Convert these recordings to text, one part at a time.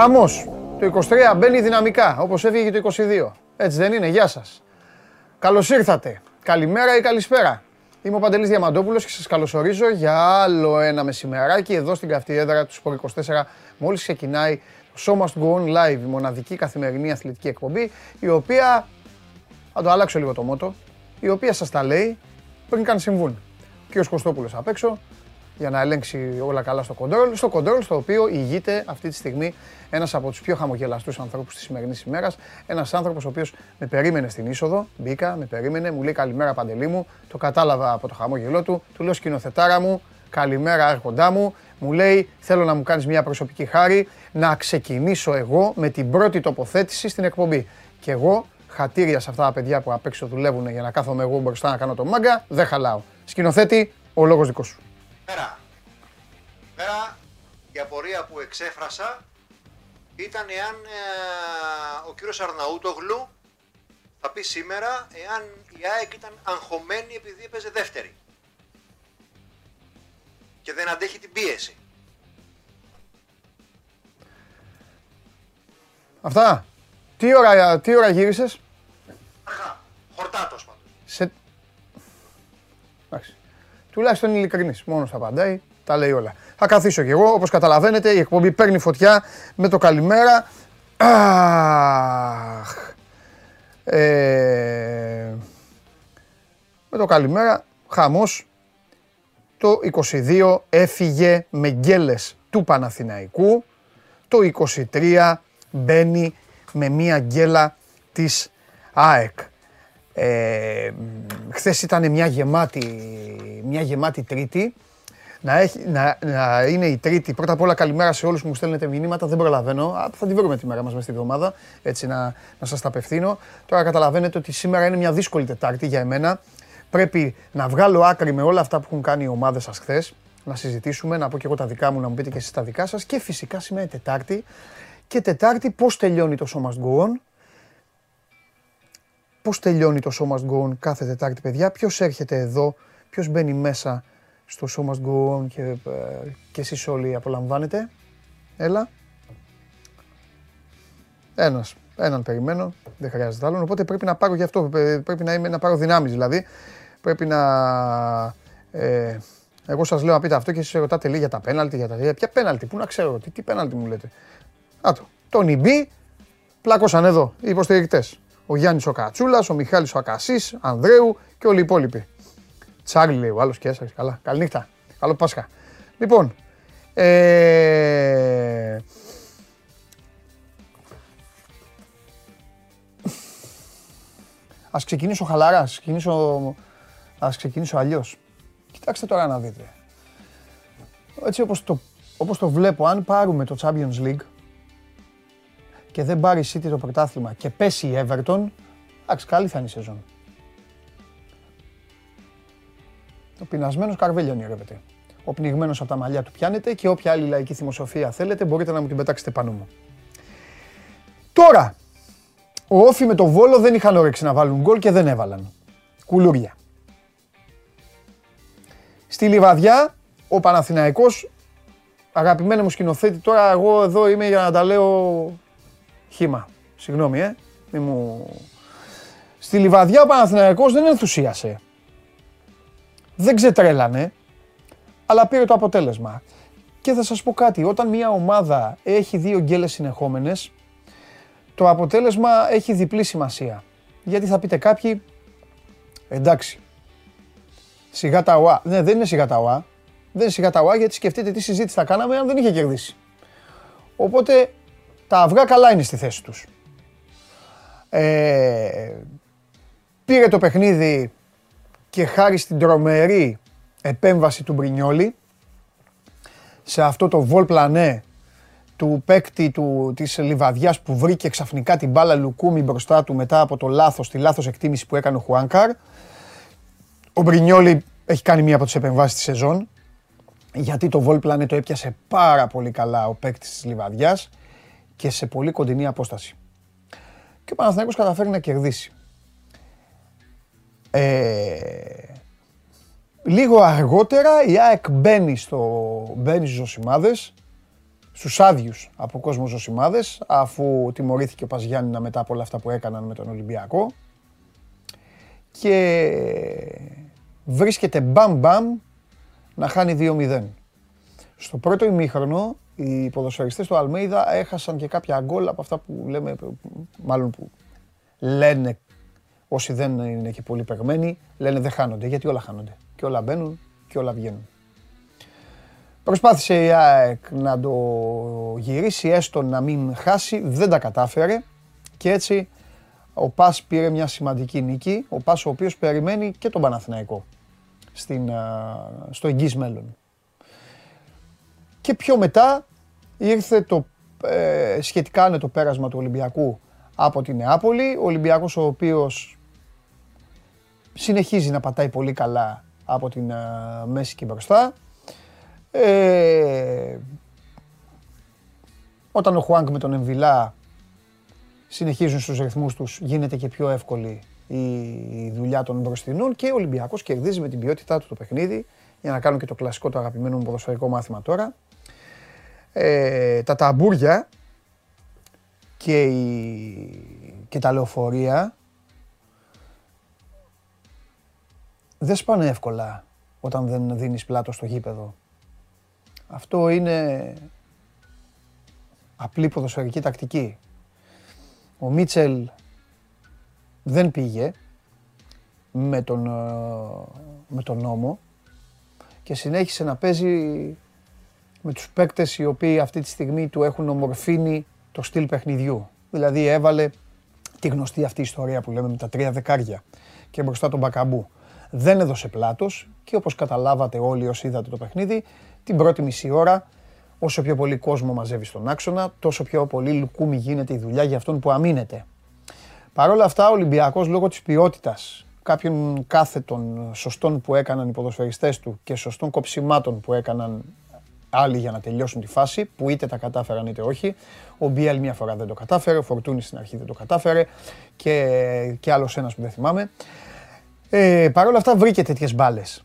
Χαμός. Το 23 μπαίνει δυναμικά, όπως έφυγε το 22. Έτσι δεν είναι, γεια σας. Καλώς ήρθατε. Καλημέρα ή καλησπέρα. Είμαι ο Παντελής Διαμαντόπουλος και σας καλωσορίζω για άλλο ένα μεσημεράκι εδώ στην καυτή έδρα του Σπορ 24. Μόλις ξεκινάει το Show Must Go On Live, η μοναδική καθημερινή αθλητική εκπομπή, η οποία, θα το αλλάξω λίγο το μότο, η οποία σας τα λέει πριν καν συμβούν. Ο κ. Κωστόπουλος απ' έξω, για να ελέγξει όλα καλά στο κοντρόλ. Στο κοντρόλ στο οποίο ηγείται αυτή τη στιγμή ένας από τους πιο χαμογελαστούς ανθρώπους της σημερινής ημέρας. Ένας άνθρωπος ο οποίος με περίμενε στην είσοδο. Μπήκα, με περίμενε, μου λέει καλημέρα παντελή μου. Το κατάλαβα από το χαμόγελό του. Του λέω σκηνοθετάρα μου, καλημέρα άρχοντά μου. Μου λέει θέλω να μου κάνεις μια προσωπική χάρη να ξεκινήσω εγώ με την πρώτη τοποθέτηση στην εκπομπή. Και εγώ χατήρια σε αυτά τα παιδιά που απ' έξω δουλεύουν για να κάθομαι εγώ μπροστά να κάνω το μάγκα, δεν χαλάω. Σκηνοθέτη, ο λόγος δικός σου. Πέρα. Πέρα η απορία που εξέφρασα ήταν εάν ε, ο κύριος Αρναούτογλου θα πει σήμερα εάν η ΑΕΚ ήταν αγχωμένη επειδή έπαιζε δεύτερη και δεν αντέχει την πίεση. Αυτά. Τι ώρα, τι ώρα γύρισες; Αχα, χορτάτος πάντως. Σε... Εντάξει. Τουλάχιστον ειλικρινής. Μόνος θα απαντάει. Τα λέει όλα. Θα καθίσω κι εγώ. Όπως καταλαβαίνετε η εκπομπή παίρνει φωτιά με το καλημέρα. Αχ. Ε, με το καλημέρα. Χαμός. Το 22 έφυγε με γκέλες του Παναθηναϊκού. Το 23 μπαίνει με μία γκέλα της ΑΕΚ. Ε, χθες ήταν μια γεμάτη, μια γεμάτη τρίτη. Να, έχει, να, να είναι η τρίτη. Πρώτα απ' όλα καλημέρα σε όλους που μου στέλνετε μηνύματα. Δεν προλαβαίνω. Α, θα τη βρούμε τη μέρα μας μέσα στη εβδομάδα. Έτσι να, να σας τα απευθύνω. Τώρα καταλαβαίνετε ότι σήμερα είναι μια δύσκολη Τετάρτη για εμένα. Πρέπει να βγάλω άκρη με όλα αυτά που έχουν κάνει οι ομάδες σας χθες. Να συζητήσουμε, να πω και εγώ τα δικά μου, να μου πείτε και εσείς τα δικά σας. Και φυσικά σήμερα είναι Τετάρτη. Και Τετάρτη πώς τελειώνει το Show Must Go On; Πώς τελειώνει το Show Must Go On κάθε Τετάρτη, παιδιά; Ποιος έρχεται εδώ, ποιος μπαίνει μέσα στο Show Must Go On και, ε, και εσείς όλοι απολαμβάνετε. Έλα. Ένας. Έναν περιμένω. Δεν χρειάζεται άλλον. Οπότε πρέπει να πάρω γι' αυτό. ε, Πρέπει να, είμαι, να πάρω δυνάμεις δηλαδή. Πρέπει να... Ε, εγώ σας λέω να πείτε αυτό και εσείς ρωτάτε λίγο για τα πέναλτι, για τα δύο. Ποια πέναλτι, πού να ξέρω, τι, τι πέναλτι μου λέτε. Α το, τον Ιμπή πλάκωσαν εδώ οι υποστηρικτές. Ο Γιάννης ο Κατσούλας, ο Μιχάλης ο Ακασής, Ανδρέου και όλοι οι υπόλοιποι. Τσάρλι λέει ο άλλος και έσαξε. Καλά. Καληνύχτα. Καλό Πάσχα. Λοιπόν, ε... Ας ξεκινήσω χαλαρά, ας ξεκινήσω, ας ξεκινήσω αλλιώς. Κοιτάξτε τώρα να δείτε. Έτσι όπως το, όπως το βλέπω, αν πάρουμε το Champions League και δεν πάρει η City το πρωτάθλημα και πέσει η Everton, εντάξει, καλή θα είναι η σεζόν. Ο πεινασμένος καρβέλιο ονειρεύεται. Ο πνιγμένος από τα μαλλιά του πιάνεται και όποια άλλη λαϊκή θυμοσοφία θέλετε μπορείτε να μου την πετάξετε πάνω μου. Τώρα, ο Όφη με το Βόλο δεν είχαν όρεξη να βάλουν γκολ και δεν έβαλαν. Κουλούρια. Στη Λιβαδιά, ο Παναθηναϊκός, αγαπημένο μου σκηνοθέτη, τώρα εγώ εδώ είμαι για να τα λέω χήμα. Συγγνώμη, ε. Μη μου... Στη Λιβαδιά ο Παναθηναϊκός δεν ενθουσίασε. Δεν ξετρέλανε, αλλά πήρε το αποτέλεσμα. Και θα σας πω κάτι, όταν μια ομάδα έχει δύο γκέλες συνεχόμενες, το αποτέλεσμα έχει διπλή σημασία. Γιατί θα πείτε κάποιοι, εντάξει, σιγά τα ΟΑ. Ναι, δεν είναι σιγά τα ΟΑ. Δεν είναι σιγά τα ΟΑ γιατί σκεφτείτε τι συζήτηση θα κάναμε αν δεν είχε κερδίσει. Οπότε τα αυγά καλά είναι στη θέση τους. Ε, πήρε το παιχνίδι και χάρη στην τρομερή επέμβαση του Μπρινιόλη σε αυτό το βολ πλανέ του παίκτη του, της Λιβαδιάς που βρήκε ξαφνικά την μπάλα Λουκούμι μπροστά του μετά από το λάθος, τη λάθος εκτίμηση που έκανε ο Χουάνκαρ. Ο Μπρινιόλη έχει κάνει μία από τις επεμβάσεις της σεζόν γιατί το βολ πλανέ το έπιασε πάρα πολύ καλά ο παίκτης της Λιβαδιάς και σε πολύ κοντινή απόσταση. Και ο Παναθηναϊκός καταφέρει να κερδίσει. Ε, λίγο αργότερα η ΑΕΚ μπαίνει, στο, μπαίνει στους Ζωσιμάδες, στους άδειους από κόσμο Ζωσιμάδες, αφού τιμωρήθηκε ο Παζιάννηνα μετά από όλα αυτά που έκαναν με τον Ολυμπιακό. Και βρίσκεται μπαμ μπαμ να χάνει 2-0. Στο πρώτο ημίχρονο οι ποδοσφαιριστές του Αλμέιδα έχασαν και κάποια γκολ από αυτά που λέμε, μάλλον που λένε όσοι δεν είναι και πολύ παιγμένοι, λένε δεν χάνονται, γιατί όλα χάνονται. Και όλα μπαίνουν και όλα βγαίνουν. Προσπάθησε η ΑΕΚ να το γυρίσει, έστω να μην χάσει, δεν τα κατάφερε και έτσι ο Πας πήρε μια σημαντική νίκη, ο Πας ο οποίος περιμένει και τον Παναθηναϊκό στην, στο εγγύς μέλλον. Και πιο μετά ήρθε το ε, σχετικά το πέρασμα του Ολυμπιακού από την Νεάπολη. Ο Ολυμπιακός ο οποίος συνεχίζει να πατάει πολύ καλά από την μέση και μπροστά. Ε, όταν ο Χουάνκ με τον Εμβιλά συνεχίζουν στους ρυθμούς τους, γίνεται και πιο εύκολη η δουλειά των μπροστινών και ο Ολυμπιακός κερδίζει με την ποιότητά του το παιχνίδι για να κάνω και το κλασικό το αγαπημένο μου ποδοσφαιρικό μάθημα τώρα. Ε, τα ταμπούρια και, η, και τα λεωφορεία δεν σπάνε εύκολα όταν δεν δίνεις πλάτο στο γήπεδο. Αυτό είναι απλή ποδοσφαιρική τακτική. Ο Μίτσελ δεν πήγε με τον, ε, με τον νόμο και συνέχισε να παίζει με τους παίκτες οι οποίοι αυτή τη στιγμή του έχουν ομορφύνει το στυλ παιχνιδιού. Δηλαδή έβαλε τη γνωστή αυτή ιστορία που λέμε με τα τρία δεκάρια και μπροστά τον Μπακαμπού. Δεν έδωσε πλάτος και όπως καταλάβατε όλοι όσοι είδατε το παιχνίδι, την πρώτη μισή ώρα όσο πιο πολύ κόσμο μαζεύει στον άξονα, τόσο πιο πολύ λουκούμι γίνεται η δουλειά για αυτόν που αμήνεται. Παρ' όλα αυτά, ο Ολυμπιακός λόγω της ποιότητας κάποιων κάθετων σωστών που έκαναν οι ποδοσφαιριστές του και σωστών κοψιμάτων που έκαναν άλλοι για να τελειώσουν τη φάση, που είτε τα κατάφεραν είτε όχι. Ο Μπιέλ μια φορά δεν το κατάφερε, ο Φορτούνης στην αρχή δεν το κατάφερε και, και άλλος ένας που δεν θυμάμαι. Ε, Παρ' όλα αυτά βρήκε τέτοιες μπάλες.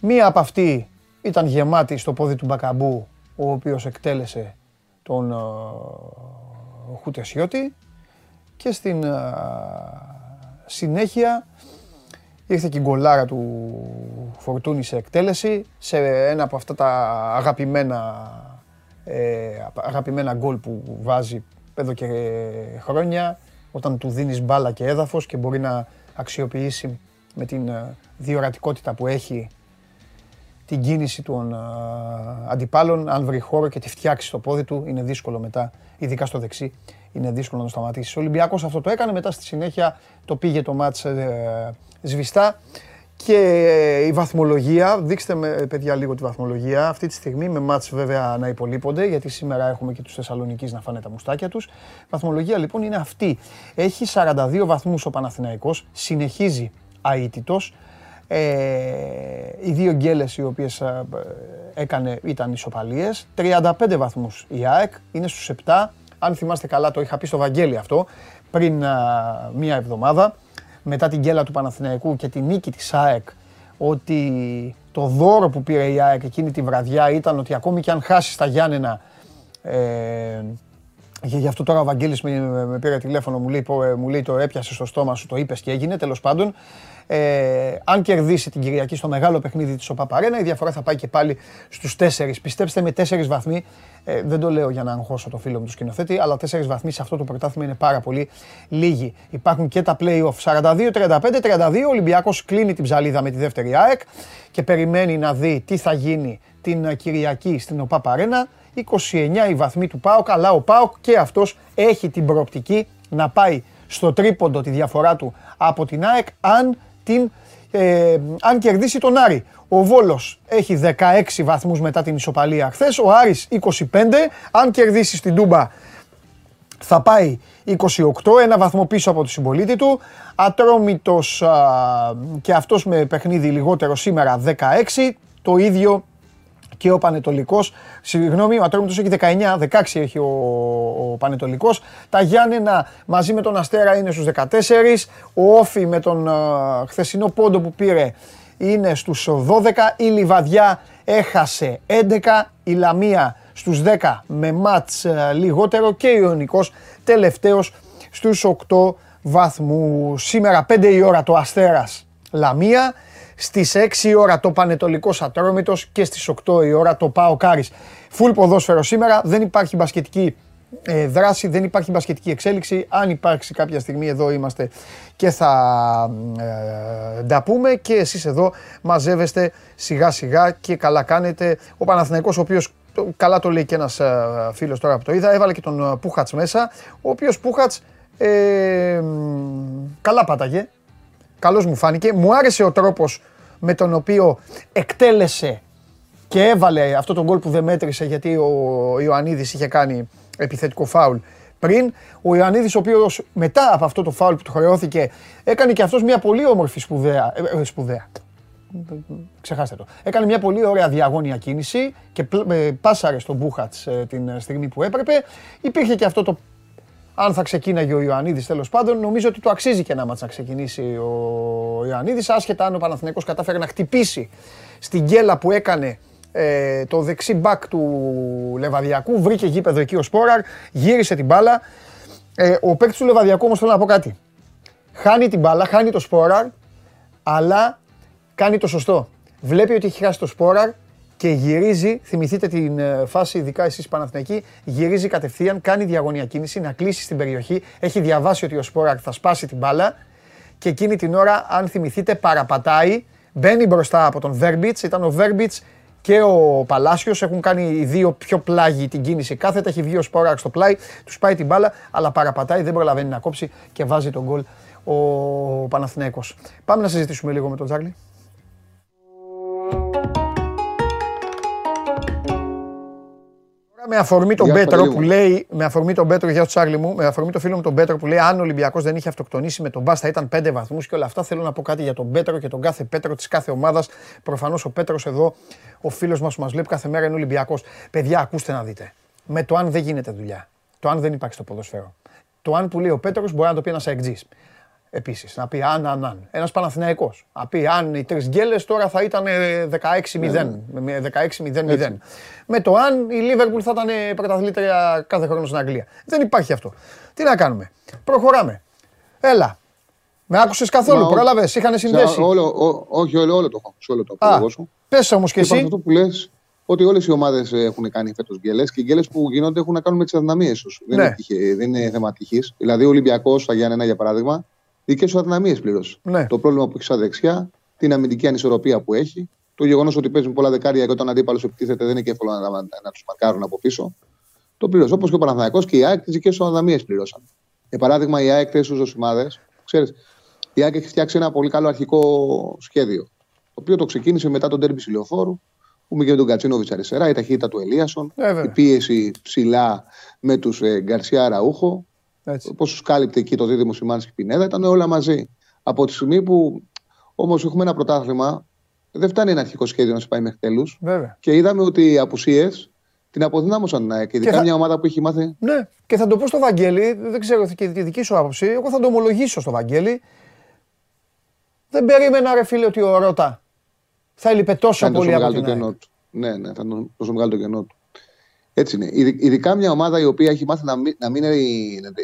Μία από αυτή ήταν γεμάτη στο πόδι του Μπακαμπού, ο οποίος εκτέλεσε τον uh, Χουτεσιώτη και στην uh, συνέχεια ήρθε και η γκολάρα του Φορτούνη σε εκτέλεση, σε ένα από αυτά τα αγαπημένα, ε, αγαπημένα γκολ που βάζει εδώ και χρόνια, όταν του δίνεις μπάλα και έδαφος και μπορεί να αξιοποιήσει με την ε, διορατικότητα που έχει την κίνηση των ε, αντιπάλων, αν βρει χώρο και τη φτιάξει στο πόδι του, είναι δύσκολο μετά, ειδικά στο δεξί, είναι δύσκολο να το σταματήσει. Ο Ολυμπιακός αυτό το έκανε, μετά στη συνέχεια το πήγε το μάτς ε, σβηστά. Και η βαθμολογία, δείξτε με παιδιά λίγο τη βαθμολογία, αυτή τη στιγμή με μάτς βέβαια να υπολείπονται, γιατί σήμερα έχουμε και τους Θεσσαλονικείς να φάνε τα μουστάκια τους. Η βαθμολογία λοιπόν είναι αυτή. Έχει 42 βαθμούς ο Παναθηναϊκός, συνεχίζει αίτητος. Ε, οι δύο γκέλες οι οποίες ε, έκανε ήταν ισοπαλίες. 35 βαθμούς η ΑΕΚ, είναι στους 7. Αν θυμάστε καλά το είχα πει στο Βαγγέλη αυτό πριν μία εβδομάδα μετά την γκέλα του Παναθηναϊκού και τη νίκη της ΑΕΚ ότι το δώρο που πήρε η ΑΕΚ εκείνη τη βραδιά ήταν ότι ακόμη και αν χάσει τα Γιάννενα ε, γι' αυτό τώρα ο Βαγγέλης με, με πήρε τηλέφωνο, μου λέει, ε, μου λέει το έπιασε στο στόμα σου, το είπες και έγινε, τέλος πάντων. Ε, αν κερδίσει την Κυριακή στο μεγάλο παιχνίδι της ΟΠΑΠΑΡΕΝΑ, η διαφορά θα πάει και πάλι στους τέσσερις. Πιστέψτε με, τέσσερις βαθμοί, ε, δεν το λέω για να αγχώσω το φίλο μου του σκηνοθέτη, αλλά τέσσερις βαθμοί σε αυτό το πρωτάθλημα είναι πάρα πολύ λίγοι. Υπάρχουν και τα play-off 42-35, 32, ο Ολυμπιακός κλείνει την ψαλίδα με τη δεύτερη ΑΕΚ και περιμένει να δει τι θα γίνει την Κυριακή στην ΟΠΑΠΑΡΕΝΑ. 29 οι βαθμοί του ΠΑΟΚ, αλλά ο ΠΑΟΚ και αυτός έχει την προοπτική να πάει στο τρίποντο τη διαφορά του από την ΑΕΚ αν, την, ε, αν κερδίσει τον Άρη. Ο Βόλος έχει 16 βαθμούς μετά την ισοπαλία χθες, ο Άρης 25, αν κερδίσει στην Τούμπα θα πάει 28, ένα βαθμό πίσω από το συμπολίτη του. Ατρόμητος και αυτός με παιχνίδι λιγότερο σήμερα 16, το ίδιο και ο Πανετολικός. Συγγνώμη, ο Ατρόμητο έχει 19, 16 έχει ο, ο Πανετολικός. Τα Γιάννενα μαζί με τον Αστέρα είναι στους 14. Ο Όφη με τον uh, χθεσινό πόντο που πήρε είναι στους 12. Η Λιβαδιά έχασε 11. Η Λαμία στους 10 με μάτς ε, λιγότερο και ο Ιωνικός τελευταίος στους 8 βαθμούς. Σήμερα 5 η ώρα το Αστέρας Λαμία, στις 6 η ώρα το Πανετολικός Ατρόμητος και στις 8 η ώρα το Πάο Κάρις. Φουλ ποδόσφαιρο σήμερα, δεν υπάρχει μπασκετική ε, δράση, δεν υπάρχει μπασκετική εξέλιξη. Αν υπάρξει κάποια στιγμή εδώ είμαστε και θα ε, τα πούμε και εσείς εδώ μαζεύεστε σιγά σιγά και καλά κάνετε. Ο Παναθηναϊκός ο οποίος καλά το λέει και ένας ε, φίλος τώρα που το είδα, έβαλε και τον ε, Πούχατς μέσα, ο οποίος Πούχατς ε, καλά πάταγε, καλός μου φάνηκε. Μου άρεσε ο τρόπος με τον οποίο εκτέλεσε και έβαλε αυτό το γκολ που δεν μέτρησε γιατί ο Ιωαννίδης είχε κάνει επιθετικό φάουλ πριν. Ο Ιωαννίδης ο οποίος μετά από αυτό το φάουλ που του χρεώθηκε έκανε και αυτός μια πολύ όμορφη σπουδαία, ε, ε σπουδαία. Ξεχάστε το. Έκανε μια πολύ ωραία διαγώνια κίνηση και ε, πάσαρε στον Μπούχατς ε, την στιγμή που έπρεπε. Υπήρχε και αυτό το αν θα ξεκίναγε ο Ιωαννίδης τέλος πάντων, νομίζω ότι το αξίζει και να μάτς να ξεκινήσει ο Ιωαννίδης, άσχετα αν ο Παναθηναϊκός κατάφερε να χτυπήσει στην γκέλα που έκανε ε, το δεξί μπακ του Λεβαδιακού, βρήκε γήπεδο εκεί ο Σπόραρ, γύρισε την μπάλα. Ε, ο παίκτης του Λεβαδιακού όμως θέλω να πω κάτι. Χάνει την μπάλα, χάνει το Σπόραρ, αλλά κάνει το σωστό. Βλέπει ότι έχει χάσει το Σπόραρ και γυρίζει, θυμηθείτε την ε, φάση, ειδικά εσείς Παναθηναϊκοί, γυρίζει κατευθείαν, κάνει διαγωνία κίνηση, να κλείσει στην περιοχή. Έχει διαβάσει ότι ο Σπόραρ θα σπάσει την μπάλα και εκείνη την ώρα, αν θυμηθείτε, παραπατάει, μπαίνει μπροστά από τον Βέρμπιτς, ήταν ο Βέρμπιτς και ο Παλάσιος έχουν κάνει οι δύο πιο πλάγι την κίνηση κάθετα, έχει βγει ο Σπόραρ στο πλάι, τους πάει την μπάλα, αλλά παραπατάει, δεν προλαβαίνει να κόψει και βάζει τον γκολ ο Παναθηναίκος. Πάμε να συζητήσουμε λίγο με τον Τζάρλι. Με αφορμή τον Πέτρο που λέει, με αφορμή τον Πέτρο, για το Τσάρλι μου, με αφορμή το φίλο μου τον Πέτρο που λέει αν ο Ολυμπιακός δεν είχε αυτοκτονήσει με τον Μπα θα ήταν πέντε βαθμούς και όλα αυτά. Θέλω να πω κάτι για τον Πέτρο και τον κάθε Πέτρο της κάθε ομάδας. Προφανώς ο Πέτρος εδώ, ο φίλος μας που μας βλέπει κάθε μέρα είναι Ολυμπιακός. Παιδιά, ακούστε να δείτε. Με το αν δεν γίνεται δουλειά. Το αν δεν υπάρχει στο ποδοσφαίρο. Το αν που λέει ο Πέτρος μπορεί να το πει ένας αεκτζή. Επίσης, να πει αν, αν, αν. Ένας Παναθηναϊκός. Να πει αν οι τρεις γκέλες τώρα θα ήταν 16-0. 16-0-0. Με το αν η Λίβερπουλ θα ήταν πρωταθλήτρια κάθε χρόνο στην Αγγλία. Δεν υπάρχει αυτό. Τι να κάνουμε. Προχωράμε. Έλα. Με άκουσες καθόλου, πρόλαβες, είχαν συνδέσει. Όλο, όχι, όλο, όλο το έχω. Όλο το Α, σου. Πες όμως και εσύ. Αυτό που λες, ότι όλες οι ομάδες έχουν κάνει φέτος γκέλες και οι γκέλες που γίνονται έχουν να κάνουν με τις αδυναμίες τους. Δεν, ναι. δεν είναι θέμα τυχής. Δηλαδή, ο Ολυμπιακός, στα Γιάννενα για παράδειγμα, δικέ σου αδυναμίες πλήρωσε. Ναι. Το πρόβλημα που έχει στα δεξιά, την αμυντική ανισορροπία που έχει, το γεγονός ότι παίζουν πολλά δεκάρια και όταν αντίπαλος επιτίθεται δεν είναι εύκολο να, να, να τους μαρκάρουν από πίσω. Το πλήρωσε. Όπως και ο Παναθανιακό και η ΑΕΚ τις δικές τους αδυναμίες πλήρωσαν. Για παράδειγμα, η ΑΕΚ θέσει στους ομάδες. Ξέρεις, η ΑΕΚ έχει φτιάξει ένα πολύ καλό αρχικό σχέδιο. Το οποίο το ξεκίνησε μετά τον τέρμπι Σιλιοφόρου, που με τον Κατσίνοβιτς αριστερά, η ταχύτητα του Ελίασον, ε, η πίεση ψηλά με τους ε, Γκαρσιά Ραούχο, Πώς του κάλυπτε εκεί το δίδυμο Σιμάνσκι και Πινέδα, ήταν όλα μαζί. Από τη στιγμή που όμως έχουμε ένα πρωτάθλημα, δεν φτάνει ένα αρχικό σχέδιο να σε πάει μέχρι τέλους. Και είδαμε ότι οι απουσίες την αποδυνάμωσαν ναι, και ειδικά θα... μια ομάδα που έχει μάθει. Ναι, και θα το πω στο Βαγγέλη, δεν ξέρω και τη δική σου άποψη. Εγώ θα το ομολογήσω στο Βαγγέλη. Δεν περίμενα, ρε φίλε, ότι ο Ρώτα θα έλειπε τόσο πολύ από την του. Ναι, ναι, θα ήταν τόσο μεγάλο το κενό του. Έτσι είναι. Ειδικά μια ομάδα η οποία έχει μάθει να μην, να μην,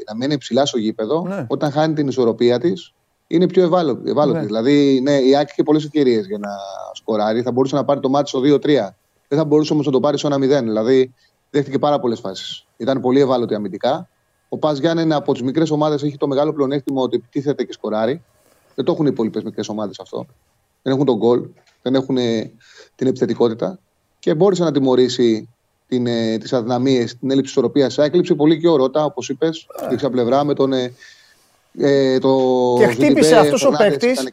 να μην είναι ψηλά στο γήπεδο, ναι. όταν χάνει την ισορροπία της, είναι πιο ευάλωτη. ευάλωτη. Ναι. Δηλαδή, ναι, η Άκη είχε πολλές ευκαιρίες για να σκοράρει. Θα μπορούσε να πάρει το μάτι στο 2-3. Δεν θα μπορούσε όμως να το πάρει στο 1-0. Δηλαδή, δέχτηκε πάρα πολλές φάσεις. Ήταν πολύ ευάλωτη αμυντικά. Ο Πας Γιάννη από τις μικρές ομάδες έχει το μεγάλο πλεονέκτημα ότι επιτίθεται και σκοράρει. Δεν το έχουν οι υπόλοιπες μικρές ομάδες αυτό. Δεν έχουν τον γκολ, δεν έχουν την επιθετικότητα και μπόρεσε να τιμωρήσει την, ε, τις αδυναμίες, την έλλειψη ισορροπίας. Έκλειψε πολύ και ο Ρώτα, όπως είπες, στην πλευρά με τον... Ε, ε, το και χτύπησε αυτός ο παίκτης.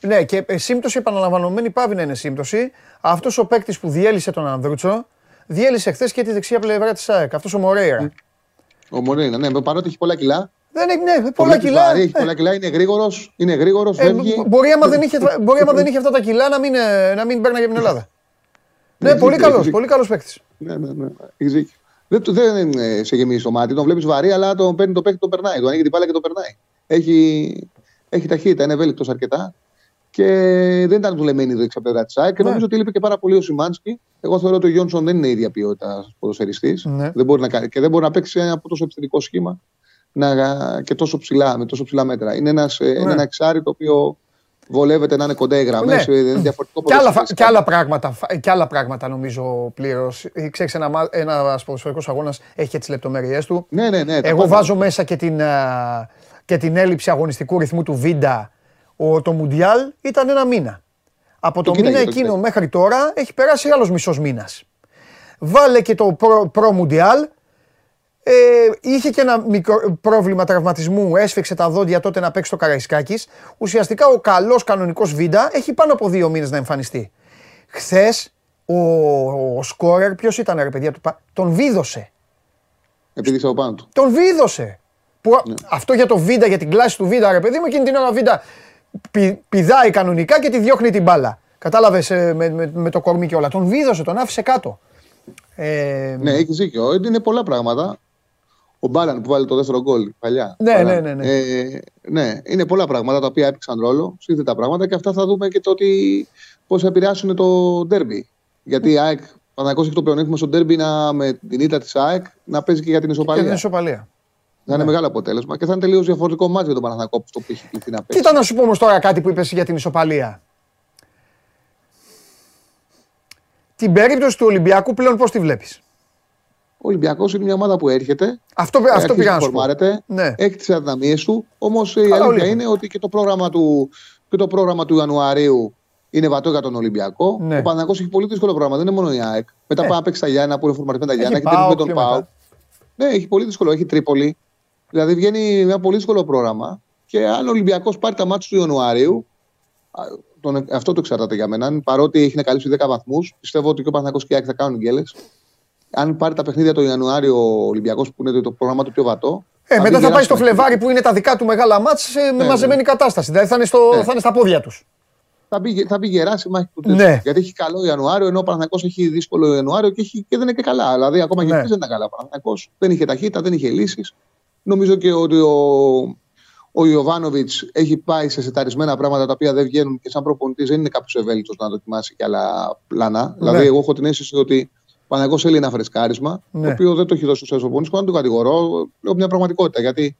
Ναι, και ε, σύμπτωση επαναλαμβανωμένη πάβει να είναι σύμπτωση. Αυτός ο παίκτης που διέλυσε τον Ανδρούτσο, διέλυσε χθες και τη δεξιά πλευρά της ΑΕΚ. Αυτός ο Μορέιρα. Ο Μορέιρα, ναι, παρότι έχει πολλά κιλά. Δεν έχει, ναι, πολλά κιλά. Βαρύ, έχει ε. πολλά κιλά, είναι γρήγορος. Είναι γρήγορος, ε, μπορεί, άμα δεν είχε, μπορεί άμα δεν είχε αυτά τα κιλά να μην, να μην παίρνει για την Ελλάδα. Ναι, πολύ καλός, πολύ καλός παίκτης. Ναι, ναι, ναι. Έχεις Δεν, δεν ε, σε γεμίζει το μάτι, τον βλέπεις βαρύ, αλλά τον παίρνει το παίκτη, τον περνάει. Του ανοίγει την μπάλα και τον περνάει. Έχει, έχει ταχύτητα, είναι ευέλικτος αρκετά. και δεν ήταν δουλεμένη εδώ η πλευρά της ΑΕΚ. Και ναι. νομίζω ότι λείπει και πάρα πολύ ο Σιμάνσκι. Εγώ θεωρώ ότι ο Γιόνσον δεν είναι ίδια ποιότητα ποδοσφαιριστής ναι. δεν μπορεί να, και δεν μπορεί να παίξει ένα τόσο επιθετικό σχήμα να, και τόσο ψηλά, με τόσο ψηλά μέτρα. Είναι, ένας, ναι. είναι ένα εξάρι το οποίο βολεύεται να είναι κοντά οι γραμμές. Ναι. Είναι διαφορετικό και, άλλα, και, άλλα πράγματα, και άλλα πράγματα νομίζω πλήρως. Ξέρεις, ένα, ένας ποδοσφαιρικός αγώνας έχει τις λεπτομέρειές του. Ναι, ναι, ναι, Εγώ βάζω μέσα και την, και την έλλειψη αγωνιστικού ρυθμού του Βίντα. Ο, το Μουντιάλ ήταν ένα μήνα. Από το, το μήνα εκείνο μέχρι τώρα έχει περάσει άλλος μισός μήνας. Βάλε και το προ Μουντιάλ ε, είχε και ένα μικρό πρόβλημα τραυματισμού, έσφιξε τα δόντια τότε να παίξει το Καραϊσκάκης. Ουσιαστικά ο καλός κανονικός Βίντα έχει πάνω από δύο μήνες να εμφανιστεί. Χθες ο, ο σκόρερ, ποιος ήταν ρε παιδιά του, τον βίδωσε. Επειδή είσαι πάνω του. Τον βίδωσε. Που, ναι. Αυτό για το Βίντα, για την κλάση του Βίντα, ρε παιδί μου, εκείνη την ώρα Βίντα πη, πηδάει κανονικά και τη διώχνει την μπάλα. Κατάλαβες ε, με, με, με, το κορμί και όλα. Τον βίδωσε, τον άφησε κάτω. Ε, ναι, έχεις δίκιο. Είναι πολλά πράγματα. Ο Μπάλαν που βάλει το δεύτερο γκολ παλιά. Ναι, ναι, ναι. Ναι. Ε, ναι, είναι πολλά πράγματα τα οποία έπαιξαν ρόλο. Σύνθετα πράγματα και αυτά θα δούμε και το ότι πώς θα επηρεάσουν το ντέρμπι. Γιατί η ΑΕΚ Παναγικό έχει το πλεονέκτημα στο ντέρμπι να, με την ήττα της ΑΕΚ να παίζει και για την ισοπαλία. Και την ισοπαλία. Θα είναι ναι. μεγάλο αποτέλεσμα και θα είναι τελείως διαφορετικό μάτι για τον Παναθηναϊκό που το έχει κληθεί να παίξει. Κοίτα να σου πω όμως τώρα κάτι που είπες για την ισοπαλία; Την περίπτωση του Ολυμπιακού πλέον πώς τη βλέπεις; Ο Ολυμπιακός είναι μια ομάδα που έρχεται. Αυτό, αυτό πήγα να σου ναι. Έχει τις αδυναμίες του. Όμως η αλήθεια είναι ότι και το πρόγραμμα του, και το πρόγραμμα του Ιανουαρίου είναι βατό για τον Ολυμπιακό. Ναι. Ο Παναγό έχει πολύ δύσκολο πρόγραμμα. Δεν είναι μόνο η ΑΕΚ. Μετά ναι. πάει να παίξει τα Γιάννα που είναι φορμαρισμένο τα Γιάννα. Έχει, έχει τον Πάου. Ναι, έχει πολύ δύσκολο. Έχει Τρίπολη. Δηλαδή βγαίνει ένα πολύ δύσκολο πρόγραμμα. Και αν ο Ολυμπιακός πάρει τα μάτια του Ιανουαρίου, τον, αυτό το εξαρτάται για μένα. Παρότι έχει να καλύψει 10 βαθμούς, πιστεύω ότι και ο Παναγό και η ΑΕΚ θα κάνουν γκέλες αν πάρει τα παιχνίδια το Ιανουάριο ο Ολυμπιακός που είναι το πρόγραμμα του πιο βατό. Ε, μετά θα πάει στο Φλεβάρι που είναι τα δικά του μεγάλα μάτς με ναι, μαζεμένη ναι. κατάσταση. Δηλαδή θα είναι, στο, ναι. θα είναι στα πόδια τους. Θα μπει, θα μπει γεράσει μάχη του ναι. Γιατί έχει καλό Ιανουάριο, ενώ ο Παναθανικό έχει δύσκολο Ιανουάριο και, έχει, και δεν είναι και καλά. Δηλαδή ακόμα ναι. και δεν ήταν καλά. Ο δεν είχε ταχύτητα, δεν είχε λύσεις. Νομίζω και ότι ο, ο Ιωβάνοβιτς έχει πάει σε σεταρισμένα πράγματα τα οποία δεν βγαίνουν και σαν προπονητής δεν είναι κάποιος ευέλικτος να δοκιμάσει και άλλα πλάνα. Δηλαδή, εγώ έχω την αίσθηση ότι Παναγό θέλει ένα φρεσκάρισμα, ναι. το οποίο δεν το έχει δώσει ο Σέσο να τον κατηγορώ. Λέω μια πραγματικότητα. Γιατί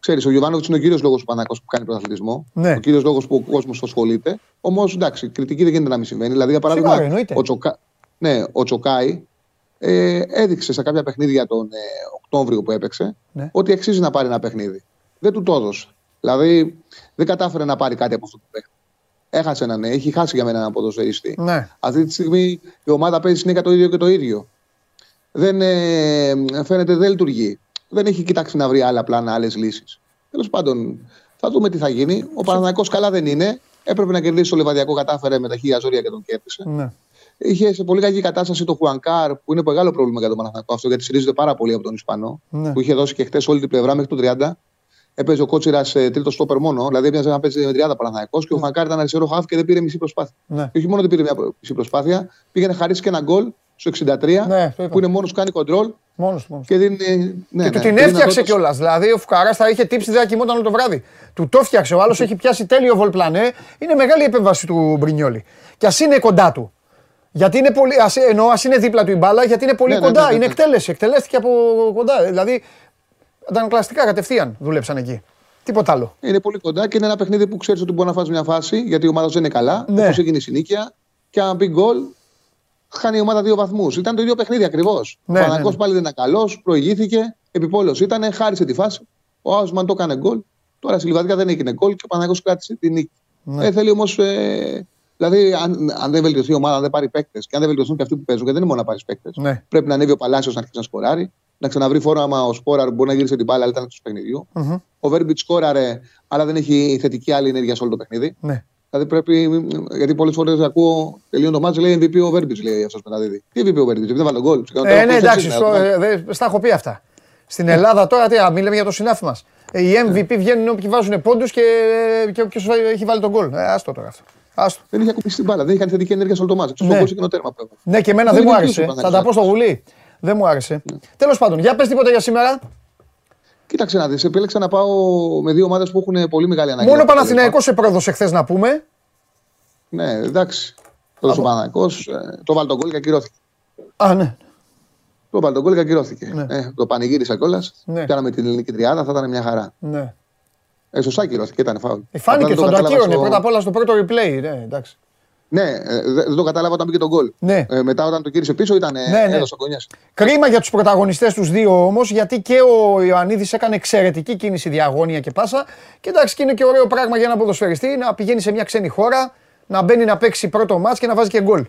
ξέρεις, ο Γιωβάνοβιτς είναι ο κύριος λόγος του Παναγό που κάνει πρωταθλητισμό. Ναι. Ο κύριος λόγος που ο κόσμος ασχολείται. Όμως εντάξει, κριτική δεν γίνεται να μην συμβαίνει. Δηλαδή, για παράδειγμα, ο, Τσοκα... ναι, ο Τσοκάη ε, έδειξε σε κάποια παιχνίδια τον ε, Οκτώβριο που έπαιξε ναι. ότι αξίζει να πάρει ένα παιχνίδι. Δεν του το έδωσε. Δηλαδή, δεν κατάφερε να πάρει κάτι από αυτό το παιχνίδι. Έχασε έναν, ναι. έχει χάσει για μένα έναν ποδοσφαιριστή. Ναι. Αυτή τη στιγμή η ομάδα παίζει συνέχεια το ίδιο και το ίδιο. Δεν, ε, φαίνεται δεν λειτουργεί. Δεν έχει κοιτάξει να βρει άλλα πλάνα, άλλες λύσεις. Τέλος πάντων, θα δούμε τι θα γίνει. Ο Παναναναϊκό καλά δεν είναι. Έπρεπε να κερδίσει το Λεβαδιακό, κατάφερε με τα χίλια ζώρια και τον κέρδισε. Ναι. Είχε σε πολύ κακή κατάσταση το Χουανκάρ, που είναι μεγάλο πρόβλημα για τον Παναθηναϊκό αυτό, γιατί στηρίζεται πάρα πολύ από τον Ισπανό, ναι. που είχε δώσει και χθες όλη την πλευρά μέχρι το 30 έπαιζε ο Κότσιρας τρίτο στόπερ μόνο. Δηλαδή έπαιζε να παίζει με 30 Παναθανικό και ο Φανκάρ ήταν αριστερό χάφ και δεν πήρε μισή προσπάθεια. Ναι. Και όχι μόνο δεν πήρε μια μισή προσπάθεια, πήγαινε να χαρίσει και ένα γκολ στο 63 ναι, που είναι μόνος κάνει κοντρόλ. Μόνος του. Και, δίνει, ναι, και του ναι, την έφτιαξε κιόλας. Δηλαδή ο Φουκαράς θα είχε τύψει, δεν θα κοιμόταν όλο το βράδυ. Του το έφτιαξε. Ο άλλος έχει πιάσει τέλειο βολπλανέ. Είναι μεγάλη επέμβαση του Μπρινιόλη. Και ας είναι κοντά του. Γιατί είναι πολύ, ας, ενώ ας είναι δίπλα του η μπάλα, γιατί είναι πολύ ναι, ναι κοντά. είναι εκτέλεση. Εκτελέστηκε από κοντά. Δηλαδή Αντανακλαστικά κατευθείαν δούλεψαν εκεί. Τίποτα άλλο. Είναι πολύ κοντά και είναι ένα παιχνίδι που ξέρεις ότι μπορεί να φας μια φάση γιατί η ομάδα δεν είναι καλά. Ναι. Όπως έγινε η συνήθεια. Και αν μπει γκολ, χάνει η ομάδα δύο βαθμούς. Ήταν το ίδιο παιχνίδι ακριβώς. Ναι, ο Παναγό ναι, ναι. πάλι δεν ήταν καλός, προηγήθηκε, επιπόλαιο ήταν, χάρισε τη φάση. Ο Άουσμαν το έκανε γκολ. Τώρα στη Λιβαδιά δεν έγινε γκολ και ο Παναγό κράτησε την νίκη. Ναι. Ε, θέλει όμως. Ε, δηλαδή, αν, αν δεν βελτιωθεί η ομάδα, αν δεν πάρει παίκτες και αν δεν βελτιωθούν και αυτοί που παίζουν, γιατί δεν είναι μόνο να πάρεις παίκτες. Ναι. Πρέπει να ανέβει ο Παλάσιος να αρχίσει να σκοράρει να ξαναβρει φόρμα ο Σπόραρ μπορεί να γυρίσει την μπάλα, αλλά ήταν εκτό παιχνιδιού. Mm-hmm. Ο Βέρμπιτς σκόραρε, αλλά δεν έχει θετική άλλη ενέργεια σε όλο το παιχνίδι. Ναι. Δηλαδή πρέπει, γιατί πολλές φορές ακούω τελείω το μάτσο, λέει MVP ο Βέρμπιτς, λέει αυτός μεταδίδει. Τι MVP ο Βέρμπιτς, δεν βάλω γκολ. Ε, ναι, εντάξει, στο, ε, στα έχω πει αυτά. Στην Ελλάδα τώρα, τι, μιλάμε για το συνάφι μας. Ε, οι MVP βγαίνουν όποιοι βάζουν πόντους και, και όποιος έχει βάλει τον γκολ. Ε, άστο τώρα αυτό. Άστο. Δεν είχε ακουμπήσει την μπάλα, δεν είχε θετική ενέργεια σε όλο το μάτσο. Ναι. ναι, και εμένα δεν μου άρεσε. Θα τα πω στο γουλί. Δεν μου άρεσε. Ναι. Τέλος πάντων, για πες τίποτα για σήμερα. Κοίταξε να δεις. Επέλεξα να πάω με δύο ομάδες που έχουν πολύ μεγάλη ανάγκη. Μόνο Παναθηναϊκός σε πρόδωσε χθε να πούμε. Ναι, εντάξει. Το Παναγικό ε, το βάλει τον κόλ και ακυρώθηκε. Α, ναι. Το βάλει τον κόλ και ακυρώθηκε. Ναι. Ε, το πανηγύρισα κιόλας. Ναι. Κάναμε την ελληνική τριάδα, θα ήταν μια χαρά. Ναι. Ε, σωστά ακυρώθηκε, ήταν φάουλ. Ε, φάνηκε στον το ακύρωνε στο... πρώτα απ' όλα στο πρώτο replay. Ναι, εντάξει. Ναι, ε, δεν το κατάλαβα όταν μπήκε τον γκολ. Ναι. Ε, μετά όταν το κύρισε πίσω ήταν ναι, ναι. έδωσε Κρίμα για τους πρωταγωνιστές τους δύο όμως, γιατί και ο Ιωαννίδης έκανε εξαιρετική κίνηση διαγώνια και πάσα. Και εντάξει, και είναι και ωραίο πράγμα για ένα ποδοσφαιριστή να πηγαίνει σε μια ξένη χώρα, να μπαίνει να παίξει πρώτο μάτς και να βάζει και γκολ.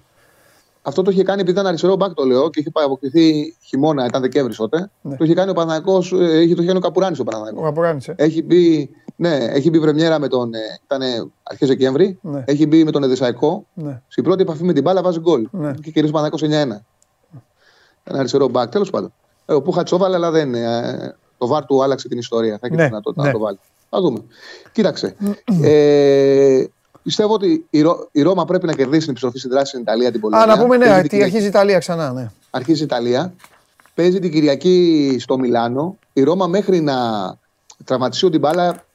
Αυτό το είχε κάνει επειδή ήταν αριστερό μπακ, το λέω, και είχε αποκτηθεί χειμώνα, ήταν Δεκέμβρης τότε. Ναι. Το είχε κάνει ο Παναγικός, ε, είχε το είχε ο Καπουράνης ο Παναγικός. Ο Καπουράνης. Ε. Έχει μπει, ναι, έχει μπει πρεμιέρα με τον. Ε, ήταν αρχές Δεκέμβρη. Ναι. Έχει μπει με τον Εδεσαϊκό. Ναι. Στην πρώτη επαφή με την μπάλα βάζει γκολ. Ναι. Και κυρίω ο Παναγικό 9-1. Ένα αριστερό μπακ, τέλος πάντων. Ε, ο Πούχα τσόβαλε, αλλά δεν. Ε, το βάρ του άλλαξε την ιστορία. Θα έχει ναι. δυνατότητα ναι. να το βάλει. Θα δούμε. Κοίταξε. ε, Πιστεύω ότι η, Ρώ, η Ρώμα πρέπει να κερδίσει την επιστροφή στην δράση στην Ιταλία την Πολωνία. Α, να πούμε ναι, αρχίζει, αρχίζει η Ιταλία ξανά. Ναι. Αρχίζει η Ιταλία. Παίζει την Κυριακή στο Μιλάνο. Η Ρώμα μέχρι να τραυματιστεί την μπάλα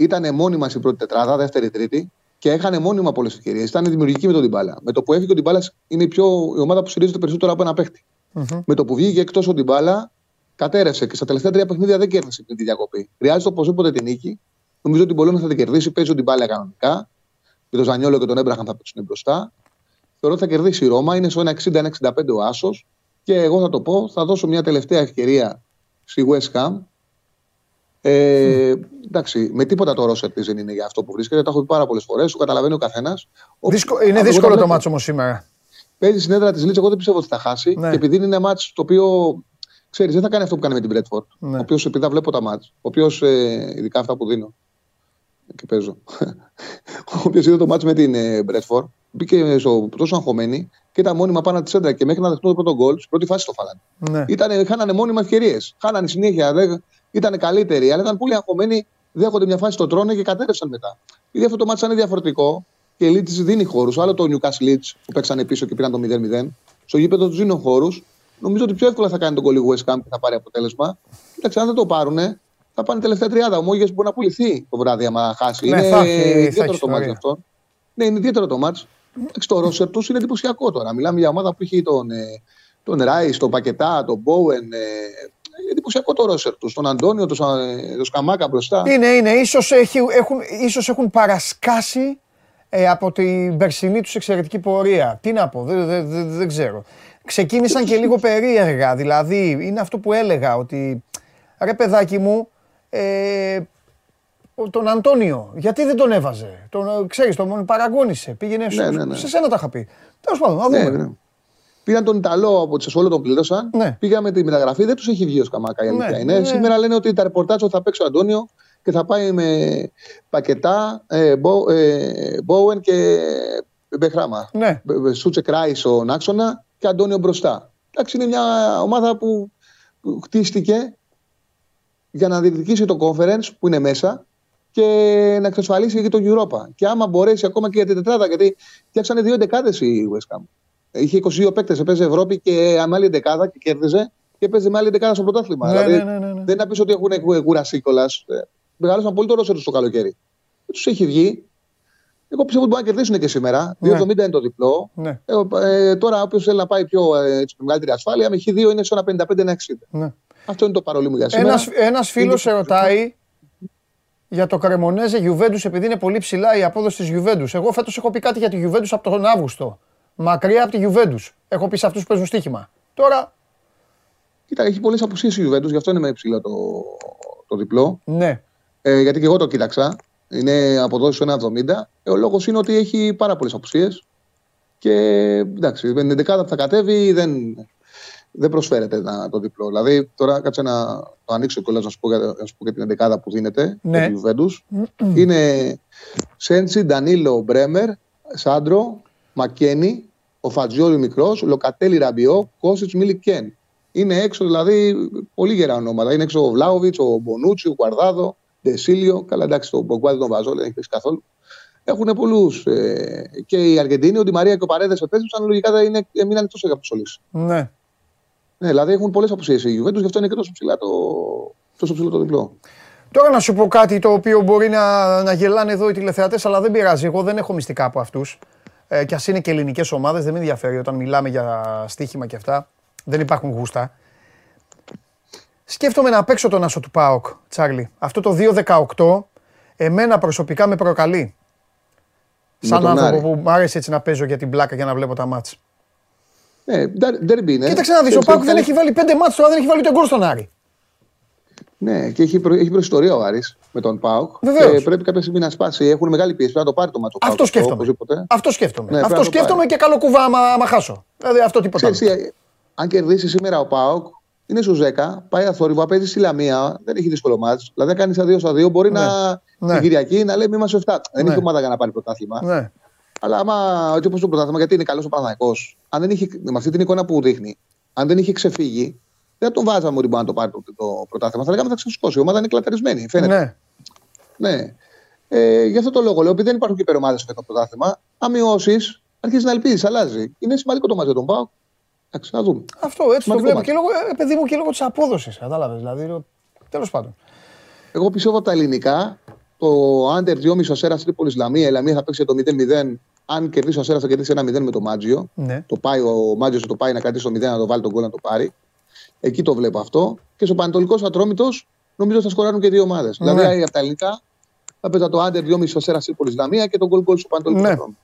ήταν μόνιμα στην πρώτη τετράδα, δεύτερη-τρίτη και έχανε μόνιμα πολλές ευκαιρίες. Ήταν δημιουργική με τον Τιμπάλα. Με το που έφυγε ο Τιμπάλα είναι η, πιο, η ομάδα που στηρίζεται περισσότερο από ένα παίχτη. Mm-hmm. Με το που βγήκε εκτός ο Τιμπάλα, κατέρευσε και στα τελευταία τρία παιχνίδια δεν κέρδισε την διακοπή. Χρειάζεται οπωσδήποτε την νίκη. Νομίζω ότι μπορεί να θα την κερδίσει. Παίζει ο Τιμπάλα κανονικά και τον Ζανιόλο και τον Έμπραχαν θα παίξουν μπροστά. Θεωρώ ότι θα κερδίσει η Ρώμα. Είναι στο 1,60-1,65 ο Άσος. Και εγώ θα το πω, θα δώσω μια τελευταία ευκαιρία στη West Ham. Ε, mm. Εντάξει, με τίποτα το Ρώσερ της δεν είναι για αυτό που βρίσκεται. Το έχω πει πάρα πολλές φορές. Το καταλαβαίνει ο καθένας. Είναι δύσκολο το μάτσο όμως σήμερα. Παίζει στην έδρα της Λίτσα. Εγώ δεν πιστεύω ότι θα χάσει. Ναι. Και επειδή είναι ένα μάτσο το οποίο ξέρεις, δεν θα κάνει αυτό που κάνει με την Μπρέτφορντ. Ναι. Ο οποίος επειδή βλέπω τα μάτς, ο οποίος ε, ειδικά αυτά που δίνω, και παίζω. Όποιο είδε το μάτσο με την Μπρέτφορ, μπήκε στο τόσο αγχωμένη και ήταν μόνιμα πάνω τη σέντρα και μέχρι να δεχτούν το πρώτο γκολ, στην πρώτη φάση το φάλανε. Ναι. Ήτανε, χάνανε μόνιμα ευκαιρίες. Χάνανε συνέχεια, δεν, ήταν καλύτεροι, αλλά ήταν πολύ αγχωμένοι. Δέχονται μια φάση στο τρόνο και κατέρευσαν μετά. Επειδή αυτό το μάτσο είναι διαφορετικό και η Λίτ δίνει χώρους, άλλο το Newcastle Leeds που παίξανε πίσω και πήραν το 0-0. Στο γήπεδο τους δίνουν χώρους. Νομίζω ότι πιο εύκολα θα κάνει τον κολλή West Ham και θα πάρει αποτέλεσμα. Κοίταξε, αν δεν το πάρουν, θα πάνε τελευταία τριάδα. Ο Μόγες μπορεί να πουληθεί το βράδυ, άμα χάσει. Ναι, είναι ιδιαίτερο το μάτι αυτό. Ναι, είναι ιδιαίτερο το μάτι. Το ρόσερ τους είναι εντυπωσιακό τώρα. Μιλάμε για ομάδα που έχει τον, ε, τον Ράι, τον Πακετά, τον Μπόουεν. Ε, εντυπωσιακό το ρόσερ τους. Τον Αντώνιο, τον, ε, τον Σκαμάκα μπροστά. Είναι, είναι. Ίσως, έχουν, ίσως έχουν παρασκάσει ε, από την περσινή τους εξαιρετική πορεία. Τι να πω, δεν, δεν, δεν, δεν ξέρω. Ξεκίνησαν και λίγο περίεργα. Δηλαδή, είναι αυτό που έλεγα ότι ρε παιδάκι μου, ε, τον Αντώνιο, γιατί δεν τον έβαζε; Τον, ξέρεις, τον παραγώνισε. Πήγαινε ναι, ναι, ναι. σε σένα τα είχα πει. Τέλος πάντων, να δούμε. Ναι, ναι. Πήραν τον Ιταλό από τη Σεσόλο, τον πλήρωσαν. Ναι. Πήγαμε τη μεταγραφή, δεν τους έχει βγει ο Σκαμάκα. Η ναι, είναι. Ναι. Σήμερα λένε ότι τα ρεπορτάζ θα παίξει ο Αντώνιο και θα πάει με πακετά ε, Μπο, ε, Μπόεν και Μπεχράμα. Ναι. Σούτσε Κράι ο άξονα και Αντώνιο μπροστά. Εντάξει, είναι μια ομάδα που χτίστηκε για να διεκδικήσει το conference που είναι μέσα και να εξασφαλίσει και το Europa. Και άμα μπορέσει ακόμα και για την τετράδα, γιατί φτιάξανε δύο δεκάδες η West Ham. Είχε 22 παίκτες, έπαιζε Ευρώπη και με άλλη δεκάδα και κέρδιζε και έπαιζε με άλλη δεκάδα στο πρωτάθλημα. Ναι, δηλαδή, ναι, ναι, ναι. Δεν είναι να πεις ότι έχουν κουραστεί κιόλας. Ε, μεγαλώσαν πολύ το ρόσερ τους το καλοκαίρι. Δεν τους έχει βγει. Εγώ πιστεύω ότι μπορούν να κερδίσουν και σήμερα. 2,70 ναι. είναι το διπλό. Ναι. Ε, ε, τώρα, όποιος θέλει να πάει πιο ε, μεγαλύτερη ασφάλεια, με χ2 είναι σε ένα 55-60. Ναι. Αυτό είναι το παρολί μου για σήμερα. Ένας, ένας φίλος σε ρωτάει για το Κρεμονέζε Γιουβέντους επειδή είναι πολύ ψηλά η απόδοση της Γιουβέντους. Εγώ φέτος έχω πει κάτι για τη Γιουβέντους από τον Αύγουστο. Μακριά από τη Γιουβέντους. Έχω πει σε αυτούς που παίζουν στοίχημα. Τώρα... Κοίτα, έχει πολλές απουσίες η Γιουβέντους, γι' αυτό είναι με ψηλό το, το διπλό. Ναι. Ε, γιατί και εγώ το κοίταξα. Είναι αποδόση 1,70. Ε, ο λόγος είναι ότι έχει πάρα πολλές απουσίες. Και εντάξει, με την 11 που θα κατέβει δεν, δεν προσφέρεται να, το διπλό. Δηλαδή, τώρα κάτσε να το ανοίξω κιόλας να σου πω, να σου πω και την εντεκάδα που δίνεται ναι. του Juventus. Είναι Σέντσι, Ντανίλο, Μπρέμερ, Σάντρο, Μακένι, ο Φατζιόλι μικρός, Λοκατέλη Ραμπιό, Κόσιτς Μιλικέν. Είναι έξω δηλαδή πολύ γερά ονόματα. Είναι έξω ο Βλάουβιτς, ο Μπονούτσι, ο Κουαρδάδο, Ντεσίλιο. Καλά, εντάξει, τον Μπογκουάδη τον Βαζό, δεν έχει πει καθόλου. Έχουν πολλούς. Ε, και η Αργεντινή, ο Ντι Μαρία και ο Παρέδε επέστρεψαν. Λογικά δεν είναι, έμειναν εκτό για Ναι. Ναι, δηλαδή έχουν πολλές απουσίες η Juventus, γι' αυτό είναι και τόσο, ψηλά το, τόσο ψηλό το διπλό. Τώρα να σου πω κάτι το οποίο μπορεί να, να γελάνε εδώ οι τηλεθεατές, αλλά δεν πειράζει. Εγώ δεν έχω μυστικά από αυτούς. Ε, κι ας είναι και ελληνικές ομάδες, δεν με ενδιαφέρει όταν μιλάμε για στοίχημα και αυτά. Δεν υπάρχουν γούστα. Σκέφτομαι να παίξω τον άσο του ΠΑΟΚ, Τσάρλι. Αυτό το 2-18 εμένα προσωπικά με προκαλεί. Σαν άνθρωπο που μου άρεσε έτσι να παίζω για την πλάκα για να βλέπω τα μάτς. Ναι, ντερμπι είναι. Κοίταξε να δεις, ο ΠΑΟΚ δεν έχει βάλει πέντε μάτς τώρα, δεν έχει βάλει τον γκολ στον Άρη. Ναι, και έχει, προ, έχει προϊστορία ο Άρης με τον Πάουκ. Και πρέπει κάποια στιγμή να σπάσει. Έχουν μεγάλη πίεση. Πρέπει να το πάρει το μάτσο. Αυτό σκέφτομαι. Αυτό σκέφτομαι. Ναι, αυτό σκέφτομαι και καλό κουβά άμα, άμα χάσω. Δηλαδή αυτό τίποτα. Ξέρεις, αν κερδίσει σήμερα ο Πάουκ, είναι στο 10, πάει αθόρυβο, παίζει στη Λαμία, δεν έχει δύσκολο μάτσο. Δηλαδή, αν κάνεις στα 2 στα 2, μπορεί ναι. να ναι. την Κυριακή να λέει μη είμαστε 7. Δεν ναι. έχει ομάδα για να πάρει πρωτάθλημα. Ναι. Αλλά άμα έτσι όπω το πρωτάθλημα, γιατί είναι καλός ο Παναγικός, αν δεν είχε, με αυτή την εικόνα που δείχνει, αν δεν είχε ξεφύγει, δεν τον βάζαμε ότι μπορεί να το πάρει το, το πρωτάθλημα. Θα λέγαμε θα ξεσκώσει. Η ομάδα είναι κλαταρισμένη. Φαίνεται. Ναι. ναι. Ε, γι' αυτό το λόγο λέω: Επειδή δεν υπάρχουν και υπερομάδες στο το πρωτάθλημα, αν μειώσει, αρχίζει να ελπίζεις, αλλάζει. Είναι σημαντικό το μαζί τον Πάο. Εντάξει, να δούμε. Αυτό έτσι το βλέπω. Και λόγω, ε, παιδί μου, και λόγω της απόδοσης. Κατάλαβες. Δηλαδή, τέλος πάντων. Εγώ πιστεύω από τα ελληνικά, το Άντερ 2,5 Ασέρα Τρίπολης Λαμία, η Λαμία θα παίξει το 0-0. Αν κερδίσει ο Ασέρα θα κερδίσει ένα 0 με το Μάτζιο. Ναι. Το πάει, ο Μάτζιος το πάει να κρατήσει το 0 να το βάλει τον κόλλο να το πάρει. Εκεί το βλέπω αυτό. Και στο Πανατολικό Ατρόμητος νομίζω θα σκοράρουν και δύο ομάδες. Ναι. Δηλαδή από τα ελληνικά θα παίζα το Άντερ 2,5 Ασέρα Τρίπολη Λαμία και τον γκολ γκολ στο Πανατολικό ναι.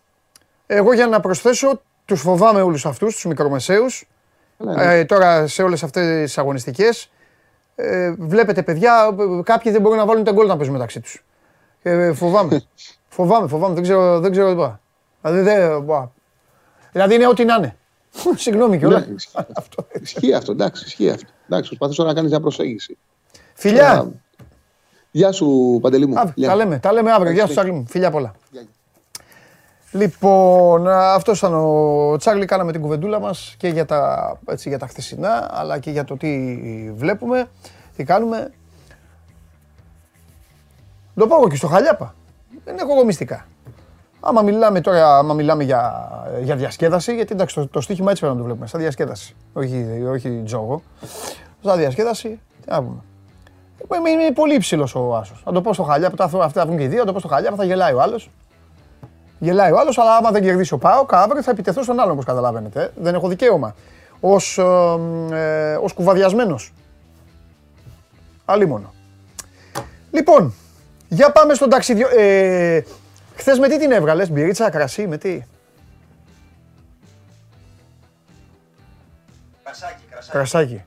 Εγώ για να προσθέσω, τους φοβάμαι όλους αυτούς, τους μικρομεσαίους. Ναι. Ε, τώρα σε όλες αυτές τις αγωνιστικές. Ε, βλέπετε παιδιά, κάποιοι δεν μπορούν να βάλουν τον γκολ να παίζουν μεταξύ τους. Ε, φοβάμαι. φοβάμαι, φοβάμαι, δεν ξέρω, δεν ξέρω τι πάω. Δηλαδή, δεν, δηλαδή είναι ό,τι να είναι. Συγγνώμη κιόλας. Ναι, ισχύει αυτό, εντάξει, ισχύει αυτό. Εντάξει, προσπαθήσω να κάνεις μια προσέγγιση. Φιλιά. Γεια σου, Παντελή μου. Τα λέμε, τα λέμε αύριο. Γεια σου, Τσάρλι μου. Φιλιά πολλά. Λοιπόν, αυτός ήταν ο Τσάρλι. Κάναμε την κουβεντούλα μας και για τα, έτσι, για τα χθεσινά, αλλά και για το τι βλέπουμε, τι κάνουμε. Το πάω και στο Χαλιάπα. Δεν έχω εγώ μυστικά. Άμα μιλάμε τώρα άμα μιλάμε για, για διασκέδαση, γιατί εντάξει το, το στοίχημα έτσι πρέπει να το βλέπουμε, σαν διασκέδαση. Όχι, όχι τζόγο. Σαν διασκέδαση, τι να πούμε. Είναι, είναι πολύ υψηλός ο Άσος. Θα το πω στο χαλιά, που αυτά θα βγουν και οι δύο, θα το πω στο χαλιά, θα γελάει ο άλλος. Γελάει ο άλλος, αλλά άμα δεν κερδίσει ο Πάο, αύριο θα επιτεθώ στον άλλον, όπως καταλαβαίνετε. Δεν έχω δικαίωμα. Ω ε, ως κουβαδιασμένος. μόνο. Λοιπόν, για πάμε στον ταξίδιο. Ε, Χθες με τι την έβγαλες, μπυρίτσα, κρασί, με τι; Κρασάκι, κρασάκι. Κρασάκι.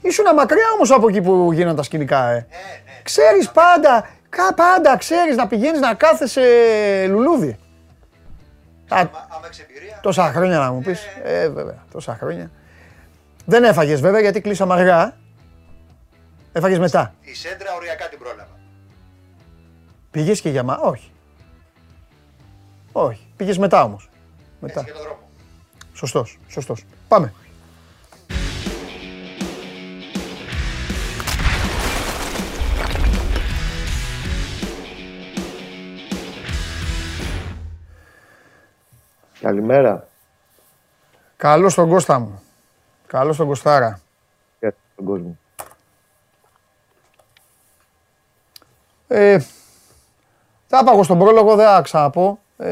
Ήσουν μακριά όμως από εκεί που γίνανε τα σκηνικά, ε. Ναι, ναι. Ξέρεις πάντα, κα, πάντα ξέρεις να πηγαίνεις να κάθεσαι λουλούδι. Άμα Τόσα χρόνια να μου πεις. Ε. ε, βέβαια, τόσα χρόνια. Δεν έφαγες βέβαια γιατί κλείσαμε αργά. Έφαγες μετά. Η σέντρα οριακά την πρόλαβα. Πήγες και για μα, όχι. Όχι. Πήγες μετά όμως. Μετά. Έτσι, δρόμο. Σωστός, σωστός. Πάμε. Καλημέρα. Καλώς τον Κώστα μου. Καλώς τον Κωστάρα. Για τον κόσμο. Ε, θα πάω στον πρόλογο, δεν θα ξαναπώ. Ε,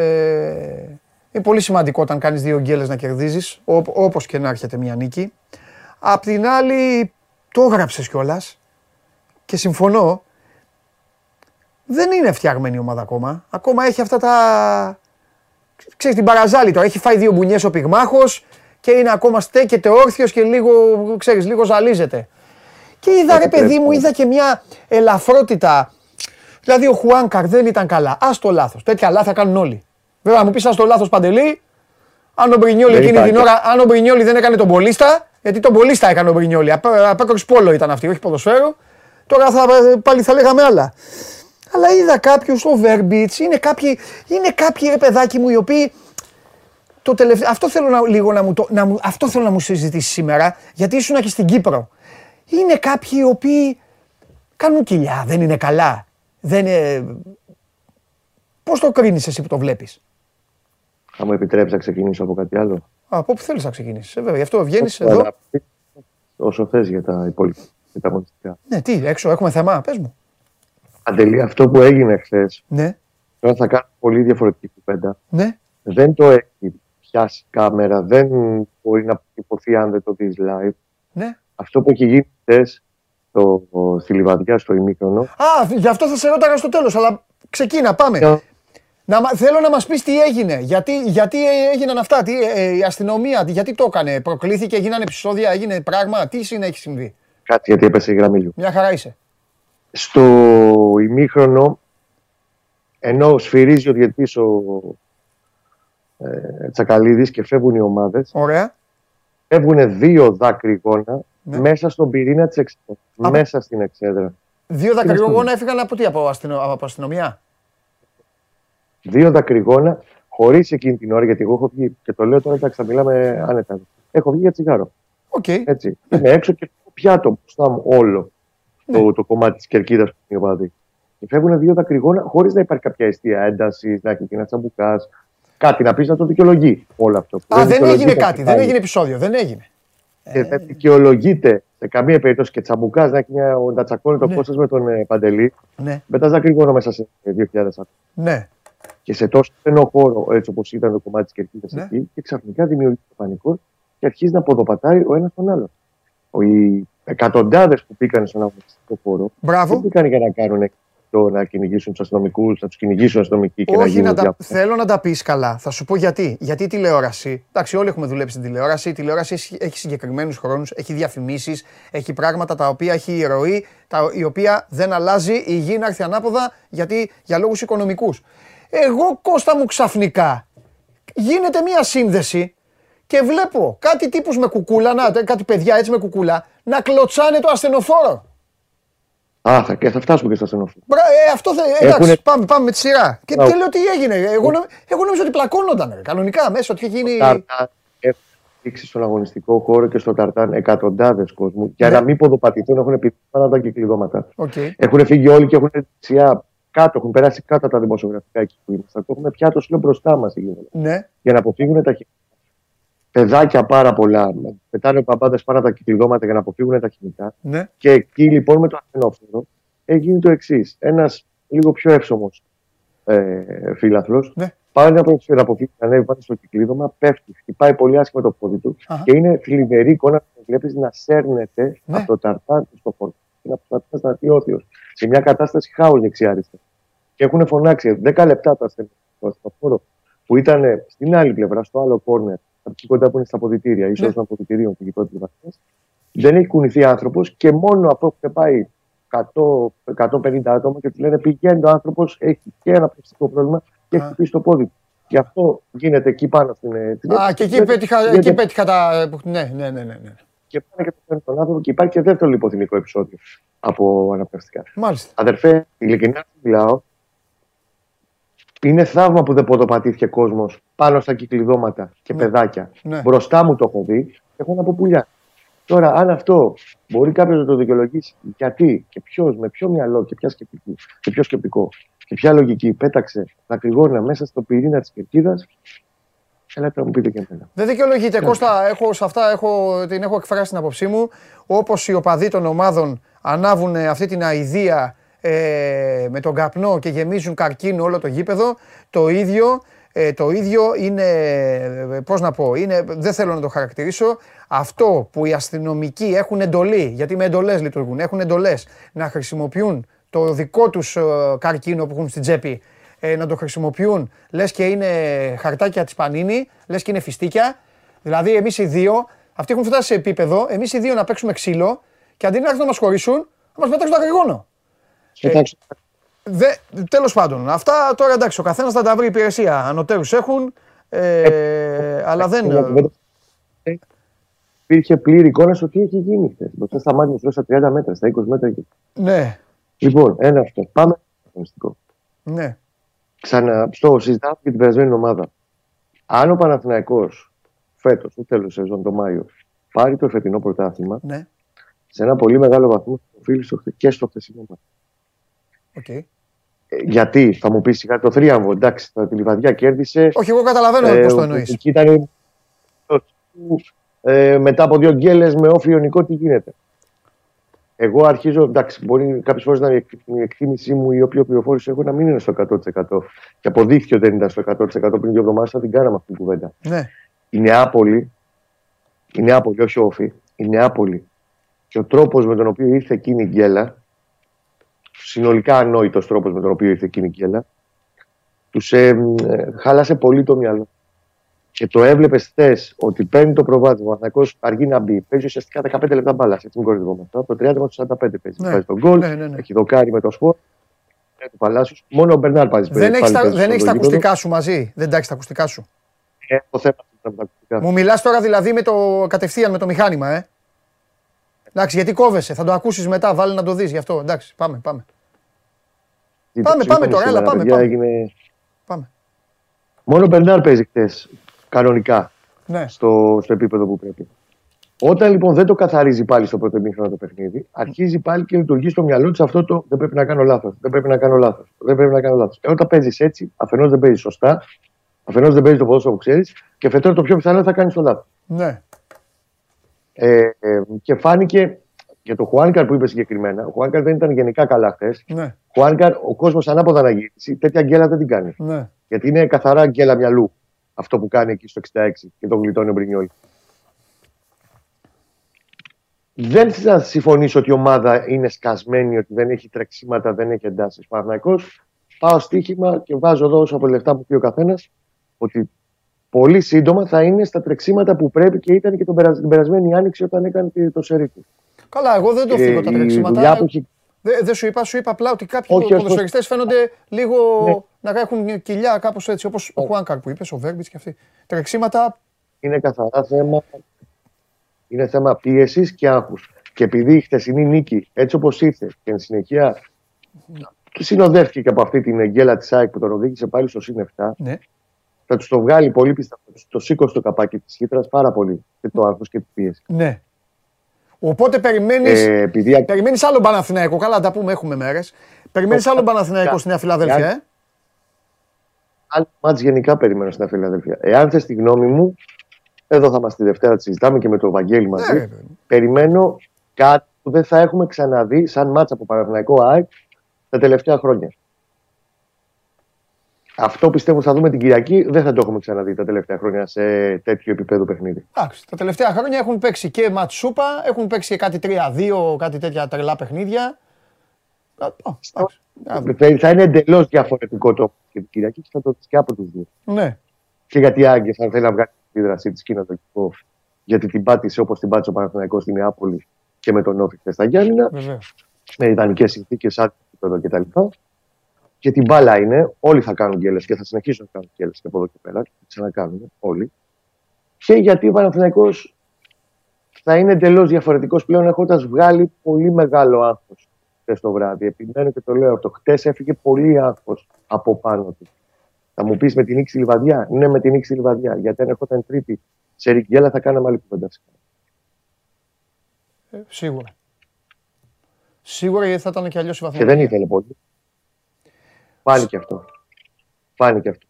είναι πολύ σημαντικό όταν κάνεις δύο γκέλες να κερδίζεις, όπως και να έρχεται μια νίκη. Απ' την άλλη, το έγραψες κιόλας και συμφωνώ, δεν είναι φτιαγμένη η ομάδα ακόμα. Ακόμα έχει αυτά τα... Ξέρεις την παραζάλη τώρα, έχει φάει δύο μπουνιές ο πυγμάχος και είναι ακόμα στέκεται όρθιος και λίγο, ξέρεις, λίγο ζαλίζεται. Και είδα ρε παιδί μου, είδα και μια ελαφρότητα Δηλαδή ο Χουάνκαρ δεν ήταν καλά. Α το λάθος. Τέτοια λάθη κάνουν όλοι. Βέβαια, μου πεις ας το λάθος παντελή. Αν ο Μπρινιόλι εκείνη την ώρα, αν ο Μπρινιόλι δεν έκανε τον Πολίστα, γιατί τον Πολίστα έκανε ο Μπρινιόλι. Απέκοψη πόλο ήταν αυτή, όχι ποδοσφαίρο. Τώρα θα, πάλι θα λέγαμε άλλα. Αλλά είδα κάποιους, ο Βέρμπιτς, είναι κάποιοι, είναι κάποιοι ρε παιδάκι μου οι οποίοι. Το τελευταίο, αυτό, θέλω να, λίγο να μου το, να μου, αυτό θέλω να μου συζητήσεις σήμερα, γιατί ήσουν και στην Κύπρο. Είναι κάποιοι οι οποίοι κάνουν κοιλιά, δεν είναι καλά. Δεν είναι... Πώς το κρίνεις εσύ που το βλέπεις; Θα μου επιτρέψεις να ξεκινήσω από κάτι άλλο; Α, από όπου θέλεις να ξεκινήσεις. Ε, βέβαια, γι' αυτό βγαίνεις εδώ. Όσο θες για τα υπόλοιπα. Για τα μονιστικά. Ναι, τι, έξω έχουμε θέμα, πες μου. Αντελεί αυτό που έγινε χθες. Ναι. Τώρα θα κάνω πολύ διαφορετική κουβέντα. Ναι. δεν το έχει πιάσει κάμερα, δεν μπορεί να υποθεί αν δεν το δεις live. Ναι. Αυτό που έχει γίνει χθες στη Λιβαδιά, στο ημίκρονο. Α, γι' αυτό θα σε ρώταγα στο τέλος, αλλά ξεκίνα, πάμε. Να, θέλω να μας πεις τι έγινε, γιατί, γιατί έγιναν αυτά, τι, ε, η αστυνομία, γιατί το έκανε, προκλήθηκε, έγιναν επεισόδια, έγινε πράγμα, τι συνέχει συμβεί; Κάτι γιατί έπεσε η γραμμή Μια χαρά είσαι. Στο ημίχρονο, ενώ σφυρίζει ο διετής ο ε, Τσακαλίδης και φεύγουν οι ομάδες, Ωραία. φεύγουν δύο δάκρυγόνα ναι. μέσα στον πυρήνα της εξέδρα. Μέσα στην εξέδρα. Δύο δακρυγόνα έφυγαν από τι, από, από αστυνομία; Δύο δακρυγόνα χωρίς εκείνη την ώρα, γιατί εγώ έχω βγει και το λέω τώρα, εντάξει, θα μιλάμε άνετα. Έχω βγει για τσιγάρο. Okay. Έτσι. Είμαι έξω και πιάτο μπροστά μου όλο ναι. το, το κομμάτι της κερκίδας που είναι ο Και φεύγουν δύο δακρυγόνα χωρίς να υπάρχει κάποια αιστεία έντασης, να έχει και ένας τσαμπουκάς. Κάτι να πεις να το δικαιολογεί όλο αυτό. Α, δεν, δεν έγινε κάτι, δεν έγινε επεισόδιο, δεν έγινε. Και δεν δικαιολογείται σε καμία περίπτωση και τσαμπουκά να, έχει μια, να τσακώνει το ναι. με τον ε, Παντελή. Ναι. Μετά δακρυγόνα μέσα σε 2.000 άτομα. Ναι και σε τόσο στενό χώρο, έτσι όπως ήταν το κομμάτι της κερκίδας ναι. εκεί, και ξαφνικά δημιουργείται το πανικός και αρχίζει να ποδοπατάει ο ένας τον άλλο. Οι εκατοντάδες που πήγαν στον αγωνιστικό χώρο Μπράβο. δεν πήγαν για να κάνουν το να κυνηγήσουν τους αστυνομικούς, να τους κυνηγήσουν αστυνομικοί και Όχι, να γίνουν. Να θέλω να τα πεις καλά. Θα σου πω γιατί. Γιατί η τηλεόραση. Εντάξει, όλοι έχουμε δουλέψει στην τηλεόραση. Η τηλεόραση έχει συγκεκριμένους χρόνους, έχει διαφημίσεις, έχει πράγματα τα οποία έχει ροή, τα, η οποία δεν αλλάζει. Η γη να έρθει ανάποδα γιατί, για λόγους οικονομικούς. Εγώ Κώστα μου ξαφνικά γίνεται μια σύνδεση και βλέπω κάτι τύπους με κουκούλα, να, κάτι παιδιά έτσι με κουκούλα, να κλωτσάνε το ασθενοφόρο. Α, θα, και θα φτάσουμε και στο ασθενοφόρο. Μπρα, ε, αυτό θα, εντάξει, Έχουνε... πάμε, πάμε με τη σειρά. Και τι λέω τι έγινε. Εγώ, εγώ νομίζω ότι πλακώνονταν κανονικά μέσα, ότι είχε γίνει... Έχουν δείξει στον αγωνιστικό χώρο και στο Ταρτάν εκατοντάδες κόσμου. Για ναι. να μην ποδοπατηθούν έχουν πει πάνω τα κυκλειδώματα. Okay. Έχουν φύγει όλοι και έχουν δεξιά κάτω, έχουν περάσει κάτω τα δημοσιογραφικά εκεί που είμαστε. Το έχουμε πιάτο λέω μπροστά μας ναι. Για να αποφύγουν τα χημικά. Παιδάκια πάρα πολλά. Πετάνε παπάδες πάνω τα κυκλώματα για να αποφύγουν τα χημικά. Ναι. Και εκεί λοιπόν με το ασθενόφωνο έγινε το εξής. Ένας λίγο πιο εύσωμος ε, φίλαθλο ναι. πάει να αποφύγει να ανέβει πάνω στο κυκλίδωμα, πέφτει, χτυπάει πολύ άσχημα το πόδι του Αχα. και είναι θλιβερή εικόνα που βλέπεις να σέρνεται ναι. από το ταρτάν του στο χώρο και να προσπαθεί να σταθεί όρθιο σε μια κατάσταση χάου δεξιά-αριστερά. Και έχουν φωνάξει 10 λεπτά το ασθενοφόρο που ήταν στην άλλη πλευρά, στο άλλο κόρνερ, από εκεί κοντά που είναι στα αποδητήρια, ίσως ναι. των αποδητηρίων του πρώτη βαθμία. Δεν έχει κουνηθεί άνθρωπος και μόνο αυτό που πάει 100, 150 άτομα και τους λένε πηγαίνει ο άνθρωπος, έχει και ένα πνευστικό πρόβλημα και έχει χτυπήσει το πόδι του. Γι' αυτό γίνεται εκεί πάνω στην. Α, και εκεί πέτυχα, εκεί πέτυχα τα. Ναι, ναι, ναι. ναι. Και πάνε και το τον άνθρωπο και υπάρχει και δεύτερο λιποθυμικό επεισόδιο από αναπνευστικά. Μάλιστα. Αδερφέ, ειλικρινά μιλάω. Είναι θαύμα που δεν ποδοπατήθηκε κόσμος πάνω στα κυκλειδώματα και ναι. παιδάκια. Ναι. Μπροστά μου το έχω δει έχω ένα πουλιά. Τώρα, αν αυτό μπορεί κάποιος να το δικαιολογήσει, γιατί και ποιος, με ποιο μυαλό και ποια σκεπτική και ποιο σκεπτικό και ποια λογική πέταξε τα κρυγόνα μέσα στο πυρήνα της κερκίδας, Ελάτε να μου πείτε και εμένα. Δεν δικαιολογείται. Κώστα, έχω, σε αυτά έχω, την έχω εκφράσει την απόψή μου. Όπως οι οπαδοί των ομάδων ανάβουν αυτή την αηδία ε, με τον καπνό και γεμίζουν καρκίνο όλο το γήπεδο, το ίδιο, ε, το ίδιο είναι, πώς να πω, είναι, δεν θέλω να το χαρακτηρίσω, αυτό που οι αστυνομικοί έχουν εντολή, γιατί με εντολές λειτουργούν, έχουν εντολές να χρησιμοποιούν το δικό τους ε, καρκίνο που έχουν στην τσέπη ε, να το χρησιμοποιούν λες και είναι χαρτάκια της Πανίνη, λες και είναι φιστίκια. Δηλαδή εμείς οι δύο, αυτοί έχουν φτάσει σε επίπεδο, εμείς οι δύο να παίξουμε ξύλο και αντί να έρθουν να μας χωρίσουν, να μας πετάξουν τα γρηγόνο. Ε, δε, τέλος πάντων, αυτά τώρα εντάξει, ο καθένας θα τα βρει υπηρεσία. Ανωτέρους έχουν, ε, αλλά δεν... Υπήρχε πλήρη εικόνα στο τι έχει γίνει χθε. Μπροστά στα μάτια μου, στα 30 μέτρα, στα 20 μέτρα. Ναι. Λοιπόν, ένα αυτό. Πάμε στο Ναι ξαναστό συζητάμε και την περασμένη ομάδα. Αν ο Παναθηναϊκός φέτο, το τέλο σεζόν, το Μάιο, πάρει το φετινό πρωτάθλημα, ναι. σε ένα πολύ μεγάλο βαθμό οφείλει στο, και στο χθεσινό μα. Okay. Ε, γιατί, θα μου πεις σιγά το θρίαμβο, εντάξει, τη λιβαδιά κέρδισε. Όχι, εγώ καταλαβαίνω ε, πώς το εννοείς. Ήταν. Ε, μετά από δύο γκέλες με όφη ιονικό, τι γίνεται; Εγώ αρχίζω, εντάξει, μπορεί κάποιες φορές να η εκτίμησή μου ή όποια πληροφόρηση έχω να μην είναι στο 100%. Και αποδείχθηκε ότι δεν ήταν στο 100% πριν δύο εβδομάδες, θα την κάναμε αυτή την κουβέντα. Ναι. Η Νεάπολη, η Νεάπολη, όχι όφη, η Νεάπολη και ο τρόπος με τον οποίο ήρθε εκείνη η γκέλα, συνολικά ανόητος τρόπος με τον οποίο ήρθε εκείνη η γκέλα, τους ε, ε, χάλασε πολύ το μυαλό και το έβλεπες χθες ότι παίρνει το προβάδισμα, ο Αθηνακό αργεί να μπει, παίζει ουσιαστικά 15 λεπτά μπάλα. Έτσι μην αυτό. Από το 30 με το 45 παίζει. Ναι. Βάζει τον γκολ, ναι, ναι, ναι. έχει δοκάρι με το σπορ. Του Παλάσιου. Μόνο ο Μπερνάρ πάει. Δεν έχεις τα, δεν έχεις τα ακουστικά σου μαζί; Δεν τα έχεις τα ακουστικά σου; Έχω θέμα με τα ακουστικά. Μου μιλάς τώρα δηλαδή με το, κατευθείαν με το μηχάνημα, ε. Εντάξει, γιατί κόβεσαι, θα το ακούσεις μετά, βάλει να το δεις γι' αυτό. Εντάξει, πάμε, πάμε. Πάμε, πάμε τώρα, έλα, πάμε. Πάμε. Μόνο ο Μπερνάρ παίζει χθε κανονικά ναι. στο, στο επίπεδο που πρέπει. Όταν λοιπόν δεν το καθαρίζει πάλι στο πρώτο μήχρονο το παιχνίδι, αρχίζει πάλι και λειτουργεί στο μυαλό της αυτό το δεν πρέπει να κάνω λάθος. Δεν πρέπει να κάνω λάθος. Δεν πρέπει να κάνω λάθος. Ε, όταν παίζεις έτσι, αφενός δεν παίζεις σωστά, αφενός δεν παίζεις το ποδόσφαιρο που ξέρεις, και αφετέρου το πιο πιθανό θα κάνεις το λάθος. Ναι. Ε, ε, και φάνηκε για τον Χουάνκαρ που είπε συγκεκριμένα. Ο Χουάνκαρ δεν ήταν γενικά καλά χθες. Ναι. Χουάνκαρ, ο κόσμος ανάποδα να γυρίσει. Τέτοια γκέλα δεν την κάνει. Ναι. Γιατί είναι καθαρά γκέλα μυαλού αυτό που κάνει εκεί στο 66 και τον γλιτώνει ο Μπρινιόλ. Δεν θα συμφωνήσω ότι η ομάδα είναι σκασμένη, ότι δεν έχει τρεξίματα, δεν έχει εντάσεις. Παναγικό, πάω στοίχημα και βάζω εδώ όσο από λεφτά που πει ο καθένας, ότι πολύ σύντομα θα είναι στα τρεξίματα που πρέπει και ήταν και τον την περασμένη άνοιξη όταν έκανε το σερί Καλά, εγώ δεν το φύγω τα τρεξίματα. Δεν σου είπα, σου είπα απλά ότι κάποιοι ποδοσφαιριστές φαίνονται λίγο ναι. να έχουν κοιλιά κάπως έτσι, όπως ο Χουάνκαρ που είπες, ο Βέρμπιτς και αυτοί. Τρεξίματα. Είναι καθαρά θέμα. Είναι θέμα πίεσης και άγχους. Και επειδή η χτεσινή νίκη, έτσι όπως ήρθε και εν συνεχεία και συνοδεύτηκε και από αυτή την εγγέλα της ΑΕΚ που τον οδήγησε πάλι στο ΣΥΝ 7, ναι. Θα τους το βγάλει πολύ πιστεύω. Το σήκω στο καπάκι της χύτρα πάρα πολύ και το άγχος και την πίεση. Ναι. Οπότε περιμένει. Ε, επειδή... Περιμένεις άλλο Παναθηναϊκό. Καλά, τα πούμε, έχουμε μέρες. Περιμένεις άλλο Παναθηναϊκό στη Νέα Φιλαδέλφια, ε; Άλλο μάτς γενικά περιμένω στην Νέα Φιλαδέλφια. Εάν θες τη γνώμη μου, εδώ θα είμαστε τη Δευτέρα, τη συζητάμε και με το Βαγγέλη μαζί. Ναι, περιμένω κάτι που δεν θα έχουμε ξαναδεί σαν μάτσα από Παναθηναϊκό ΑΕΚ τα τελευταία χρόνια. Αυτό πιστεύω θα δούμε την Κυριακή. Δεν θα το έχουμε ξαναδεί τα τελευταία χρόνια σε τέτοιο επίπεδο παιχνίδι. Εντάξει, τα τελευταία χρόνια έχουν παίξει και ματσούπα, έχουν παίξει κάτι 3-2, κάτι τέτοια τρελά παιχνίδια. Θα είναι εντελώς διαφορετικό το και την Κυριακή και θα το δεις και από τους δύο. Ναι. Και γιατί η Άγκε θα θέλει να βγάλει τη δρασή της και γιατί την πάτησε όπως την πάτησε ο Παναθηναϊκός στην Νεάπολη και με τον Όφη στα Γιάννηνα. Με ιδανικέ συνθήκες, άτυπο κτλ. Και την μπάλα είναι, όλοι θα κάνουν γκέλες και θα συνεχίσουν να κάνουν γκέλες και από εδώ και πέρα. Θα ξανακάνουν όλοι. Και γιατί ο Παναθυναϊκό θα είναι εντελώς διαφορετικός πλέον έχοντας βγάλει πολύ μεγάλο άγχος χθες το βράδυ. Επιμένω και το λέω αυτό. Χθε έφυγε πολύ άγχος από πάνω του. Θα μου πεις με την νίκη Λιβαδιά; Ναι, με την νίκη Λιβαδιά. Γιατί αν ερχόταν τρίτη σε ρικγέλα θα κάναμε άλλη κουβέντα. Ε, σίγουρα. Σίγουρα γιατί θα ήταν και αλλιώς η βαθμολογία. Και δεν ήθελε πολύ. Πάλι και αυτό. Πάλι και αυτό.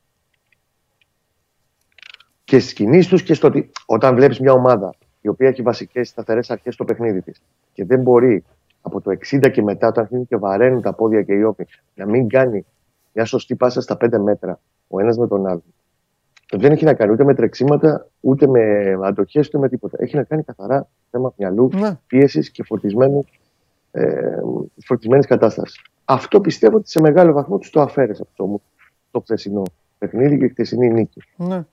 Και στις κινήσεις τους και στο ότι όταν βλέπεις μια ομάδα η οποία έχει βασικές σταθερές αρχές στο παιχνίδι της και δεν μπορεί από το 60 και μετά, όταν αρχίζουν και βαραίνουν τα πόδια και οι όποι, να μην κάνει μια σωστή πάσα στα 5 μέτρα ο ένας με τον άλλο. Δεν έχει να κάνει ούτε με τρεξίματα, ούτε με αντοχές, ούτε με τίποτα. Έχει να κάνει καθαρά θέμα μυαλού, ναι. πίεσης και φορτισμένη ε, κατάστασης. Αυτό πιστεύω ότι σε μεγάλο βαθμό τους το αφαίρεσε από το, το χθεσινό παιχνίδι και χθεσινή νίκη. Ναι.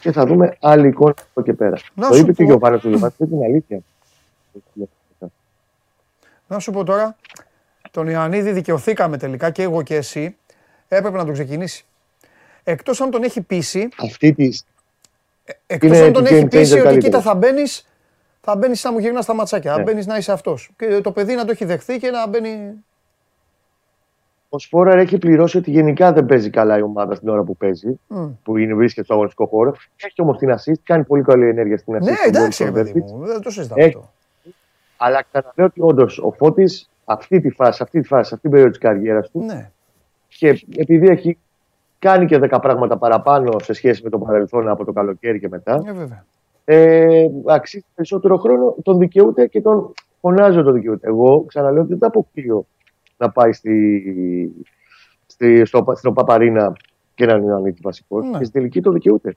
Και θα δούμε άλλη εικόνα από και πέρα. Να το είπε και ο Γιωβάνος του Γιωβάνος, είναι αλήθεια. Να σου πω τώρα, τον Ιωαννίδη δικαιωθήκαμε τελικά και εγώ και εσύ. Έπρεπε να τον ξεκινήσει. Εκτός αν τον έχει πείσει. Αυτή τη. Ε, Εκτός αν τον έχει πείσει ότι κοίτα θα μπαίνεις θα μπαίνεις να μου γυρνάς στα ματσάκια. Ναι. μπαίνεις να είσαι αυτός. Και το παιδί να το έχει δεχθεί και να μπαίνει. Ο Σπόρα έχει πληρώσει ότι γενικά δεν παίζει καλά η ομάδα στην ώρα που παίζει, mm. που είναι, βρίσκεται στο αγωνιστικό χώρο. Έχει όμως την assist, κάνει πολύ καλή ενέργεια στην assist. Ναι, εντάξει, παιδί μου, δεν το συζητάω αυτό. Αλλά ξαναλέω ότι όντως ο Φώτης αυτή τη φάση, αυτή τη φάση, αυτή την περίοδο της καριέρας του. Ναι. Και επειδή έχει κάνει και 10 πράγματα παραπάνω σε σχέση με το παρελθόν από το καλοκαίρι και μετά. Ε, βέβαια. Ε, αξίζει περισσότερο χρόνο, τον δικαιούται και τον φωνάζω το δικαιούται. Εγώ ξαναλέω ότι δεν τα αποκλείω να πάει στη, στη, στο, στην Παπαρίνα και να είναι ο βασικός. Ναι. Και στην τελική το δικαιούται.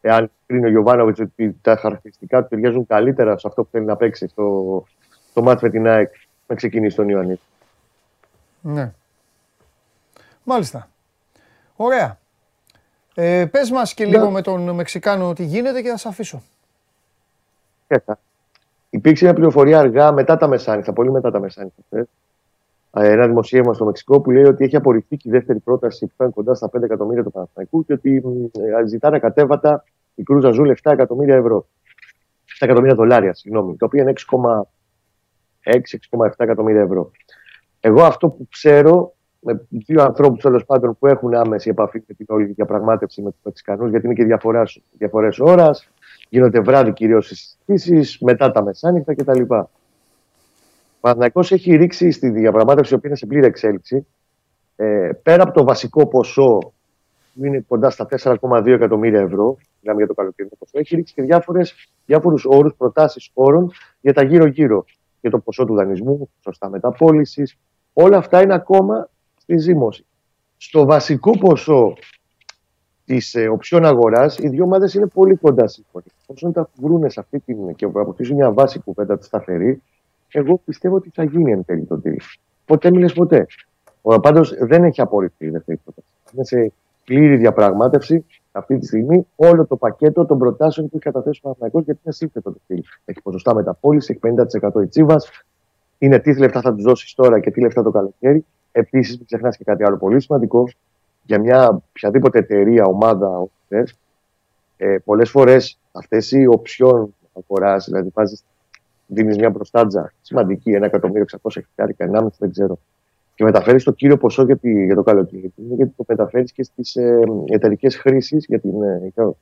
Εάν κρίνει ο Γιωβάνοβιτς ότι τα χαρακτηριστικά του ταιριάζουν καλύτερα σε αυτό που θέλει να παίξει στο, στο μάτι με την ΑΕΚ, να ξεκινήσει τον Ιωαννίδη. Ναι. Μάλιστα. Ωραία. Ε, πες μας και λίγο ναι. με τον Μεξικάνο τι γίνεται και θα σε αφήσω. Έτα. Υπήρξε μια πληροφορία αργά μετά τα μεσάνυχτα, πολύ μετά τα μεσάνυχτα. Ε, ένα δημοσίευμα στο Μεξικό που λέει ότι έχει απορριφθεί και η δεύτερη πρόταση που ήταν κοντά στα 5 εκατομμύρια του Παναθηναϊκού και ότι ε, ζητάνε κατέβατα η Κρούζα Ζούλ 7 εκατομμύρια ευρώ. 7 εκατομμύρια δολάρια, συγγνώμη, το οποίο είναι 6,6-6,7 εκατομμύρια ευρώ. Εγώ αυτό που ξέρω με δύο ανθρώπους τέλος πάντων που έχουν άμεση επαφή με την όλη διαπραγμάτευση με του Μεξικανού, γιατί είναι και διαφορές ώρας, γίνονται βράδυ κυρίως συζητήσεις, μετά τα μεσάνυχτα κτλ. Ο Παναθυναϊκό έχει ρίξει στη διαπραγμάτευση, που είναι σε πλήρη εξέλιξη, ε, πέρα από το βασικό ποσό που είναι κοντά στα 4,2 εκατομμύρια ευρώ, μιλάμε για το καλοκαιρινό ποσό, έχει ρίξει και διάφορους όρους, προτάσεις όρων για τα γύρω-γύρω. Για το ποσό του δανεισμού, σωστά μεταπόλησης. Όλα αυτά είναι ακόμα στη ζήμωση. Στο βασικό ποσό της ε, οψιών αγοράς, οι δύο ομάδες είναι πολύ κοντά σύμφωνοι. Όσο τα βρουν σε αυτή την και αποκτήσουν μια βάση κουβέντα τη σταθερή, εγώ πιστεύω ότι θα γίνει εν τέλει το deal. Ποτέ μιλε ποτέ. Πάντως δεν έχει απορριφθεί η δεύτερη πρόταση. Είναι σε πλήρη διαπραγμάτευση αυτή τη στιγμή όλο το πακέτο των προτάσεων που έχει καταθέσει ο Παναγιώ γιατί είναι σύνθετο το deal. Έχει ποσοστά μεταπόληση, έχει 50% η Τσίβα. Είναι τι λεφτά θα τους δώσεις τώρα και τι λεφτά το καλοκαίρι. Επίσης, μην ξεχνάς και κάτι άλλο πολύ σημαντικό. Για μια οποιαδήποτε εταιρεία, ομάδα, ε, πολλές φορές αυτές οι οψιών αγοράς, δηλαδή βάζεις δίνεις μια μπροστάτζα σημαντική, ένα εκατομμύριο, 600 χιλιάρικα, 1,5 δεν ξέρω, και μεταφέρεις το κύριο ποσό για, τη, για το καλοκαίρι, είναι γιατί το μεταφέρεις και στις ε, εταιρικές χρήσεις για, την, ε, για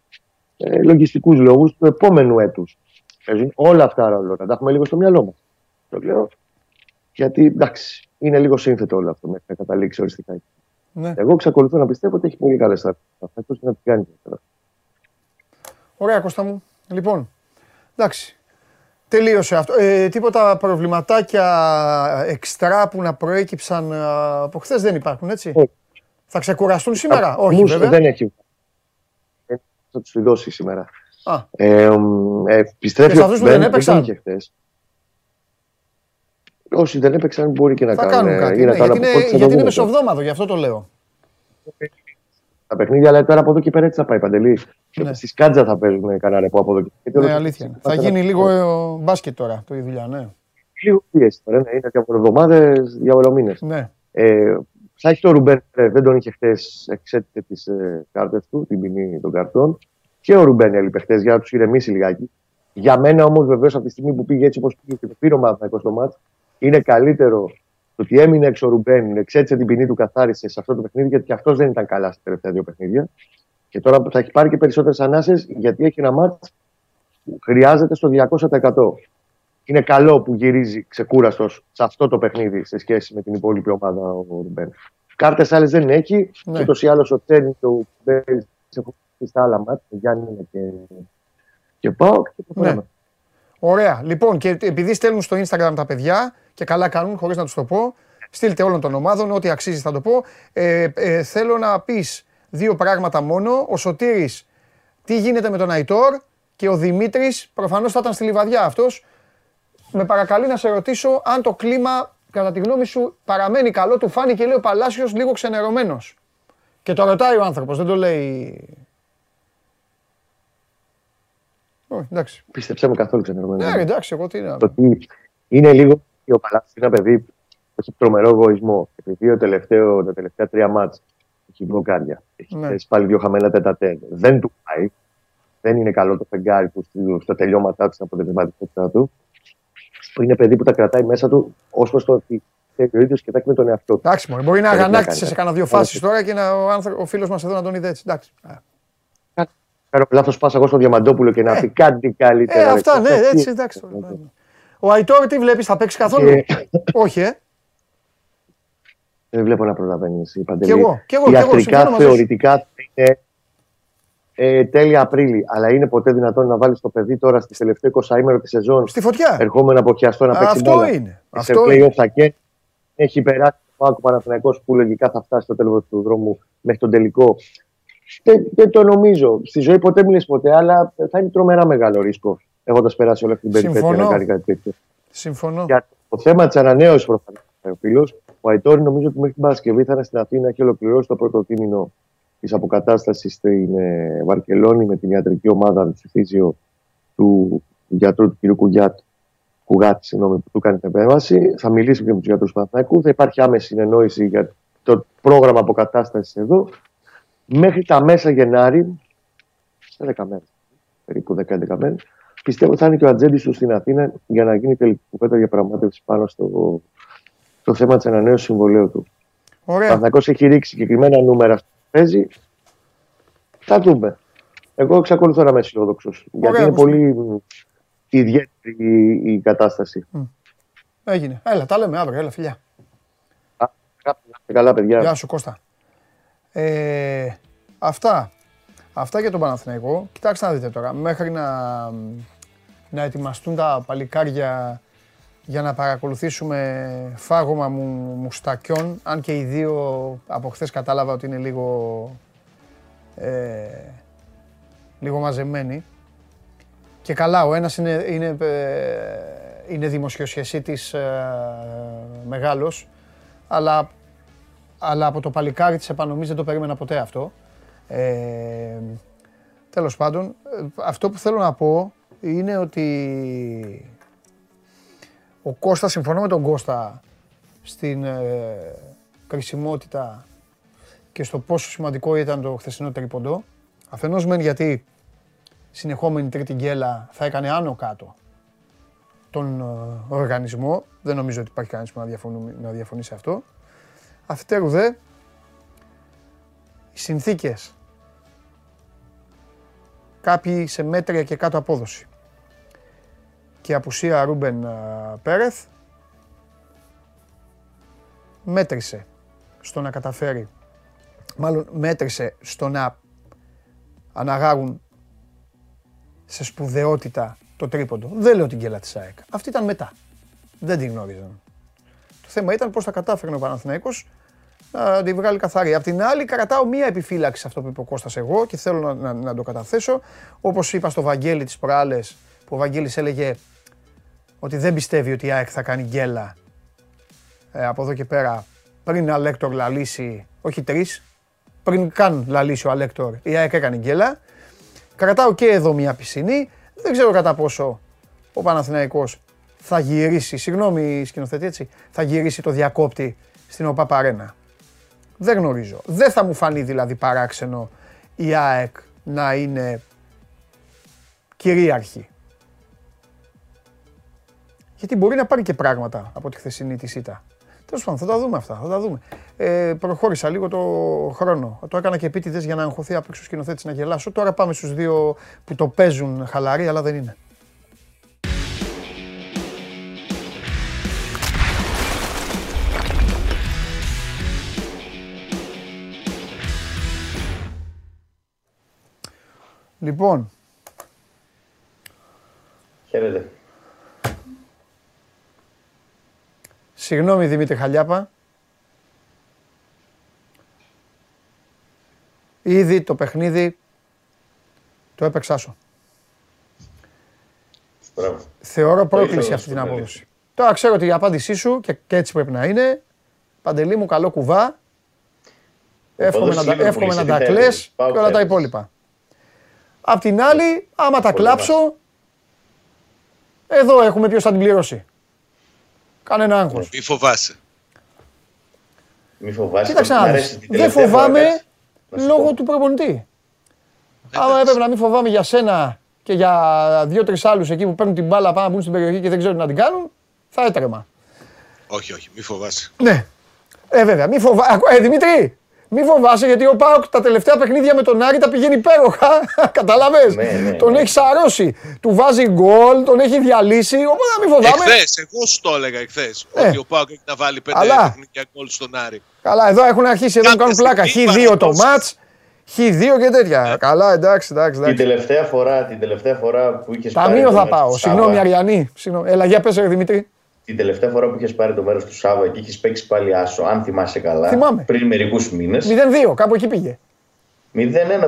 ε, λογιστικούς λόγους του επόμενου έτους. Παίζουν όλα αυτά ρόλο. Να τα έχουμε λίγο στο μυαλό μας. Το λέω γιατί εντάξει, είναι λίγο σύνθετο όλο αυτό μέχρι να καταλήξει οριστικά. Ναι. Εγώ εξακολουθώ να πιστεύω ότι έχει πολύ καλές θα και να την κάνει. Ωραία, Κώστα μου. Λοιπόν, εντάξει. Τελείωσε αυτό. Ε, τίποτα προβληματάκια εξτρά που να προέκυψαν ε, από χθες δεν υπάρχουν, έτσι; Θα ξεκουραστούν σήμερα; Όχι, βέβαια. Δεν έχει. Θα τους δώσει σήμερα. Α. Ε, ε, επιστρέφει και σε αυτούς που δεν έπαιξαν; Όσοι δεν έπαιξαν μπορεί και να θα κάνουν. κάτι. Ναι, γιατί είναι, γιατί είναι μεσοβδόμαδο, γι' αυτό το λέω. Τα παιχνίδια, αλλά τώρα από εδώ και πέρα έτσι θα πάει παντελή. Ναι. Στη Σκάτζα θα παίζουν κανένα ρεπό από εδώ και πέρα. Ναι, αλήθεια. Θα γίνει λίγο μπάσκετ τώρα το η δουλειά, ναι. Λίγο πίεση τώρα, ναι. Είναι διαβολοβδομάδε, διαβολομήνε. Ναι. Ε, θα έχει το Ρουμπέν, ε, δεν τον είχε χτε, εξέτειτε τις ε, κάρτες του, την ποινή των καρτών. Και ο Ρουμπέν έλειπε χτε για να τους ηρεμήσει λιγάκι. Για μένα όμως, βεβαίως, από τη στιγμή που πήγε έτσι όπως πήγε και το πήρε ο στο μάτς, είναι καλύτερο το ότι έμεινε έξω ο Ρουμπέν, εξέτησε την ποινή του, καθάρισε σε αυτό το παιχνίδι, γιατί και αυτός δεν ήταν καλά στα τελευταία δύο παιχνίδια. Και τώρα θα έχει πάρει και περισσότερες ανάσες, γιατί έχει ένα μάτς που χρειάζεται στο 200%. Είναι καλό που γυρίζει ξεκούραστος σε αυτό το παιχνίδι σε σχέση με την υπόλοιπη ομάδα ο Ρουμπέν. Κάρτες άλλες δεν έχει. Ναι. Ούτως ή άλλως ο Τσέρνι και ο Μπέρι έχουν στα άλλα μάτια. Γιάννη και, και πάω. Και ναι. Ωραία. Λοιπόν, και επειδή στέλνουν στο Instagram τα παιδιά και καλά κάνουν, χωρίς να τους το πω, στείλτε όλων των ομάδων, ό,τι αξίζει θα το πω. Ε, ε, θέλω να πεις δύο πράγματα μόνο. Ο Σωτήρης, τι γίνεται με τον Αϊτόρ; Και ο Δημήτρης, προφανώς θα ήταν στη λιβαδιά αυτός. Με παρακαλεί να σε ρωτήσω αν το κλίμα, κατά τη γνώμη σου, παραμένει καλό. Του φάνηκε, λέει ο Παλάσιος, λίγο ξενερωμένος. Και το ρωτάει ο άνθρωπος, δεν το λέει όχι, εντάξει. Πίστεψέ με καθόλου ξενερωμένο. Ναι, εντάξει, εγώ τι είναι. είναι λίγο ο Παλάσιο είναι ένα παιδί που έχει τρομερό εγωισμό. Επειδή ο τελευταίο, τα τελευταία τρία μάτς έχει μπλοκάρια. Έχει ναι. πάλι δύο χαμένα τετατέ. Δεν του πάει. Δεν είναι καλό το φεγγάρι που στα τελειώματά του, στην αποτελεσματικότητά του. Είναι παιδί που τα κρατάει μέσα του ως προς το ότι θέλει ο ίδιος και τα με τον εαυτό του. Εντάξει, μπορεί να αγανάκτησες σε κάνα δύο φάσεις τώρα και να, ο, ο φίλος μας εδώ να τον είδε έτσι. Εντάξει κάνω λάθος πάσα εγώ στο Διαμαντόπουλο και να ε. πει κάτι καλύτερα. Ε, αυτά, ναι, έτσι, εντάξει. Ο Αϊτόρ τι βλέπεις, θα παίξει καθόλου; Όχι, ε. Δεν βλέπω να προλαβαίνεις η Παντελή. Και εγώ, και εγώ, Ιατρικά, θεωρητικά είναι. ε, τέλη Απρίλη. Αλλά είναι ποτέ δυνατόν να βάλεις το παιδί τώρα στη τελευταία 20 ημέρα της σεζόν. Στη φωτιά. Ερχόμενο από χιαστό να παίξει Αυτό είναι. Σε Αυτό θα και έχει περάσει ο Άκου Παναθηναϊκός που λογικά θα φτάσει στο τέλος του δρόμου μέχρι τον τελικό. Δεν, δεν το νομίζω. Στη ζωή ποτέ μιλήσει ποτέ, αλλά θα είναι τρομερά μεγάλο ρίσκο έχοντας περάσει όλη αυτή την περιπέτεια να κάνει κάτι τέτοιο. Συμφωνώ. Για το θέμα της ανανέωσης προφανώς, ο φίλος, ο Αϊτόρη νομίζω ότι μέχρι την Παρασκευή θα είναι στην Αθήνα και ολοκληρώσει το πρώτο κείμενο της αποκατάστασης στην ε, Βαρκελόνη με την ιατρική ομάδα της φύσιο του γιατρού του κ. Κουγιάτ, Κουγάτη, συγγνώμη, που του κάνει την επέμβαση. Θα μιλήσει και με τους γιατρούς του Παναθηναϊκού. Θα υπάρχει άμεση συνεννόηση για το πρόγραμμα αποκατάστασης εδώ. Μέχρι τα μέσα Γενάρη, σε 10 μέρες, περίπου 10-11 μέρες, πιστεύω ότι θα είναι και ο ατζέντης του στην Αθήνα για να γίνει τελική κουβέντα για πραγματεύση πάνω στο το θέμα της ανανέωσης συμβολέου του. Ο Παναθυνακό έχει ρίξει συγκεκριμένα νούμερα στο παίζει. Θα δούμε. Εγώ εξακολουθώ να είμαι αισιόδοξος. Γιατί είναι πολύ ιδιαίτερη η κατάσταση. Έγινε. Έλα, τα λέμε αύριο. Έλα, φιλιά. Καλά, παιδιά. Γεια σου, Κώστα. Ε, αυτά. Αυτά για τον Παναθηναϊκό. Κοιτάξτε να δείτε τώρα. Μέχρι να, να ετοιμαστούν τα παλικάρια για να παρακολουθήσουμε φάγωμα μου, μουστακιών, αν και οι δύο από χθες κατάλαβα ότι είναι λίγο, ε, λίγο μαζεμένοι. Και καλά, ο ένας είναι, είναι, ε, είναι δημοσιοσχεσίτης ε, μεγάλος, αλλά, αλλά από το παλικάρι της επανομής δεν το περίμενα ποτέ αυτό. Ε, τέλος πάντων, ε, αυτό που θέλω να πω είναι ότι ο Κώστας, συμφωνώ με τον Κώστα στην ε, κρισιμότητα και στο πόσο σημαντικό ήταν το χθεσινό τρίποντο. Αφενός μεν γιατί συνεχόμενη τρίτη γκέλα θα έκανε άνω κάτω τον ε, οργανισμό. Δεν νομίζω ότι υπάρχει κανείς που να διαφωνεί, να διαφωνεί σε αυτό. Αφετέρου δε, οι συνθήκες κάποιοι σε μέτρια και κάτω απόδοση και απουσία Ρούμπεν Πέρεθ μέτρησε στο να καταφέρει, μάλλον μέτρησε στο να αναγάγουν σε σπουδαιότητα το τρίποντο. Δεν λέω την κέλα της ΑΕΚ. Αυτή ήταν μετά. Δεν την γνώριζαν. Το θέμα ήταν πώς θα κατάφερνε ο Παναθηναϊκός να τη βγάλει καθαρή. Απ' την άλλη, κρατάω μία επιφύλαξη σε αυτό που είπε ο Κώστας εγώ και θέλω να, να, το καταθέσω. Όπως είπα στο Βαγγέλη τις προάλλες, που ο Βαγγέλης έλεγε ότι δεν πιστεύει ότι η ΑΕΚ θα κάνει γκέλα ε, από εδώ και πέρα πριν Αλέκτορ λαλήσει, όχι τρεις, πριν καν λαλήσει ο Αλέκτορ, η ΑΕΚ έκανε γκέλα. Κρατάω και εδώ μια πισινή. Δεν ξέρω κατά πόσο ο Παναθηναϊκός θα γυρίσει, συγγνώμη σκηνοθετή έτσι, θα γυρίσει το διακόπτη στην ΟΠΑ Παρένα. Δεν γνωρίζω. Δεν θα μου φανεί δηλαδή παράξενο η ΑΕΚ να είναι κυρίαρχη. Γιατί μπορεί να πάρει και πράγματα από τη χθεσινή της ΣΥΤΑ. Τέλος πάντων, θα τα δούμε αυτά. Θα τα δούμε. Ε, προχώρησα λίγο το χρόνο. Το έκανα και επίτηδες για να αγχωθεί απ' έξω σκηνοθέτης να γελάσω. Τώρα πάμε στους δύο που το παίζουν χαλαροί, αλλά δεν είναι. Λοιπόν. Χαίρετε. Συγγνώμη Δημήτρη Χαλιάπα. Ήδη το παιχνίδι το έπαιξά σου. Θεωρώ πρόκληση αυτή την απόδοση. Τώρα ξέρω ότι η απάντησή σου και, έτσι πρέπει να είναι. Παντελή μου καλό κουβά. Εύχομαι να, εύχομαι να τα κλαις και όλα τα υπόλοιπα. Απ' την άλλη, άμα τα κλάψω, εδώ έχουμε ποιος θα την πληρώσει. Κανένα άγχος. Μη φοβάσαι. Μη φοβάσαι. Κοίταξε να Δεν φοβάμαι λόγω του προπονητή. Άμα έπρεπε να μην φοβάμαι για σένα και για δύο-τρεις άλλους εκεί που παίρνουν την μπάλα πάνω να μπουν στην περιοχή και δεν ξέρουν να την κάνουν, θα έτρεμα. Όχι, όχι, μη φοβάσαι. Ναι. Ε, βέβαια, μη φοβάσαι. Ε, Δημήτρη, μη φοβάσαι γιατί ο Πάοκ τα τελευταία παιχνίδια με τον Άρη τα πηγαίνει υπέροχα. Καταλαβέ. Ναι, ναι, τον ναι. έχει σαρώσει. Του βάζει γκολ, τον έχει διαλύσει. Οπότε μην φοβάμαι. Εχθές, εγώ σου το έλεγα εχθές. Ε. Ότι ο Πάοκ έχει να βάλει πέντε Αλλά... παιχνίδια γκολ στον Άρη. Καλά, εδώ έχουν αρχίσει εδώ να κάνουν πλάκα. Χ2 το ματ. Χ2 και τέτοια. Καλά, εντάξει, εντάξει. Την τελευταία φορά, την τελευταία φορά που είχες πάρει. Ταμείο θα πάω. Συγγνώμη, Αριανή. Έλα, για πες, Δημητρή. Την τελευταία φορά που είχες πάρει το μέρος του Σάβα και είχες παίξει πάλι άσο, αν θυμάσαι καλά. Θυμάμαι. Πριν μερικούς μήνες. 0-2, κάπου εκεί πήγε. 0-1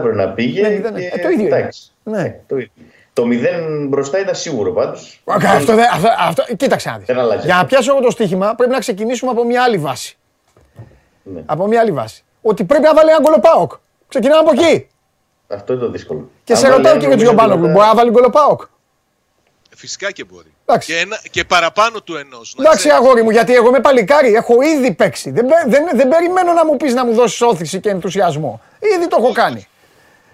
πρέπει να πήγε. Ναι, και... ε, το ίδιο. Εντάξει. Ναι. Ε, το ίδιο. Το 0 μπροστά ήταν σίγουρο πάντως. Αυτό, αυτό, αυτό, κοίταξε να δεις. Για να πιάσω εγώ το στοίχημα πρέπει να ξεκινήσουμε από μια άλλη βάση. Ναι. Από μια άλλη βάση. Ότι πρέπει να βάλει ένα γκολοπάοκ. Ξεκινάμε από εκεί. Αυτό είναι το δύσκολο. Και σε ρωτάω και για τον Γιωμπάνογλου. Μπορεί να βάλει γκολοπάοκ. Φυσικά και μπορεί. Και, ένα, και παραπάνω του ενός. Εντάξει, αγόρι μου, γιατί εγώ είμαι παλικάρι. Έχω ήδη παίξει. Δεν, δεν, δεν περιμένω να μου πεις να μου δώσεις όθηση και ενθουσιασμό. Ήδη το έχω κάνει.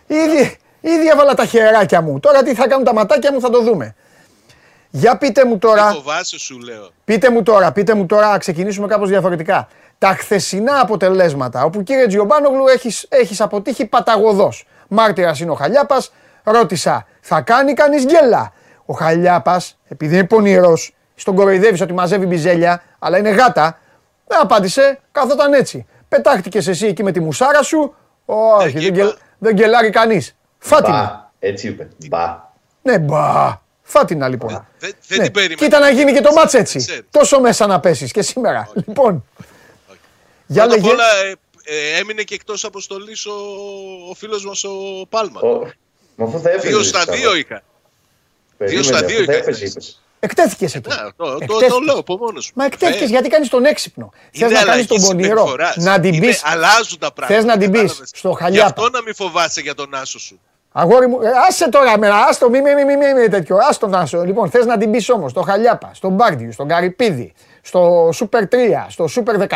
Ήδη, ήδη έβαλα τα χεράκια μου. Τώρα τι θα κάνουν τα ματάκια μου θα το δούμε. Για πείτε μου τώρα. φοβάσαι, σου λέω. Πείτε μου τώρα, πείτε μου τώρα, να ξεκινήσουμε κάπως διαφορετικά. Τα χθεσινά αποτελέσματα, όπου κύριε Τζιομπάνογλου έχεις, έχεις αποτύχει παταγωδός. Μάρτυρας είναι ο Χαλιάπας, ρώτησα, θα κάνει κανείς γκέλα; Ο Χαλιάπας, επειδή είναι πονηρός, στον κοροϊδεύεις ότι μαζεύει μπιζέλια, αλλά είναι γάτα, δεν απάντησε, καθόταν έτσι. Πετάχτηκες εσύ εκεί με τη μουσάρα σου, όχι, δεν, γκελ, δεν γκελάρει κανείς. Φάτινα. Έτσι είπε. Μπα. Ναι, μπα. Φάτινα λοιπόν. Δεν, δεν ναι. την περίμενα. Κοίτα να γίνει και το μάτς έτσι. Τόσο μέσα να πέσεις και σήμερα. Λοιπόν. Για Πρώτα απ' όλα ε, ε, έμεινε και εκτός αποστολής ο, ο φίλος μας ο Πάλμα. Μα αφού θα έφυγε. Δύο στα δύο είχα. Δύο στα δύο είχα. Εκτέθηκες εκεί. Ναι, το, το, το, λέω από μόνος Μα εκτέθηκες γιατί κάνεις τον έξυπνο. Θες να κάνεις τον πονηρό. Να την πεις. Αλλάζουν τα πράγματα. Θες να την πεις στο χαλιά. Γι' αυτό να μην φοβάσαι για τον άσο σου. Αγόρι μου, ε, άσε τώρα μέρα, άστο, μη, μη, μη, μη, μη τέτοιο, άστο να σου. Λοιπόν, θες να την πεις όμως στο Χαλιάπα, στον Μπάρντιου, στον Καρυπίδη, στο Super 3, στο Super 17,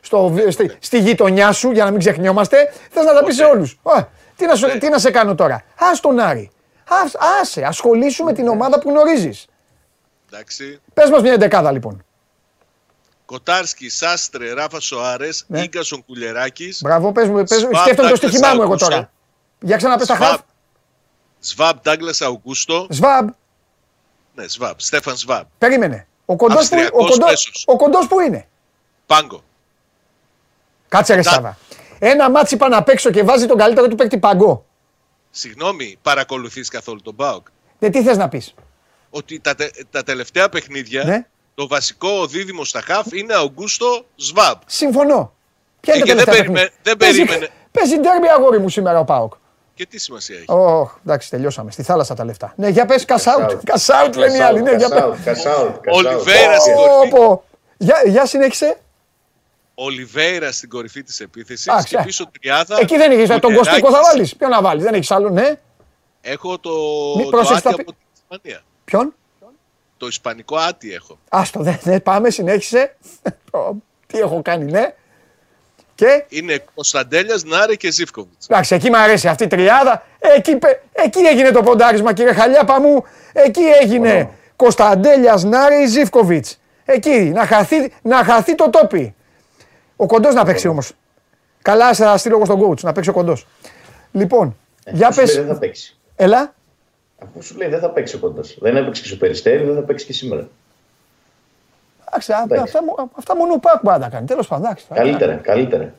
στο, στη, στη γειτονιά σου, για να μην ξεχνιόμαστε, θες να τα πεις σε όλους. Τι, να, τι να σε κάνω τώρα. Α τον Άρη. Ας, άσε, ασχολήσου με την ομάδα που γνωρίζεις. Εντάξει. Πες μας μια εντεκάδα λοιπόν. Κοτάρσκι, Σάστρε, Ράφα Σοάρες, ναι. γκασον Κουλεράκη. Μπράβο, πες μου, πες, σκέφτομαι το στοίχημά μου εγώ τώρα. Για ξαναπες τα χαφ. Σβάμπ, Ντάγκλας Αουγκούστο. Σβάμπ. Ναι, Σβάμπ, Στέφαν Σβάμπ. Περίμενε. Ο κοντός, που, ο, κοντός, ο κοντός που είναι; Πάγκο. Κάτσε ρε Σάβα. Ένα μάτσι πάνω απ' έξω και βάζει τον καλύτερο του παίκτη Παγκό. Συγγνώμη, παρακολουθείς καθόλου τον Μπάουκ; Ναι, τι θες να πεις; Ότι τα, τα τελευταία παιχνίδια ναι. το βασικό δίδυμο στα χαφ είναι Αουγκούστο Σβάμπ. Συμφωνώ. Ποια είναι ε, τα δεν, περιμέ, δεν περίμενε. Παίζει ντέρμπι αγόρι μου σήμερα ο Πάοκ. Και τι σημασία έχει; Oh, εντάξει, τελειώσαμε. Στη θάλασσα τα λεφτά. Ναι, για πες κασάουτ. Κασάουτ λένε οι άλλοι. Ναι, για πες. Ολιβέρας στην κορυφή. Για, για συνέχισε. Ολιβέρα στην κορυφή της επίθεσης και πίσω τριάδα. Εκεί δεν έχει. Τον Κωστίκο θα βάλεις. Ποιον να βάλεις. Δεν έχεις άλλο, ναι. Έχω το. Μη το άτι από την Ισπανία. Ποιον; Το ισπανικό άτι έχω. Άστο, δεν πάμε, συνέχισε. Τι έχω κάνει, ναι. Και... Είναι Κωνσταντέλιας, Νάρε και Ζήφκοβιτς. Εντάξει, εκεί μου αρέσει αυτή η τριάδα. Εκεί, εκεί έγινε το ποντάρισμα, κύριε Χαλιάπα μου. Εκεί έγινε Κωνσταντέλιας, Νάρε, Ζήφκοβιτς. Εκεί να χαθεί, να χαθεί το τόπι. Ο κοντός να παίξει όμως. Καλά, θα στείλω εγώ στον coach να παίξει ο κοντός. Λοιπόν, ε, για πε. Δεν θα παίξει. Έλα. Αφού σου λέει δεν θα παίξει ο κοντός. Δεν έπαιξε και στο περιστέρι, δεν θα παίξει και σήμερα. Εντάξει, αυτά, αυτά μόνο ο Πάκ μπορεί να τα κάνει. Τέλος πάντων. Καλύτερα, καλύτερα.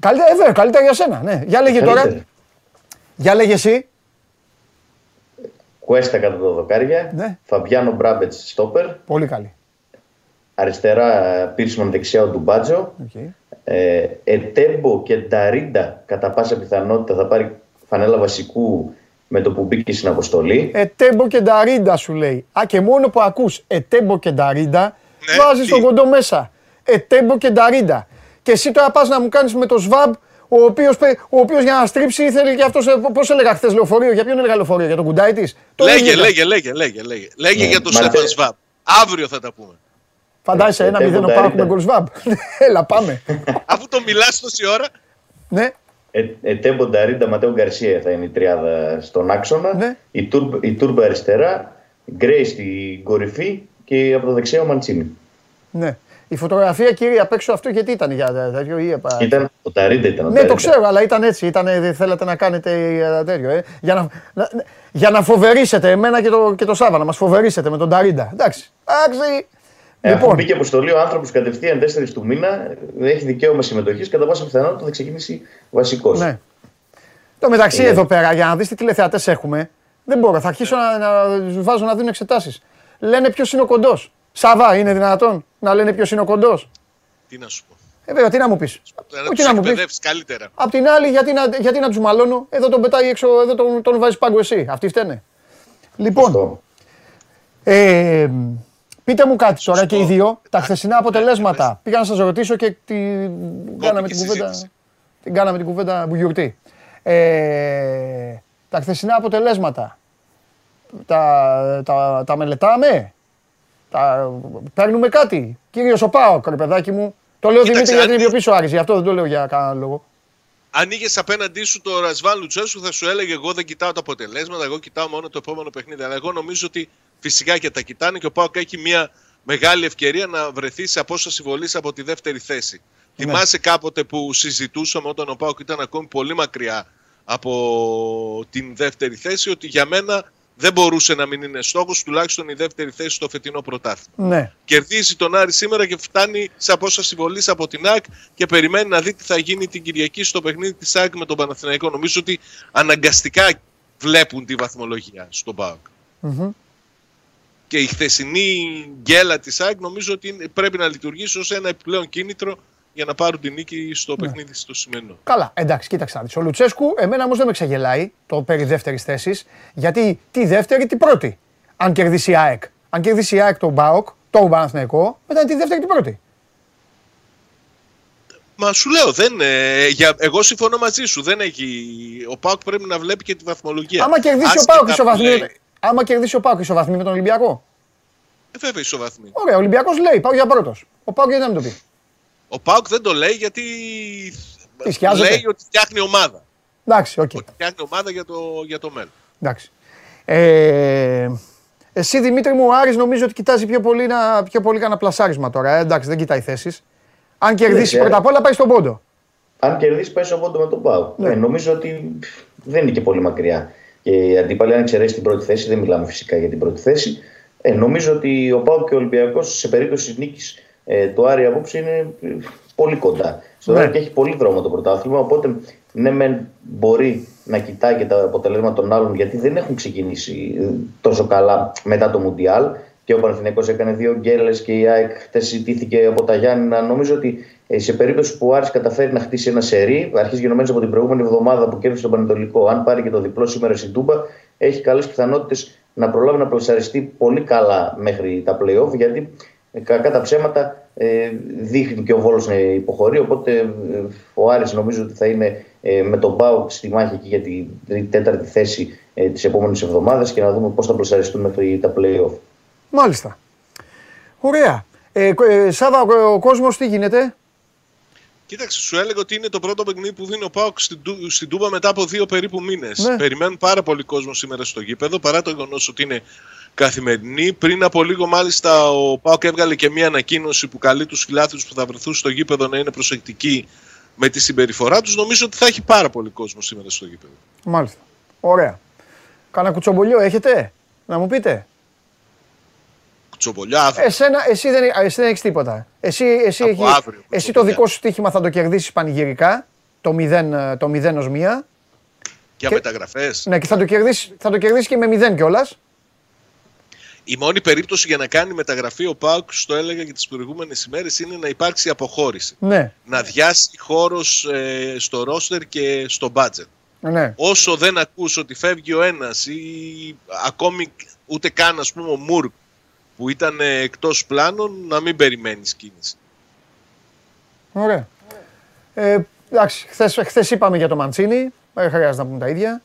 Καλύτερα, ε, βέβαια, καλύτερα για σένα. Ναι. Για λέγε τώρα. Για λέγε εσύ. Κουέστα κατά το δοκάρια. Ναι. Φαμπιάνο Μπράμπετς στόπερ. Πολύ καλή. Αριστερά Πίρσμαν δεξιά ο Ντουμπάτζο. Okay. Ε, Ετέμπο και Νταρίντα κατά πάσα πιθανότητα θα πάρει φανέλα βασικού με το που μπήκε στην αποστολή. Ετέμπο και Νταρίντα σου λέει. Α, και μόνο που ακούς Ετέμπο και Νταρίντα ναι, βάζεις τον κοντό μέσα. Ετέμπο και Νταρίντα. Και εσύ τώρα πας να μου κάνεις με το Σβαμπ, ο οποίος ο οποίος για να στρίψει θέλει και αυτός. Πώς έλεγα χθες λεωφορείο, για ποιον έλεγα λεωφορείο, για τον κουντάι της; Λέγε, λέγε, λέγε, λέγε, λέγε. Λέγε ναι, για τον Στέφαν Σβαμπ. Αύριο θα τα πούμε. Φαντάζεσαι ένα μηδέν ο Πάοκ με γκολ Σβαμπ. Έλα, πάμε. Αφού το μιλάς τόση ώρα. Ναι. Ετέμπο Νταρίντα Ματέο Γκαρσία θα είναι η τριάδα στον άξονα. Ναι. Η, Τούρμπα αριστερά, Γκρέι στην κορυφή και από το δεξιά ο Μαντσίνη. Ναι. Η φωτογραφία κύριε απ' έξω αυτό γιατί ήταν για τέτοιο ή επα... Ήταν ο Ταρίντα ήταν. Ο ναι, το ξέρω, αλλά ήταν έτσι. Ήταν, θέλατε να κάνετε τέτοιο. Ε, για, να, να, για να φοβερήσετε εμένα και το, και το Σάβα, να μας φοβερήσετε με τον Ταρίντα. Εντάξει. Εντάξει. Ε, λοιπόν. Αφού μπήκε αποστολή ο άνθρωπος κατευθείαν 4 του μήνα, έχει δικαίωμα συμμετοχής. Κατά πάσα πιθανότητα θα ξεκινήσει βασικός. Ναι. Το μεταξύ εδώ πέρα, για να δεις τι τηλεθεατές έχουμε, δεν μπορώ. Θα αρχίσω να, να βάζω να δίνω εξετάσεις. Λένε ποιος είναι ο κοντός. Σαβά, είναι δυνατόν να λένε ποιος είναι ο κοντός; Τι να σου πω. Ε, βέβαια, τι να μου πεις. Τι να μου πεις. καλύτερα. Απ' την άλλη, γιατί να, γιατί να τους μαλώνω, εδώ τον πετάει έξω, εδώ τον, τον βάζει πάγκο εσύ. Αυτοί φταίνε. Λοιπόν. Ε, πείτε μου κάτι τώρα και οι δύο, τα χθεσινά αποτελέσματα. Πήγα να σας ρωτήσω και τη... κάναμε την κουβέντα. Την κάναμε την κουβέντα μπουγιουρτή. Ε, τα χθεσινά αποτελέσματα. Τα, τα, τα μελετάμε; Τα, παίρνουμε κάτι; Κύριος ο Πάοκ, ρε παιδάκι μου. Το λέω Δημήτρη γιατί είναι πιο πίσω Άρης, γι' αυτό δεν το λέω για κανένα λόγο. Αν είχες απέναντί σου το Ρασβάν Λουτσέσου, θα σου έλεγε: Εγώ δεν κοιτάω τα αποτελέσματα, εγώ κοιτάω μόνο το επόμενο παιχνίδι. Αλλά εγώ νομίζω ότι φυσικά και τα κοιτάνε και ο Πάοκ έχει μια μεγάλη ευκαιρία να βρεθεί σε απόσταση βολής από τη δεύτερη θέση. Ναι. Θυμάσαι κάποτε που συζητούσαμε όταν ο Πάοκ ήταν ακόμη πολύ μακριά από την δεύτερη θέση ότι για μένα δεν μπορούσε να μην είναι στόχος τουλάχιστον η δεύτερη θέση στο φετινό πρωτάθλημα. Ναι. Κερδίζει τον Άρη σήμερα και φτάνει σε απόσταση βολής από την ΑΕΚ και περιμένει να δει τι θα γίνει την Κυριακή στο παιχνίδι της ΑΕΚ με τον Παναθηναϊκό. Νομίζω ότι αναγκαστικά βλέπουν τη βαθμολογία στον ΠΑΟΚ. mm Και η χθεσινή γκέλα της ΑΕΚ νομίζω ότι πρέπει να λειτουργήσει ως ένα επιπλέον κίνητρο για να πάρουν την νίκη στο ναι. παιχνίδι στο σημερινό. Καλά, εντάξει, κοίταξε να Ο Λουτσέσκου, εμένα όμως δεν με ξεγελάει το περί δεύτερης θέσης, γιατί τη δεύτερη, τη πρώτη. Αν κερδίσει η ΑΕΚ. Αν κερδίσει η ΑΕΚ τον Μπάοκ, τον Παναθηναϊκό, μετά είναι τη δεύτερη τη πρώτη. Μα σου λέω, δεν, ε, για, εγώ συμφωνώ μαζί σου. Δεν έχει, ο Πάοκ πρέπει να βλέπει και τη βαθμολογία. Άμα κερδίσει ο Πάοκ ισοβαθμί, άμα κερδίσει ο Πάοκ ισοβαθμί με τον Ολυμπιακό; Ε, βέβαια ισοβαθμί. Ωραία, ο Ολυμπιακός λέει, πάω για πρώτος. Ο Πάοκ γιατί να μην το πει; Ο Πάοκ δεν το λέει γιατί λέει ότι φτιάχνει ομάδα. Εντάξει, OK. Okay. Ότι φτιάχνει ομάδα για το, για το μέλλον. Εντάξει. Ε, εσύ Δημήτρη μου, ο Άρης νομίζω ότι κοιτάζει πιο πολύ, να, πιο πολύ κανένα πλασάρισμα τώρα. Ε, εντάξει, δεν κοιτάει θέσεις. Αν κερδίσει ναι, πρώτα απ' όλα πάει στον πόντο. Αν κερδίσει πάει στον πόντο με τον Πάουκ. Ναι. Ε, νομίζω ότι δεν είναι και πολύ μακριά. Και η αντίπαλη, αν εξαιρέσει την πρώτη θέση, δεν μιλάμε φυσικά για την πρώτη θέση. Ε, νομίζω ότι ο Πάουκ και ο Ολυμπιακός σε περίπτωση νίκης ε, το Άρη απόψε είναι πολύ κοντά. Στο ναι. και έχει πολύ δρόμο το πρωτάθλημα. Οπότε ναι, μεν μπορεί να κοιτάει και τα αποτελέσματα των άλλων γιατί δεν έχουν ξεκινήσει ε, τόσο καλά μετά το Μουντιάλ. Και ο Παναθηναϊκός έκανε δύο γκέλες και η ΑΕΚ χτες ζητήθηκε από τα Γιάννη. Νομίζω ότι ε, σε περίπτωση που ο Άρης καταφέρει να χτίσει ένα σερί, αρχής γενομένε από την προηγούμενη εβδομάδα που κέρδισε τον Πανετολικό, αν πάρει και το διπλό σήμερα στην Τούμπα, έχει καλές πιθανότητες να προλάβει να πλασαριστεί πολύ καλά μέχρι τα playoff. Γιατί ε, κακά τα ψέματα ε, δείχνει και ο Βόλος να υποχωρεί οπότε ε, ο Άρης νομίζω ότι θα είναι με τον Πάο στη μάχη εκεί για την τέταρτη θέση ε, τις επόμενες εβδομάδες και να δούμε πώς θα προσαριστούν μέχρι τα play-off. Μάλιστα. Ωραία. Ε, Σάβα, ο κόσμος τι γίνεται; Κοίταξε, σου έλεγα ότι είναι το πρώτο παιχνίδι που δίνει ο Πάοκ στην, στην Τούμπα μετά από δύο περίπου μήνες. Ναι. Περιμένουν πάρα πολύ κόσμο σήμερα στο γήπεδο παρά το γεγονός ότι είναι καθημερινή. Πριν από λίγο, μάλιστα, ο Πάοκ έβγαλε και μία ανακοίνωση που καλεί τους φιλάθλους που θα βρεθούν στο γήπεδο να είναι προσεκτικοί με τη συμπεριφορά τους. Νομίζω ότι θα έχει πάρα πολύ κόσμο σήμερα στο γήπεδο. Μάλιστα. Ωραία. Κάνα κουτσομπολιό έχετε, να μου πείτε. Κουτσομπολιό, αύριο. Εσένα, εσύ δεν, εσύ δεν έχεις τίποτα. Εσύ, εσύ, έχει, αύριο, εσύ το δικό σου στοίχημα θα το κερδίσεις πανηγυρικά, το 0, το 0 ως 1. Για και, μεταγραφές. Ναι, και θα το κερδίσεις θα το κερδίσεις και με 0 κιόλας. Η μόνη περίπτωση για να κάνει μεταγραφή ο Πάουκ, το έλεγα και τις προηγούμενες ημέρες, είναι να υπάρξει αποχώρηση. Ναι. Να διάσει χώρος ε, στο ρόστερ και στο μπάτζετ. Ναι. Όσο δεν ακούς ότι φεύγει ο ένας ή ακόμη ούτε καν ας πούμε ο Μουρκ που ήταν ε, εκτός πλάνων, να μην περιμένεις κίνηση. Ωραία. Ε, εντάξει, χθες, είπαμε για το Μαντσίνη, δεν χρειάζεται να πούμε τα ίδια.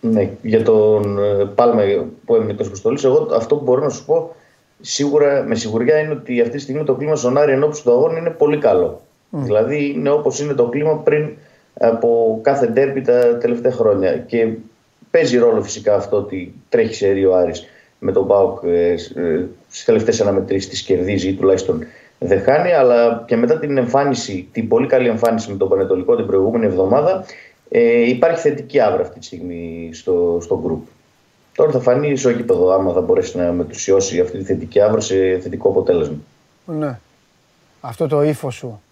Ναι, για τον ε, Πάλμα που έμεινε εκτός αποστολής, εγώ αυτό που μπορώ να σου πω σίγουρα, με σιγουριά είναι ότι αυτή τη στιγμή το κλίμα στον Άρη ενώπιση του αγώνα είναι πολύ καλό. Δηλαδή είναι όπως είναι το κλίμα πριν από κάθε ντέρπι τα τελευταία χρόνια. Και παίζει ρόλο φυσικά αυτό ότι τρέχει σε ο Άρης με τον Μπάουκ ε, ε, στι τελευταίες αναμετρήσεις τη κερδίζει ή τουλάχιστον δεν χάνει. Αλλά και μετά την εμφάνιση, την πολύ καλή εμφάνιση με τον Πανετολικό την προηγούμενη εβδομάδα, ε, υπάρχει θετική άβρα αυτή τη στιγμή στο, στο group. Τώρα θα φανεί στο γήπεδο άμα θα μπορέσει να μετουσιώσει αυτή τη θετική άβρα σε θετικό αποτέλεσμα. Ναι. Αυτό το ύφο σου.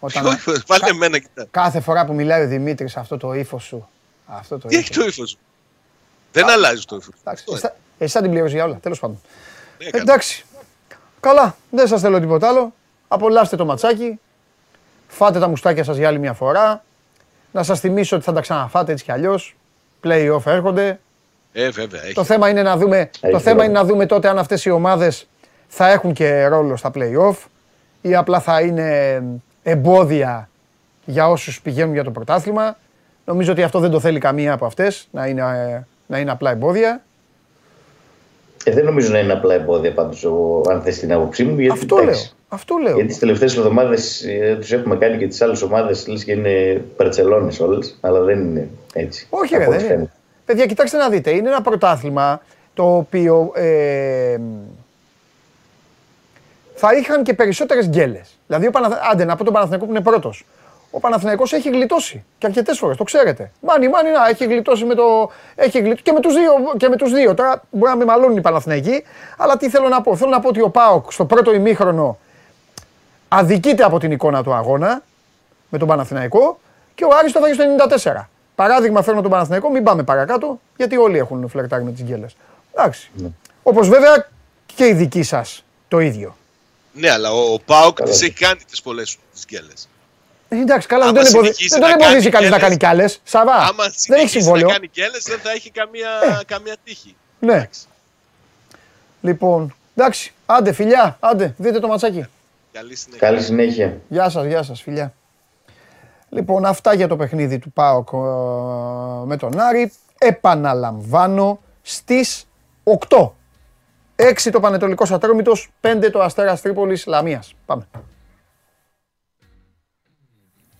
Όταν... Βάλε εμένα κοιτά. Κάθε φορά που μιλάει ο Δημήτρης αυτό το ύφο σου. Αυτό το Τι έχει το ύφο. Δεν αλλάζει το ύφο. Εσύ θα την πληρώσει για όλα, τέλος πάντων. Ναι, Εντάξει. Καλά, δεν σας θέλω τίποτα άλλο. Απολαύστε το ματσάκι. Φάτε τα μουστάκια σας για άλλη μια φορά. Να σας θυμίσω ότι θα τα ξαναφάτε έτσι κι αλλιώς. Play-off έρχονται. Ε, βέβαια. Έχει. Το θέμα είναι να δούμε, το θέμα είναι να δούμε τότε αν αυτές οι ομάδες θα έχουν και ρόλο στα play-off ή απλά θα είναι εμπόδια για όσους πηγαίνουν για το πρωτάθλημα. Νομίζω ότι αυτό δεν το θέλει καμία από αυτές, να είναι, να είναι απλά εμπόδια. Ε, δεν νομίζω να είναι απλά εμπόδια πάντως, αν θες την άποψή μου. Γιατί, αυτό, λέω, αυτό λέω. Γιατί τις τελευταίες εβδομάδες ε, τους έχουμε κάνει και τις άλλες ομάδες λες και είναι παρτσελώνε όλες, αλλά δεν είναι έτσι. Όχι, ρε, δεν είναι. Παιδιά, κοιτάξτε να δείτε. Είναι ένα πρωτάθλημα το οποίο ε, θα είχαν και περισσότερες γκέλες. Δηλαδή, ο Παναθ... άντε να πω τον Παναθηναϊκό που είναι πρώτος. Ο Παναθηναϊκός έχει γλιτώσει και αρκετές φορές, το ξέρετε. Μάνι, μάνι, να έχει γλιτώσει με το. Έχει γλιτώσει και με τους δύο, και με τους δύο. Τώρα μπορεί να με μαλώνουν οι Παναθηναϊκοί, αλλά τι θέλω να πω. Θέλω να πω ότι ο Πάοκ στο πρώτο ημίχρονο αδικείται από την εικόνα του αγώνα με τον Παναθηναϊκό και ο Άρης το στο 94. Παράδειγμα φέρνω τον Παναθηναϊκό, μην πάμε παρακάτω, γιατί όλοι έχουν φλερτάρει με τις γκέλε. Εντάξει. Ναι. Όπως βέβαια και οι δικοί σας το ίδιο. Ναι, αλλά ο, ο Πάοκ τι έχει κάνει τις πολλές τις γκέλε. Ε, εντάξει, καλά, δεν τον εμποδίζει κανεί να κάνει κι άλλες. Σαβά. Άμα δεν έχει συμβόλαιο. να κάνει κι άλλε, δεν θα έχει καμία, ε. καμία τύχη. Ναι. Εντάξει. Λοιπόν, εντάξει, άντε φιλιά, άντε, δείτε το ματσάκι. Καλή συνέχεια. Καλή συνέχεια. Γεια σας, γεια σας, φιλιά. Λοιπόν, αυτά για το παιχνίδι του ΠΑΟΚ ε, με τον Άρη. Επαναλαμβάνω στις 8. 6 το Πανετολικός Ατρόμητος, 5 το Αστέρας Τρίπολης Λαμίας. Πάμε.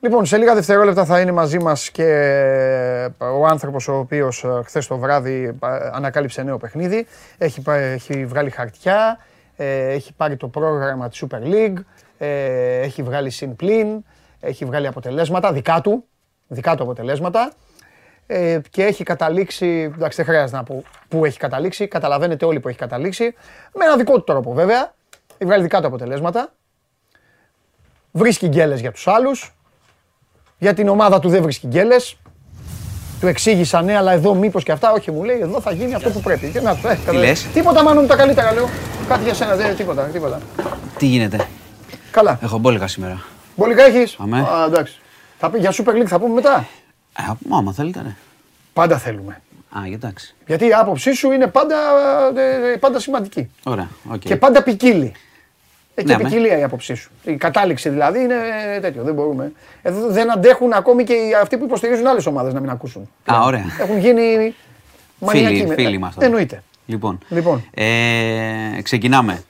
Λοιπόν, σε λίγα δευτερόλεπτα θα είναι μαζί μας και ο άνθρωπος ο οποίος ε, χθες το βράδυ ε, ανακάλυψε νέο παιχνίδι. Έχει, έχει βγάλει χαρτιά, ε, έχει πάρει το πρόγραμμα της Super League, έχει βγάλει συμπλήν, έχει βγάλει αποτελέσματα δικά του, δικά του αποτελέσματα και έχει καταλήξει, εντάξει δεν χρειάζεται να πω που έχει καταλήξει, καταλαβαίνετε όλοι που έχει καταλήξει, με ένα δικό του τρόπο βέβαια, έχει βγάλει δικά του αποτελέσματα, βρίσκει γκέλες για τους άλλους, για την ομάδα του δεν βρίσκει γκέλες. Του εξήγησα ναι, αλλά εδώ μήπως και αυτά. Όχι, μου λέει εδώ θα γίνει αυτό που πρέπει. Και να, ε, Τι λες; Τίποτα μάλλον τα καλύτερα λέω. Κάτι για σένα, δεν τίποτα, τίποτα. Τι γίνεται; Καλά. Έχω μπόλικα σήμερα. Μπόλικα έχεις; Αμέ. Α, εντάξει. Θα πει για Super League θα πούμε μετά. Ε, άμα θέλετε, ναι. Πάντα θέλουμε. Α, εντάξει. Γιατί η άποψή σου είναι πάντα, ε, πάντα σημαντική. Ωραία, okay. Και πάντα ποικίλει. Έχει ναι, ποικιλία η άποψή σου. Η κατάληξη δηλαδή είναι τέτοιο. Δεν μπορούμε. Εδώ δεν αντέχουν ακόμη και αυτοί που υποστηρίζουν άλλες ομάδες να μην ακούσουν. Α, ωραία. Έχουν γίνει μανιακοί. Φίλοι, φίλοι μας. Εννοείται. Λοιπόν, λοιπόν. Ε, ξεκινάμε.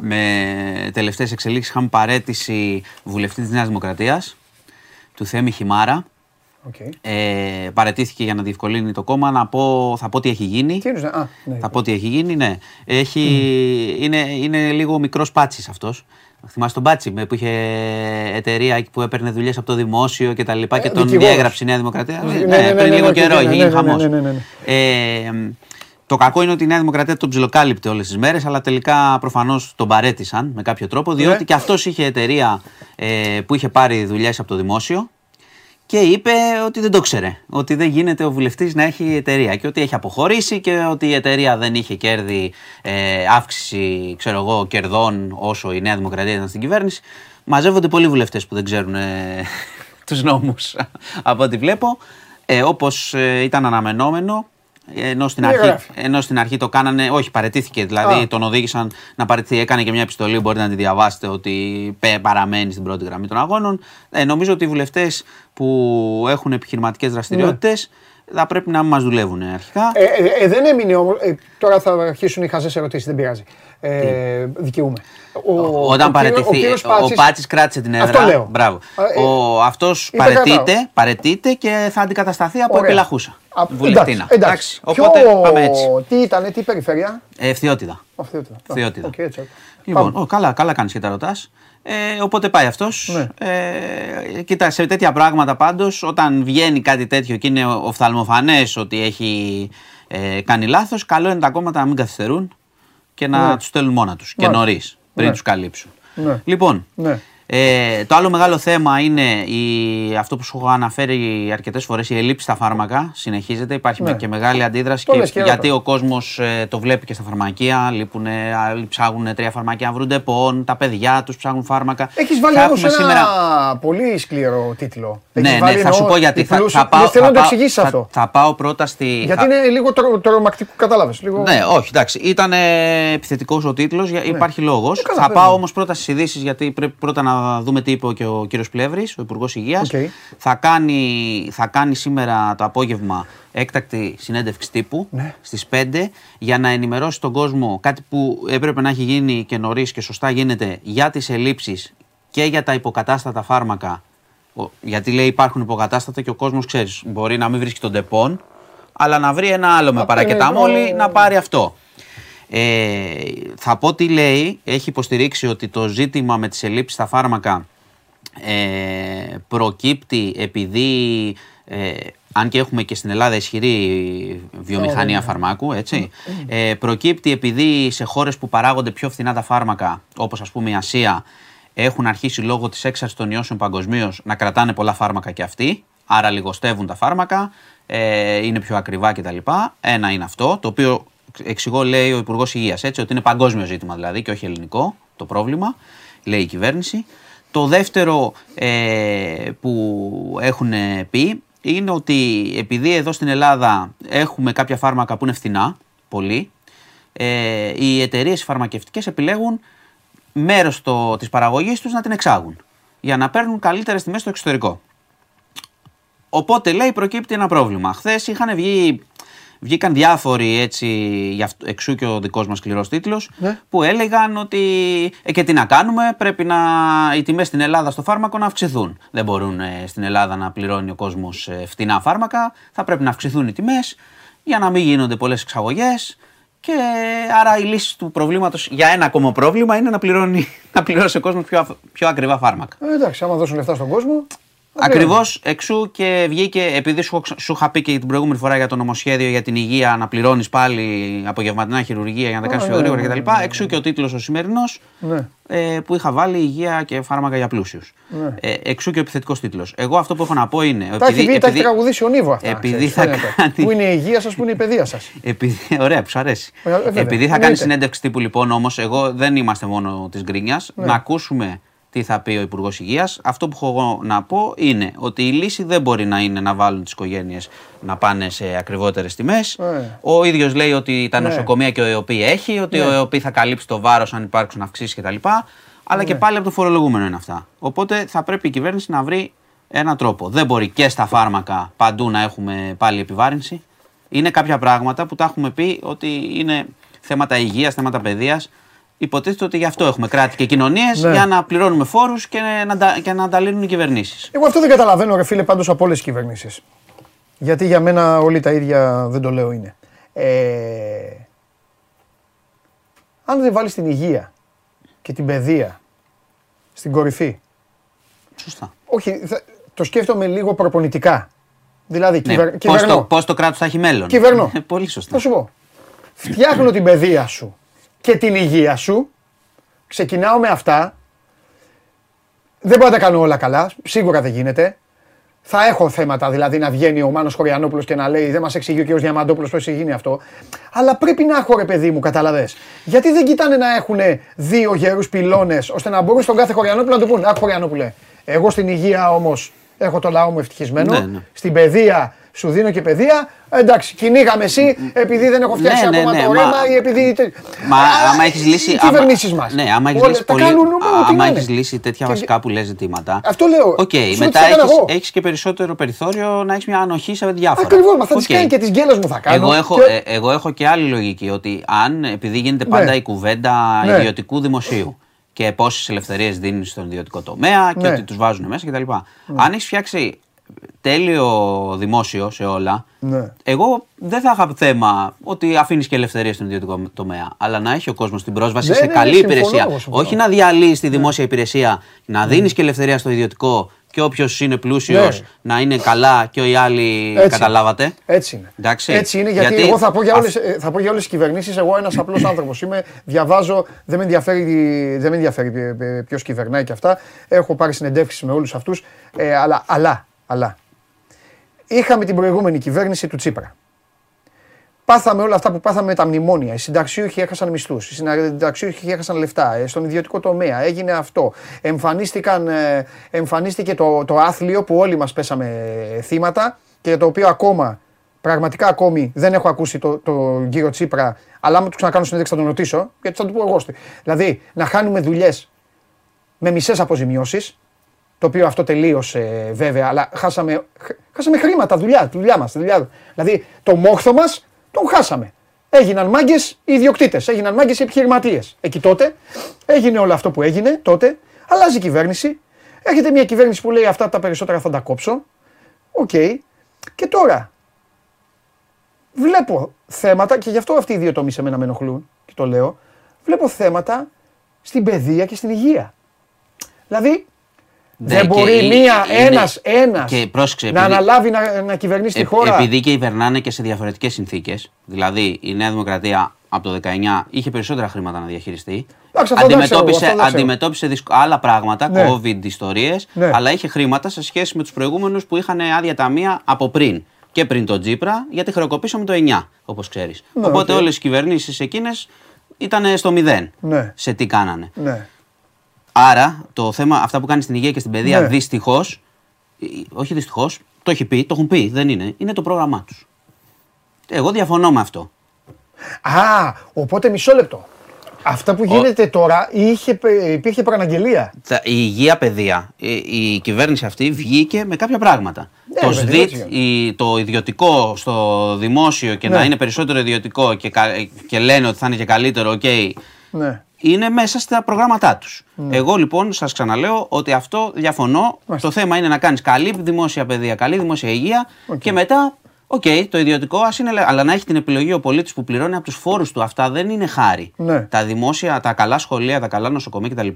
Με τελευταίες εξελίξεις είχαμε παρέτηση βουλευτής της Νέας Δημοκρατίας, του Θέμη Χιμάρα. Okay. Ε, παρετήθηκε για να διευκολύνει το κόμμα. Να πω, θα πω τι έχει γίνει. Τι α, ναι, θα πω τι έχει γίνει, ναι. Έχει, mm. είναι, είναι λίγο μικρός πάτσι αυτός. Θυμάσαι τον Πάτσι που είχε εταιρεία που έπαιρνε δουλειές από το δημόσιο και τα λοιπά ε, και τον διέγραψε η Νέα Δημοκρατία. Ναι, ναι, ναι, ναι πριν λίγο καιρό, είχε γίνει χαμός. Το κακό είναι ότι η Νέα Δημοκρατία τον ψιλοκάλυπτε όλες τις μέρες, αλλά τελικά προφανώς τον παρέτησαν με κάποιο τρόπο, διότι και αυτός είχε εταιρεία ε, που είχε πάρει δουλειές από το δημόσιο και είπε ότι δεν το ξέρε. Ότι δεν γίνεται ο βουλευτής να έχει εταιρεία και ότι έχει αποχωρήσει και ότι η εταιρεία δεν είχε κέρδη, ε, αύξηση ξέρω εγώ, κερδών όσο η Νέα Δημοκρατία ήταν στην κυβέρνηση. Μαζεύονται πολλοί βουλευτές που δεν ξέρουν ε, τους νόμους από ό,τι βλέπω. Ε, Όπως ε, ήταν αναμενόμενο, ενώ στην, αρχή, ενώ στην αρχή το κάνανε, όχι παρετήθηκε, δηλαδή τον οδήγησαν να παρετηθεί, έκανε και μια επιστολή, μπορείτε να τη διαβάσετε, ότι παραμένει στην πρώτη γραμμή των αγώνων. Ε, νομίζω ότι οι βουλευτές που έχουν επιχειρηματικές δραστηριότητες ναι. θα πρέπει να μας δουλεύουν αρχικά. Ε, ε, ε δεν έμεινε όμως. Ε, τώρα θα αρχίσουν οι χαζές ερωτήσεις, δεν πειράζει. Ε, δικαιούμαι. Ο, Όταν παρετηθεί. Ο, ο, Πάτση κράτησε την έδρα. Αυτό λέω. Μπράβο. Ε, ο, αυτός παρετείται, παρετείται και θα αντικατασταθεί από επιλαχούσα. Βουλευτήνα. Εντάξει. εντάξει. Οπότε πάμε έτσι. Τι ήταν, τι περιφέρεια; Ευθιότητα. Ευθιότητα. Okay, λοιπόν, καλά, καλά κάνεις και τα ρωτάς. Ε, οπότε πάει αυτός. Ναι. Ε, κοίτα, σε τέτοια πράγματα πάντως, όταν βγαίνει κάτι τέτοιο και είναι οφθαλμοφανές ότι έχει ε, κάνει λάθος, καλό είναι τα κόμματα να μην καθυστερούν και να ναι. τους στέλνουν μόνα τους και νωρίς πριν ναι. τους καλύψουν. Ναι. Λοιπόν, ναι. Ε, το άλλο μεγάλο θέμα είναι η, αυτό που σου έχω αναφέρει αρκετές φορές, η ελλείψη στα φάρμακα. Συνεχίζεται. Υπάρχει ναι. και μεγάλη αντίδραση και, γιατί ο κόσμος ε, το βλέπει και στα φαρμακεία. Λείπουν, άλλοι ψάχνουν τρία φαρμακεία να βρουν πόν, τα παιδιά τους ψάχνουν φάρμακα. Έχεις βάλει όμως ένα σήμερα... πολύ σκληρό τίτλο. ναι, ναι, θα σου πω γιατί. Θα, θα, πάω, θέλω να το εξηγήσεις αυτό. Θα πάω πρώτα στη. Γιατί είναι λίγο τρομακτικό, κατάλαβες. Λίγο... Ναι, όχι, εντάξει. Ήταν επιθετικός ο τίτλος, ναι. υπάρχει λόγος. Ε, θα πάω όμως πρώτα στις ειδήσεις γιατί πρέπει πρώτα να δούμε τι είπε και ο κύριος Πλεύρης, ο Υπουργός Υγείας. Θα, κάνει, θα κάνει σήμερα το απόγευμα έκτακτη συνέντευξη τύπου ναι. στις 5 για να ενημερώσει τον κόσμο κάτι που έπρεπε να έχει γίνει και νωρίς και σωστά γίνεται για τις ελλείψεις και για τα υποκατάστατα φάρμακα. Γιατί λέει υπάρχουν υποκατάστατα και ο κόσμος ξέρεις, μπορεί να μην βρίσκει τον τεπών, αλλά να βρει ένα άλλο με παρακεταμόλη να πάρει αυτό. Ε, θα πω τι λέει, έχει υποστηρίξει ότι το ζήτημα με τις ελλείψεις στα φάρμακα ε, προκύπτει επειδή ε, αν και έχουμε και στην Ελλάδα ισχυρή βιομηχανία φαρμάκου, έτσι, ε, προκύπτει επειδή σε χώρες που παράγονται πιο φθηνά τα φάρμακα, όπως ας πούμε η Ασία, έχουν αρχίσει λόγω της έξαρσης των ιώσεων παγκοσμίως να κρατάνε πολλά φάρμακα και αυτοί, άρα λιγοστεύουν τα φάρμακα, ε, είναι πιο ακριβά κτλ. Ένα είναι αυτό, το οποίο εξηγώ, λέει ο Υπουργός Υγείας, έτσι, ότι είναι παγκόσμιο ζήτημα δηλαδή και όχι ελληνικό το πρόβλημα, λέει η κυβέρνηση. Το δεύτερο ε, που έχουν πει είναι ότι επειδή εδώ στην Ελλάδα έχουμε κάποια φάρμακα που είναι φθηνά, πολύ, ε, οι εταιρείες φαρμακευτικές επιλέγουν μέρος το, της παραγωγής τους να την εξάγουν για να παίρνουν καλύτερες τιμές στο εξωτερικό. Οπότε λέει προκύπτει ένα πρόβλημα. Χθες είχαν βγει Βγήκαν διάφοροι έτσι, εξού και ο δικός μας σκληρός τίτλος, ναι. που έλεγαν ότι ε, και τι να κάνουμε, πρέπει να, οι τιμές στην Ελλάδα στο φάρμακο να αυξηθούν. Δεν μπορούν ε, στην Ελλάδα να πληρώνει ο κόσμος ε, φτηνά φάρμακα, θα πρέπει να αυξηθούν οι τιμές για να μην γίνονται πολλές εξαγωγές. Και άρα η λύση του προβλήματος για ένα ακόμα πρόβλημα είναι να, πληρώνει, να πληρώσει ο κόσμος πιο, πιο ακριβά φάρμακα. Ε, εντάξει, άμα δώσουν λεφτά στον κόσμο. Ακριβώς εξού και βγήκε, επειδή σου, σου είχα πει και την προηγούμενη φορά για το νομοσχέδιο για την υγεία να πληρώνεις πάλι απογευματινά χειρουργία για να τα κάνεις πιο ναι, γρήγορα ναι, κτλ. Ναι, εξού και ο τίτλος ο σημερινός ε, που είχα βάλει υγεία και φάρμακα για πλούσιους. Ε, εξού και ο επιθετικός τίτλος. Εγώ αυτό που έχω να πω είναι. Τα επειδή, έχει τα έχει τραγουδήσει ο Νίβο αυτά. Επειδή θα κάνει... Πού είναι η υγεία σας, πού είναι η παιδεία σας. Επειδή... Ωραία, που σου αρέσει. Ε, επειδή θα κάνει συνέντευξη τύπου λοιπόν όμως, εγώ δεν είμαστε μόνο της γκρίνιας, να ακούσουμε τι θα πει ο Υπουργός Υγείας. Αυτό που έχω εγώ να πω είναι ότι η λύση δεν μπορεί να είναι να βάλουν τις οικογένειες να πάνε σε ακριβότερες τιμές. Ναι. Ο ίδιος λέει ότι τα ναι. νοσοκομεία και ο ΕΟΠΗ έχει, ότι ναι. ο ΕΟΠΗ θα καλύψει το βάρος αν υπάρξουν αυξήσεις κτλ. Αλλά και πάλι από το φορολογούμενο είναι αυτά. Οπότε θα πρέπει η κυβέρνηση να βρει έναν τρόπο. Δεν μπορεί και στα φάρμακα παντού να έχουμε πάλι επιβάρυνση. Είναι κάποια πράγματα που τα έχουμε πει ότι είναι θέματα υγείας, θέματα παιδείας Υποτίθεται ότι γι' αυτό έχουμε κράτη και κοινωνίες ναι. για να πληρώνουμε φόρους και να, και να ανταλύνουν οι κυβερνήσεις. Εγώ αυτό δεν καταλαβαίνω, ρε φίλε, πάντως από όλες τις κυβερνήσεις. Γιατί για μένα όλοι τα ίδια δεν το λέω είναι. Ε, αν δεν βάλεις την υγεία και την παιδεία στην κορυφή. Σωστά. Όχι, το σκέφτομαι λίγο προπονητικά. Δηλαδή, ναι, κυβερνώ. Πώς το, πώς το κράτος θα έχει μέλλον. Κυβερνώ. Πολύ σωστά. Θα σου πω. Φτιάχνω την παιδεία σου και την υγεία σου. Ξεκινάω με αυτά. Δεν μπορώ να τα κάνω όλα καλά. Σίγουρα δεν γίνεται. Θα έχω θέματα, δηλαδή να βγαίνει ο Μάνος Χωριανόπουλος και να λέει Δεν μας εξηγεί ο κ. Διαμαντόπουλος πώς έχει γίνει αυτό. Αλλά πρέπει να έχω ρε παιδί μου, καταλαβέ. Γιατί δεν κοιτάνε να έχουν δύο γερούς πυλώνες ώστε να μπορούν στον κάθε Χωριανόπουλο να του πούνε Αχ, Χωριανόπουλε. Εγώ στην υγεία όμως έχω το λαό μου ευτυχισμένο. Ναι, ναι. Στην παιδεία σου δίνω και παιδεία. Εντάξει, κυνήγαμε εσύ επειδή δεν έχω φτιάξει Ναι, ναι, ακόμα ναι, το μα- ρέμα ή επειδή. Μα άμα έχεις λύσει. Οι άμα- κυβερνήσεις μας. Ναι, άμα έχεις λύσει, πολύ, άμα έχεις λύσει τέτοια Και- βασικά που λες ζητήματα. Αυτό λέω. Οκ, Σου λέω μετά τι θα έκανα έχεις, εγώ. έχεις και περισσότερο περιθώριο να έχεις μια ανοχή σε διάφορα. Ακριβώς, μα θα Οκ. τι κάνει και τις γκέλες μου θα κάνω. Εγώ έχω, και- ε, εγώ έχω και άλλη λογική ότι αν επειδή γίνεται πάντα Ναι. η κουβέντα Ναι. ιδιωτικού δημοσίου και πόσες ελευθερίες δίνεις στον ιδιωτικό τομέα και Ναι. ότι τους βάζουν μέσα κτλ. Αν έχεις φτιάξει τέλειο δημόσιο σε όλα, Ναι. εγώ δεν θα είχα θέμα ότι αφήνεις και ελευθερία στον ιδιωτικό τομέα. Αλλά να έχει ο κόσμος την πρόσβαση Ναι, σε ναι, καλή ναι, συμφωνώ, υπηρεσία. εγώ συμφωνώ. Όχι να διαλύεις τη δημόσια υπηρεσία, να δίνεις και ελευθερία στο ιδιωτικό και όποιος είναι πλούσιος Ναι. να είναι καλά και οι άλλοι Έτσι. καταλάβατε. Έτσι είναι. Εντάξει. Έτσι είναι γιατί, Γιατί εγώ θα πω για αυ- όλες, ε, θα πω για όλες τις κυβερνήσεις, εγώ ένας απλός άνθρωπος είμαι, διαβάζω, δεν με ενδιαφέρει, δεν με ενδιαφέρει ποι- ποι- ποιος κυβερνάει και αυτά, έχω πάρει συνεντεύξεις με όλους αυτούς, ε, αλλά, αλλά, αλλά, είχαμε την προηγούμενη κυβέρνηση του Τσίπρα. Πάθαμε όλα αυτά που πάθαμε με τα μνημόνια. Οι συνταξιούχοι έχασαν μισθούς. Οι συνταξιούχοι έχασαν λεφτά. ε, Στον ιδιωτικό τομέα έγινε αυτό. Εμφανίστηκαν, ε, εμφανίστηκε το, το άθλιο που όλοι μας πέσαμε ε, θύματα και το οποίο ακόμα, πραγματικά ακόμη δεν έχω ακούσει το, το κύριο Τσίπρα. Αλλά άμα του ξανακάνω συνέντευξη θα τον ρωτήσω, γιατί θα του πω εγώ. στη- Δηλαδή, να χάνουμε δουλειές με μισές αποζημιώσεις. Το οποίο αυτό τελείωσε βέβαια, αλλά χάσαμε, χ- χάσαμε χρήματα, δουλειά, δουλειά μας, δουλειά. Δηλαδή το μόχθο μας τον χάσαμε. Έγιναν μάγκες οι ιδιοκτήτες, έγιναν μάγκες οι επιχειρηματίες. Εκεί τότε έγινε όλο αυτό που έγινε τότε, αλλάζει η κυβέρνηση. Έρχεται μια κυβέρνηση που λέει αυτά τα περισσότερα θα τα κόψω. Οκ. Και τώρα βλέπω θέματα, και γι' αυτό αυτοί οι δύο τομείς εμένα με ενοχλούν, και το λέω. Βλέπω θέματα στην παιδεία και στην υγεία. Δηλαδή, Ναι, δεν και μπορεί είναι- μία, είναι- ένας, ένας και πρόσεξε, να επειδή- αναλάβει να, να κυβερνήσει τη Ε, χώρα. Επειδή και κυβερνάνε και σε διαφορετικές συνθήκες. Δηλαδή η Νέα Δημοκρατία από το 19 είχε περισσότερα χρήματα να διαχειριστεί. Εντάξει, αυτό δεν ξέρω, αντιμετώπισε αυτό δεν ξέρω. αντιμετώπισε δυσκ- άλλα πράγματα, Ναι. COVID ιστορίες, Ναι. αλλά είχε χρήματα σε σχέση με τους προηγούμενους που είχαν άδεια ταμεία από πριν. Και πριν τον Τζίπρα, γιατί χρεοκοπήσαμε το 9, όπως ξέρεις. Ναι, Οπότε οκ. όλες οι κυβερνήσεις εκείνες ήταν στο μηδέν Ναι. σε τι κάνανε. Ναι. Άρα το θέμα, αυτά που κάνεις στην υγεία και στην παιδεία, Ναι. δυστυχώς, όχι δυστυχώς, το έχει πει, το έχουν πει, δεν είναι, είναι το πρόγραμμά τους. Εγώ διαφωνώ με αυτό. Α, οπότε μισό λεπτό. Αυτά που γίνεται τώρα είχε, πε- υπήρχε προαναγγελία. Τα- Η υγεία παιδεία, η, η κυβέρνηση αυτή βγήκε με κάποια πράγματα. Ναι, το ρε παιδί, ΣΔΙΤ, έτσι η- το ιδιωτικό στο δημόσιο και Ναι. να είναι περισσότερο ιδιωτικό και, κα- και λένε ότι θα είναι και καλύτερο, οκ, Ναι. Είναι μέσα στα προγράμματά τους. Εγώ λοιπόν σας ξαναλέω ότι αυτό διαφωνώ. Μάλιστα. Το θέμα είναι να κάνεις καλή δημόσια παιδεία, καλή δημόσια υγεία Οκ. και μετά, οκ, το ιδιωτικό ας είναι, αλλά να έχει την επιλογή ο πολίτης που πληρώνει από τους φόρους του. Αυτά δεν είναι χάρη. Ναι. Τα δημόσια, τα καλά σχολεία, τα καλά νοσοκομεία κτλ.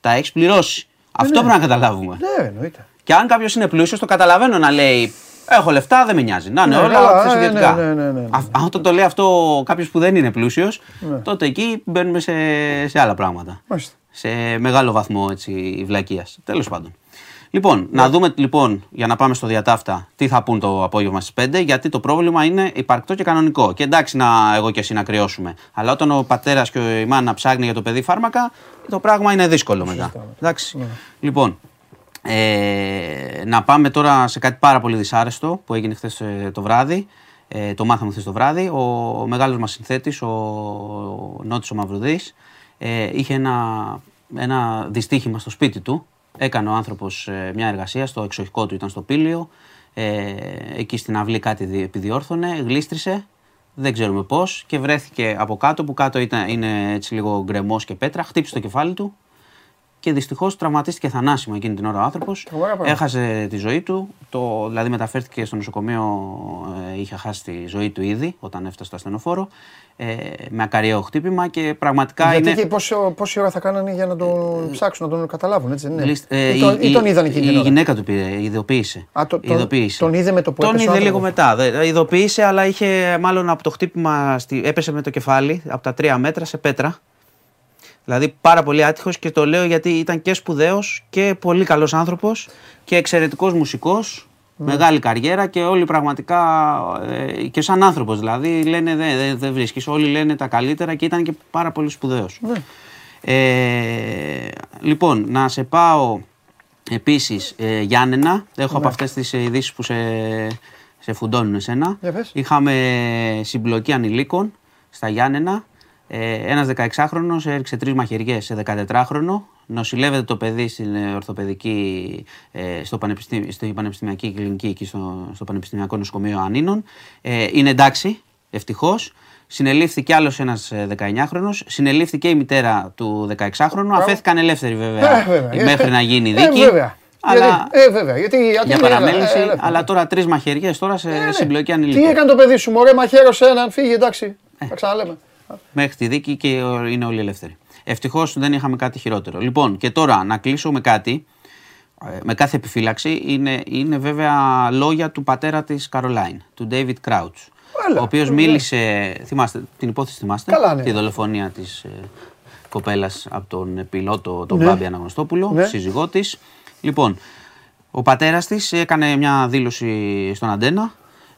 Τα έχεις πληρώσει. Αυτό ναι. πρέπει να καταλάβουμε. Ναι, εννοείται. Και αν κάποιος είναι πλούσιος, το καταλαβαίνω να λέει Έχω λεφτά, δεν με νοιάζει. Να είναι Ναι, όλα καλά, χθες ναι, ιδιωτικά. ναι, ναι, ναι, ναι. Α- Αν το, το λέει αυτό κάποιος που δεν είναι πλούσιος, Ναι. τότε εκεί μπαίνουμε σε, σε άλλα πράγματα. Μάλιστα. Σε μεγάλο βαθμό έτσι, βλακείας. Τέλος πάντων. Λοιπόν, Ναι. να δούμε λοιπόν, για να πάμε στο διατάφτα, τι θα πούν το απόγευμα στις 5, γιατί το πρόβλημα είναι υπαρκτό και κανονικό. Και εντάξει, να, εγώ και εσύ να κρυώσουμε. Αλλά όταν ο πατέρας και η μάνα ψάχνει για το παιδί φάρμακα, το πράγμα είναι δύσκολο μετά. Εντάξει. Ναι. Λοιπόν, ε, να πάμε τώρα σε κάτι πάρα πολύ δυσάρεστο που έγινε χθες το βράδυ. Ε, το μάθαμε χθες το βράδυ. Ο, ο μεγάλος μας συνθέτης, ο, ο Νότης ο Μαυρουδής, ε, είχε ένα, ένα δυστύχημα στο σπίτι του. Έκανε ο άνθρωπος ε, μια εργασία, στο εξοχικό του ήταν στο πήλιο. Ε, εκεί στην αυλή κάτι δι- επιδιόρθωνε, γλίστρισε, δεν ξέρουμε πώς και βρέθηκε από κάτω που κάτω ήταν, είναι έτσι λίγο γκρεμός και πέτρα, χτύπησε το κεφάλι του και δυστυχώς τραυματίστηκε θανάσιμα εκείνη την ώρα ο άνθρωπος. Σοβαρά πράγματα. Έχασε τη ζωή του. Το, δηλαδή μεταφέρθηκε στο νοσοκομείο, ε, είχε χάσει τη ζωή του ήδη όταν έφτασε στο ασθενοφόρο. Ε, με ακαριαίο χτύπημα και πραγματικά Γιατί είναι. και πόση, πόση ώρα θα κάνανε για να τον ψάξουν, να τον καταλάβουν, έτσι δεν είναι. Γλίσ- ε, ή, τον, η- ή τον είδαν η- εκείνη Η την ώρα; γυναίκα του πήρε, ειδοποίησε. Α, το- τον- Ειδοποίησε. τον είδε με το που Τον έπεσε ο είδε λίγο άνθρωπος; μετά. Δε- ειδοποίησε, αλλά είχε μάλλον από το χτύπημα. Στη, έπεσε με το κεφάλι από τα τρία μέτρα σε πέτρα. Δηλαδή πάρα πολύ άτυχος και το λέω γιατί ήταν και σπουδαίος και πολύ καλός άνθρωπος και εξαιρετικός μουσικός. Ναι. Μεγάλη καριέρα και όλοι πραγματικά ε, και σαν άνθρωπος δηλαδή λένε δεν δε, δεν βρίσκεις. Όλοι λένε τα καλύτερα και ήταν και πάρα πολύ σπουδαίος. Ναι. Ε, λοιπόν, να σε πάω επίσης ε, Γιάννενα. Έχω Ναι. από αυτές τις ειδήσεις που σε, σε φουντώνουν εσένα. Είχαμε συμπλοκή ανηλίκων στα Γιάννενα. Ε, Ένας 16χρονο έριξε τρεις μαχαιριές σε 14χρονο. Νοσηλεύεται το παιδί στην ε, ορθοπαιδική, ε, στο πανεπιστήμι, στην πανεπιστημιακή κλινική εκεί στο, στο Πανεπιστημιακό Νοσοκομείο Ανίνων. Ε, είναι εντάξει, ευτυχώς. Συνελήφθηκε άλλος ένας 19χρονο. Συνελήφθηκε η μητέρα του 16χρονου. Αφέθηκαν ελεύθεροι βέβαια, ε, βέβαια μέχρι να γίνει δίκη. Ε, βέβαια. Αλλά... Γιατί, ε, βέβαια, γιατί, γιατί για παραμέληση, ε, αλλά τώρα τρεις μαχαιριές τώρα σε ε, ναι. συμπλοκή ανηλίκων. Τι έκανε το παιδί σου, Μωρέ, μαχαίρωσε έναν, φύγει, εντάξει. Ε. Θα ξαναλέμε. Μέχρι τη δίκη και είναι όλοι ελεύθεροι. Ευτυχώς δεν είχαμε κάτι χειρότερο. Λοιπόν, και τώρα να κλείσω με κάτι, ε, με κάθε επιφύλαξη, είναι, είναι βέβαια λόγια του πατέρα της Καρολάιν, του David Crouch. ο οποίος μίλησε, θυμάστε, την υπόθεση θυμάστε, Καλά, ναι. τη δολοφονία της ε, κοπέλας από τον πιλότο, τον ναι. Μπάμπη Αναγνωστόπουλο, ναι. σύζυγό της. Λοιπόν, ο πατέρας της έκανε μια δήλωση στον Αντένα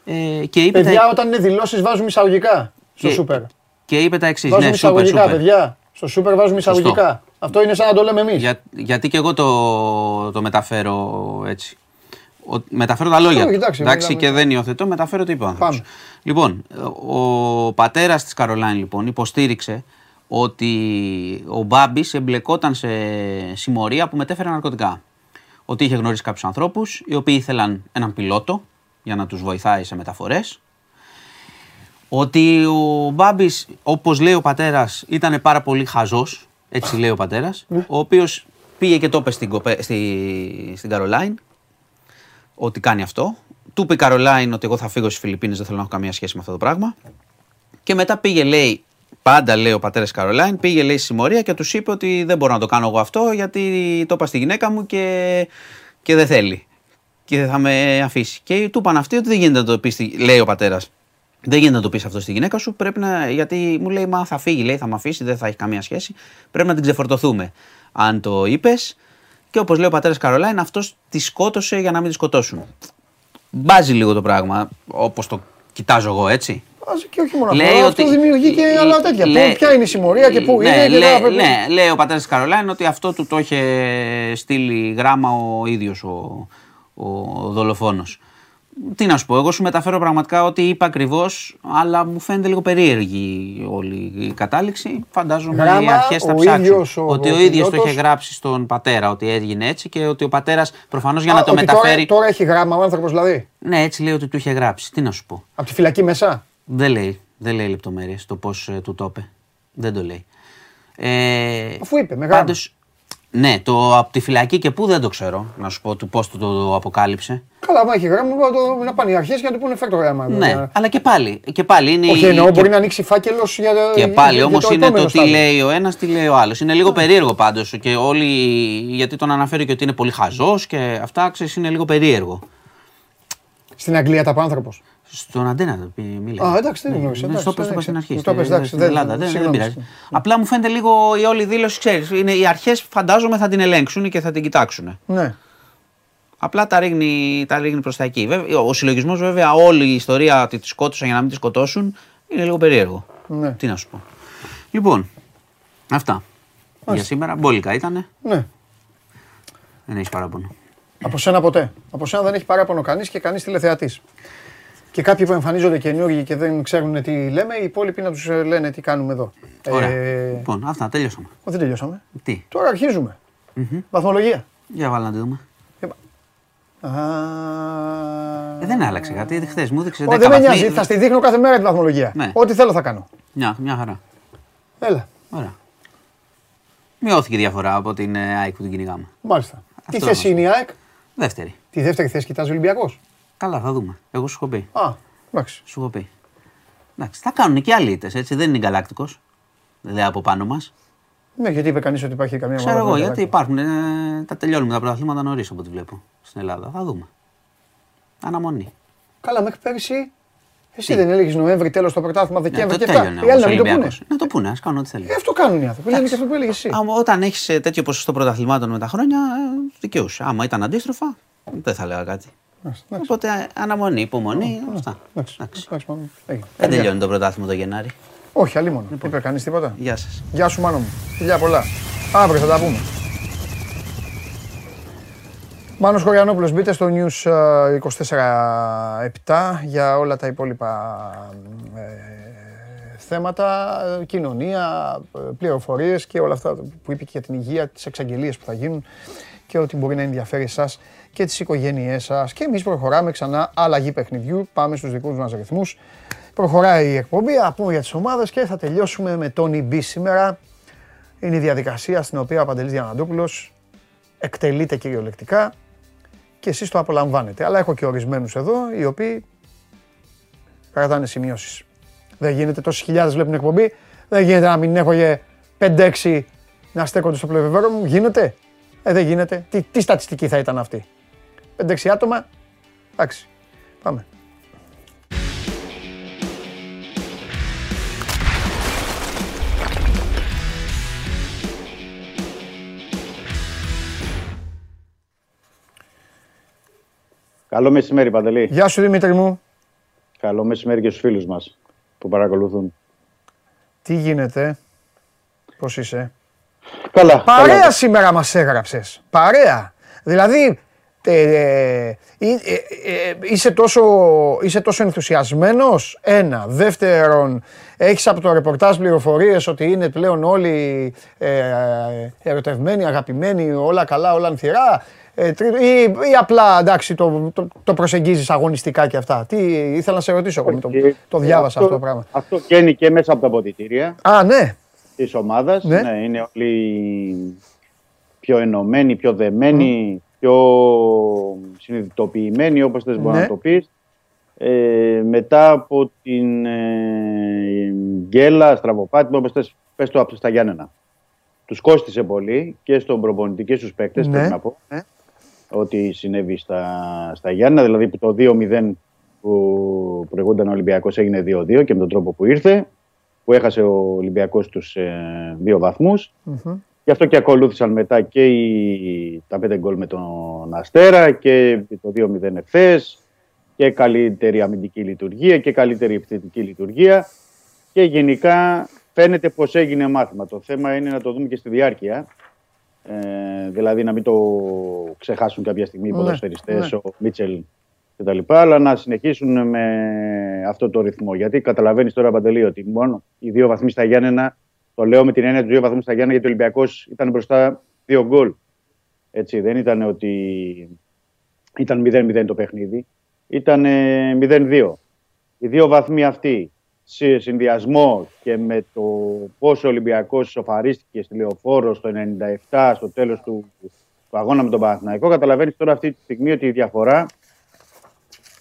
ε, και είπε. Παιδιά, τα... όταν είναι δηλώσεις, βάζουμε εισαγωγικά στο σούπερ. Και είπε τα εξής. Βάζουμε ναι, εισαγωγικά, σούπερ, παιδιά. Στο σούπερ βάζουμε εισαγωγικά. Αυτό είναι σαν να το λέμε εμείς. Για, γιατί και εγώ το, το μεταφέρω έτσι. Ο, μεταφέρω τα λόγια. Εντάξει, εντάξει και δεν υιοθετώ, μεταφέρω το είπε Λοιπόν, ο πατέρας της Καρολάιν λοιπόν υποστήριξε ότι ο Μπάμπης εμπλεκόταν σε συμμορία που μετέφερε ναρκωτικά. Ότι είχε γνωρίσει κάποιους ανθρώπους οι οποίοι ήθελαν έναν πιλότο για να τους βοηθάει σε μεταφορές ότι ο Μπάμπης, όπως λέει ο πατέρας, ήταν πάρα πολύ χαζός. Έτσι λέει ο πατέρας. Ναι. ο οποίος πήγε και το είπε στην, στη... στην Καρολάιν ότι κάνει αυτό. Του είπε η Καρολάιν ότι εγώ θα φύγω στις Φιλιππίνες, δεν θέλω να έχω καμία σχέση με αυτό το πράγμα. Και μετά πήγε, λέει, πάντα λέει ο πατέρας Καρολάιν, πήγε λέει στη συμμορία και τους είπε ότι δεν μπορώ να το κάνω εγώ αυτό γιατί το είπα στη γυναίκα μου και, και δεν θέλει. Και θα με αφήσει. Και του είπαν αυτοί ότι δεν γίνεται να το πει, λέει ο πατέρας. Δεν γίνεται να το πεις αυτό στη γυναίκα σου. Πρέπει να, γιατί μου λέει, Μα θα φύγει, λέει, θα με αφήσει, δεν θα έχει καμία σχέση. Πρέπει να την ξεφορτωθούμε. Αν το είπες, και όπως λέει ο πατέρας Καρολάιν, αυτός τη σκότωσε για να μην τη σκοτώσουν. Μπάζει λίγο το πράγμα, όπως το κοιτάζω εγώ, έτσι. Μπάζει και όχι μόνο λέει αυτό. Αυτό δημιουργεί και άλλα τέτοια. Λέει, ποια είναι η συμμορία και πού ναι, είναι. Και λέει, ναι, λέει ο πατέρας Καρολάιν ότι αυτό του το είχε στείλει γράμμα ο ίδιος ο, ο δολοφόνος. Τι να σου πω, εγώ σου μεταφέρω πραγματικά ότι είπα ακριβώς, αλλά μου φαίνεται λίγο περίεργη όλη η κατάληξη. Φαντάζομαι Γράμμα, οι αρχές θα ψάξουν. ότι ο ίδιος το είχε γράψει στον πατέρα, ότι έγινε έτσι και ότι ο πατέρας προφανώς για να το μεταφέρει. Τώρα, τώρα έχει γράμμα ο άνθρωπος δηλαδή; Ναι, έτσι λέει ότι του είχε γράψει. Τι να σου πω. Από τη φυλακή μέσα; Δεν λέει, δεν λέει λεπτομέρειες το πώς ε, του το είπε. Δεν το λέει. Ε, Αφού είπε, μεγάλο. Πάντως, ναι, το από τη φυλακή και πού δεν το ξέρω, να σου πω του πώς του το αποκάλυψε. Καλά, μα έχει γράμμα το, να πάνε οι αρχές για να του πούνε φέρ το γράμμα. Ναι, αλλά και πάλι. Και πάλι είναι Όχι, εννοώ, μπορεί να ανοίξει φάκελος για Και πάλι όμως είναι το τι λέει ο ένας, τι λέει ο άλλος. Είναι λίγο περίεργο πάντως και όλοι. Γιατί τον αναφέρει και ότι είναι πολύ χαζός και αυτά ξέρεις είναι λίγο περίεργο. Στην Αγγλία τα άνθρωπος. Στον Αντένα μίλησε. Α, εντάξει, δεν γνώρισα. Δεν το είπα στην αρχή. Το πες, εντάξει, στην Ελλάδα. Δεν πειράζει. Απλά μου φαίνεται λίγο η όλη δήλωση, ξέρεις. Οι αρχές φαντάζομαι θα την ελέγξουν και θα την κοιτάξουν. Ναι. Απλά τα ρίχνει, τα ρίχνει προς τα εκεί. Ο συλλογισμός, βέβαια, όλη η ιστορία ότι της σκότωσαν για να μην τη σκοτώσουν είναι λίγο περίεργο. Ναι. Τι να σου πω. Λοιπόν, αυτά. Για σήμερα μπόλικα ήτανε. Ναι. Δεν έχεις παράπονο. Από σένα ποτέ. Από σένα δεν έχει παράπονο κανείς και κανείς τηλεθεατής. Και κάποιοι που εμφανίζονται καινούργοι και δεν ξέρουν τι λέμε, οι υπόλοιποι να τους ε, λένε τι κάνουμε εδώ. Ωραία. Ε... Λοιπόν, αυτά, τελειώσαμε. δεν τελειώσαμε. Τι; Τώρα αρχίζουμε. Mm-hmm. Βαθμολογία. Για βάλω να τη δούμε. Ε, δεν άλλαξε κάτι. Χθες μου έδειξε. Δεν με νοιάζει. Θα στη δείχνω κάθε μέρα τη βαθμολογία. Ναι. Ό,τι θέλω θα κάνω. Μια, μια χαρά. Έλα. Ωραία. Μειώθηκε η διαφορά από την ε, ΑΕΚ που την κυνηγάμε. Μάλιστα. Τι θέση είναι η ΑΕΚ; Δεύτερη. Τη δεύτερη θέση κοιτάζει ο Ολυμπιακός. Καλά, θα δούμε. Εγώ σου έχω πει. Α, εντάξει. Σου έχω πει. Εντάξει, θα κάνουν και άλλοι έτσι. Δεν είναι γκαλάκτικο. Δεν από πάνω μας. Ναι, γιατί είπε κανείς ότι υπάρχει καμία Ξέρω εγώ, γιατί υπάρχουν. Ε, τα τελειώνουμε τα πρωταθλήματα νωρίς από ό,τι βλέπω στην Ελλάδα. Θα δούμε. Αναμονή. Καλά, μέχρι πέρυσι. Εσύ Τι; δεν έλεγες Νοέμβρη, τέλος το πρωτάθλημα, ναι, Δεκέμβρη και αυτά. Οι άλλοι να μην το πούνε. Να το πούνε, ας κάνουν ό,τι θέλουν. Ε, αυτό κάνουν οι άνθρωποι. Λένε και αυτό που έλεγες εσύ. Άμα, όταν έχεις ε, τέτοιο ποσοστό πρωταθλημάτων με τα χρόνια, ε, δικαιούσε. Άμα ήταν αντίστροφα, δεν θα έλεγα κάτι. Οπότε αναμονή, υπομονή. Αυτά. Δεν τελειώνει το πρωτάθλημα το Γενάρη. Όχι, αλλή μόνο. Λοιπόν. Είπε κανείς τίποτα; Γεια σας. Γεια σου, μάνο μου. Φιλιά πολλά. Αύριο θα τα πούμε. Μάνος Χωριανόπουλος, μπείτε στο News 24-7 για όλα τα υπόλοιπα ε, θέματα, κοινωνία, πληροφορίες και όλα αυτά που είπε και για την υγεία, τις εξαγγελίες που θα γίνουν και ότι μπορεί να ενδιαφέρει εσάς και τις οικογένειές σας. Και εμείς προχωράμε ξανά αλλαγή παιχνιδιού, πάμε στους δικούς μας ρυθμούς. Προχωράει η εκπομπή, θα πούμε για τις ομάδες και θα τελειώσουμε με τον Ιμπή σήμερα. Είναι η διαδικασία στην οποία ο Παντελής Διαμαντούπουλος εκτελείται κυριολεκτικά και εσείς το απολαμβάνετε. Αλλά έχω και ορισμένους εδώ, οι οποίοι κρατάνε σημειώσεις. Δεν γίνεται τόσες χιλιάδες βλέπουν εκπομπή, δεν γίνεται να μην έχω 5-6 να στέκονται στο πλευρό μου. Γίνεται; Ε, δεν γίνεται. Τι, τι στατιστική θα ήταν αυτή; 5-6 άτομα. Εντάξει. Πάμε. Καλό μεσημέρι, Παντελή. Γεια σου, Δημήτρη μου. Καλό μεσημέρι και στους φίλους μας που παρακολουθούν. Τι γίνεται, πώς είσαι; Καλά. Παρέα καλά. σήμερα μας έγραψες. Παρέα. Δηλαδή, ε, ε, ε, είσαι, τόσο, είσαι τόσο ενθουσιασμένος, ένα. Δεύτερον, έχεις από το ρεπορτάζ πληροφορίες ότι είναι πλέον όλοι ερωτευμένοι, αγαπημένοι, όλα καλά, όλα ανθυρά; Ε, ή, ή απλά εντάξει το, το, το προσεγγίζεις αγωνιστικά και αυτά; Τι ήθελα να σε ρωτήσω εγώ, το, το διάβασα αυτό, αυτό το πράγμα. Αυτό βγαίνει και μέσα από τα αποδητήρια. Α, ναι. Της ομάδας. Ναι. ναι. είναι όλοι πιο ενωμένοι, πιο δεμένοι, πιο συνειδητοποιημένοι όπως θες μπορεί να ναι. το πεις. Ε, μετά από την ε, γκέλα, στραβοπάτημα, όπως θες, πες το στα Γιάννενα. Τους κόστισε πολύ και στον προπονητή και στους παίκτες, ναι. πρέπει να πω. Ναι ό,τι συνέβη στα, στα Γιάννα. Δηλαδή το 2-0 που προηγούνταν ο Ολυμπιακός έγινε 2-2 και με τον τρόπο που ήρθε, που έχασε ο Ολυμπιακός τους ε, δύο βαθμούς. Mm-hmm. Γι' αυτό και ακολούθησαν μετά και οι, τα 5 γκολ με τον Αστέρα και το 2-0 εχθές και καλύτερη αμυντική λειτουργία και καλύτερη επιθετική λειτουργία και γενικά φαίνεται πως έγινε μάθημα. Το θέμα είναι να το δούμε και στη διάρκεια ε, δηλαδή να μην το ξεχάσουν κάποια στιγμή οι ναι, ποδοσφαιριστές, ναι. ο Μίτσελ κτλ. Αλλά να συνεχίσουν με αυτό το ρυθμό. Γιατί καταλαβαίνεις τώρα, Παντελή, ότι μόνο οι δύο βαθμοί στα Γιάννενα, το λέω με την έννοια του δύο βαθμού στα Γιάννενα, γιατί ο Ολυμπιακός ήταν μπροστά δύο γκολ. Έτσι, δεν ήταν ότι ήταν 0-0 το παιχνίδι. Ήταν 0-2. Οι δύο βαθμοί αυτοί σε συνδυασμό και με το πόσο ο Ολυμπιακός σοφαρίστηκε στη Λεωφόρο στο 97 στο τέλος του, του αγώνα με τον Παναθηναϊκό καταλαβαίνεις τώρα αυτή τη στιγμή ότι η διαφορά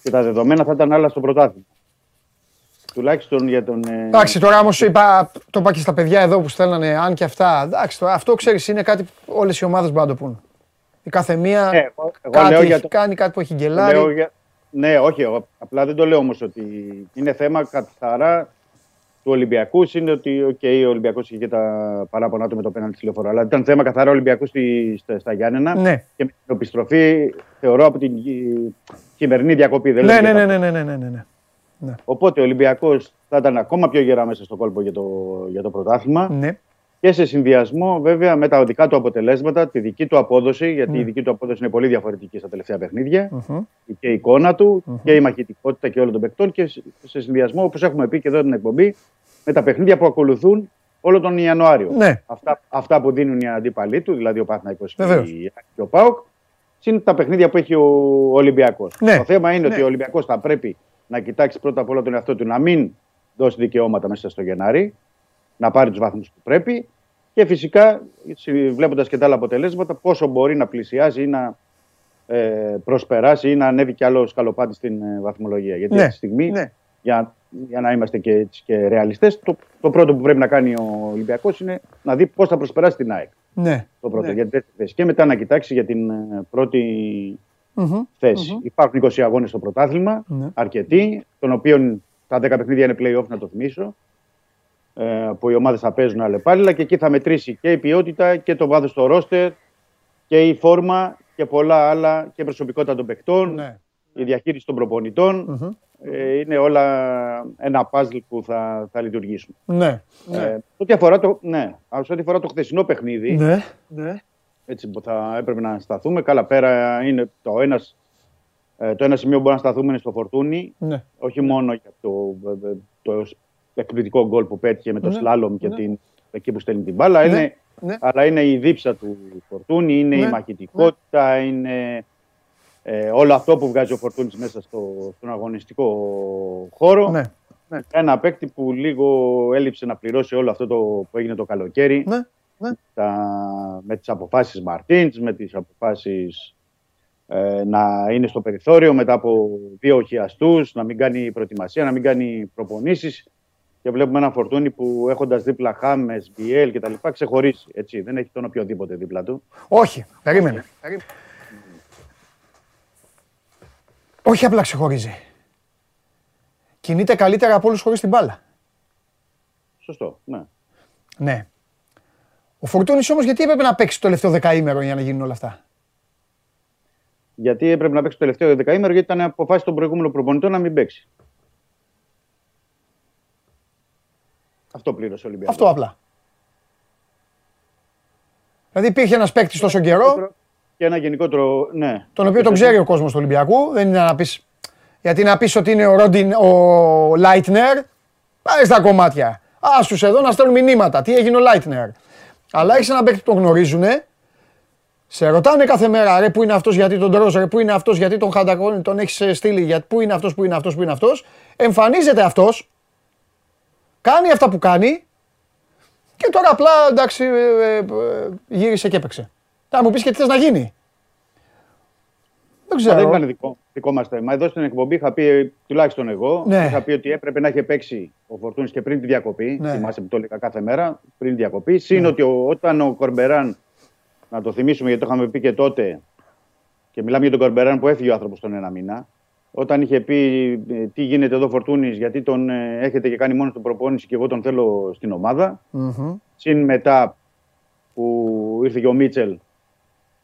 και τα δεδομένα θα ήταν άλλα στο πρωτάθλημα. Τουλάχιστον για τον. Ε, εντάξει, τώρα όμως είπα, το είπα και στα παιδιά εδώ που στέλνανε, αν και αυτά. Εντάξει, τώρα, αυτό ξέρεις, είναι κάτι που όλες οι ομάδες μπορούν να το πούν. Η κάθε μία ε, εγώ, κάτι έχει το... κάνει, κάτι που έχει γκελάρει. για, ναι, όχι, εγώ, απλά δεν το λέω όμως ότι είναι θέμα καθαρά του Ολυμπιακού. Είναι ότι okay, ο Ολυμπιακός είχε και τα παράπονα του με το πέναντι τη λεωφορά. Αλλά ήταν θέμα καθαρά Ολυμπιακού στη, στα, στα Γιάννενα. Ναι. Και με την επιστροφή θεωρώ από την χειμερινή διακοπή. Δεν ναι, ναι, ναι, ναι, ναι, ναι, ναι, ναι. ναι. Οπότε ο Ολυμπιακός θα ήταν ακόμα πιο γερά μέσα στο κόλπο για το, για το πρωτάθλημα. Ναι και σε συνδυασμό βέβαια με τα οδικά του αποτελέσματα, τη δική του απόδοση, γιατί mm. η δική του απόδοση είναι πολύ διαφορετική στα τελευταία παιχνίδια, mm-hmm. και η εικόνα του mm-hmm. και η μαχητικότητα και όλων των παικτών και σε συνδυασμό, όπως έχουμε πει και εδώ την εκπομπή, με τα παιχνίδια που ακολουθούν όλο τον Ιανουάριο. Ναι. Αυτά, αυτά που δίνουν οι αντίπαλοι του, δηλαδή ο Παθναϊκός και ο ΠΑΟΚ, είναι τα παιχνίδια που έχει ο Ολυμπιακός. Ναι. Το θέμα είναι ναι. ότι ο Ολυμπιακός θα πρέπει να κοιτάξει πρώτα απ' όλα τον εαυτό του να μην δώσει δικαιώματα μέσα στο Γενάρη, να πάρει τους βαθμούς που πρέπει και φυσικά βλέποντας και τα άλλα αποτελέσματα πόσο μπορεί να πλησιάσει ή να ε, προσπεράσει ή να ανέβει κι άλλο σκαλοπάτι στην ε, βαθμολογία. Γιατί ναι, αυτή τη στιγμή, ναι. για, για να είμαστε και, και ρεαλιστές, το, το πρώτο που πρέπει να κάνει ο Ολυμπιακός είναι να δει πώς θα προσπεράσει την ΑΕΚ. Ναι, το πρώτο, ναι. για την θέση. Και μετά να κοιτάξει για την ε, πρωτη mm-hmm, θέση. Mm-hmm. Υπάρχουν 20 αγώνες στο πρωτάθλημα, ναι. αρκετοί, των οποίων τα 10 παιχνίδια είναι playoff, να το θυμίσω. Ε, που οι ομάδες θα παίζουν αλλεπάλληλα και εκεί θα μετρήσει και η ποιότητα και το βάθος στο ρόστερ και η φόρμα και πολλά άλλα και προσωπικότητα των παιχτών, ναι. η διαχείριση των προπονητων Ε, είναι όλα ένα παζλ που θα, θα λειτουργήσουν. Ναι. ναι. Ε, ό,τι αφορά το, ναι, ό,τι αφορά το χθεσινό παιχνίδι, ναι. Ναι. έτσι που θα έπρεπε να σταθούμε. Καλά, πέρα είναι το ένας ε, το ένα σημείο που μπορούμε να σταθούμε είναι στο φορτούνι. Ναι. Όχι μόνο για το, το εκπληκτικό γκολ που πέτυχε με το ναι. σλάλομ και ναι. την, εκεί που στέλνει την μπάλα. Ναι. Είναι, ναι. Αλλά είναι η δίψα του φορτούνι, είναι η ναι. μαχητικότητα, είναι ε, όλο αυτό που βγάζει ο Φορτούνης μέσα στο, στον αγωνιστικό χώρο. Ναι. Ναι. Ένα παίκτη που λίγο έλειψε να πληρώσει όλο αυτό το που έγινε το καλοκαίρι. Ναι. Ναι. Τα, με τις αποφάσεις Μαρτίντς, με τις αποφάσεις ε, να είναι στο περιθώριο μετά από δύο οχιαστούς, να μην κάνει προετοιμασία, να μην κάνει προπονήσεις και βλέπουμε ένα φορτούνι που έχοντας δίπλα Χάμες, Μπιέλ και τα λοιπά ξεχωρίσει, έτσι, δεν έχει τον οποιοδήποτε δίπλα του. Όχι, περίμενε. Όχι απλά ξεχωρίζει. Κινείται καλύτερα από όλους χωρίς την μπάλα. Σωστό, ναι. Ναι. Ο Φορτούνης όμως γιατί έπρεπε να παίξει το τελευταίο δεκαήμερο για να γίνουν όλα αυτά; Γιατί έπρεπε να παίξει το τελευταίο δεκαήμερο, γιατί ήταν αποφάσει των προηγούμενων προπονητών να μην παίξει. Αυτό πλήρωσε ο Ολυμπιακός. Αυτό απλά. Δηλαδή υπήρχε ένας παίκτης τόσο καιρό. Και ένα γενικότερο, ναι. Τον οποίο τον ξέρει ο κόσμος του Ολυμπιακού. Δεν είναι να πει. Γιατί να πεις ότι είναι ο, Ρόντιν, ο Λάιτνερ, πάει στα κομμάτια. Άσου εδώ να στέλνουν μηνύματα. Τι έγινε ο Λάιτνερ; Αλλά έχεις ένα παίκτη που τον γνωρίζουν. Σε ρωτάνε κάθε μέρα, ρε, πού είναι αυτός, γιατί τον τρως, ρε, πού είναι αυτός, γιατί τον χαντακώνει, τον έχεις στείλει, γιατί πού είναι αυτός, πού είναι αυτός, πού είναι αυτός. Εμφανίζεται αυτός, κάνει αυτά που κάνει και τώρα απλά εντάξει ε, ε, ε, γύρισε και έπαιξε. Θα μου πεις και τι θες να γίνει. Δεν ξέρω. Δεν ήταν δικό, δικό μα θέμα. Εδώ στην εκπομπή είχα πει, τουλάχιστον εγώ, ναι. είχα πει ότι έπρεπε να είχε παίξει ο Φορτούνης και πριν τη διακοπή. Ναι. Θυμάσαι που το έλεγα κάθε μέρα, πριν τη διακοπή. Συν ναι. ότι ο, όταν ο Κορμπεράν, να το θυμίσουμε γιατί το είχαμε πει και τότε, και μιλάμε για τον Κορμπεράν που έφυγε ο άνθρωπος τον ένα μήνα. Όταν είχε πει ε, τι γίνεται εδώ Φορτούνης, γιατί τον ε, έχετε και κάνει μόνος του προπόνηση και εγώ τον θέλω στην ομάδα. Mm-hmm. Συν μετά που ήρθε και ο Μίτσελ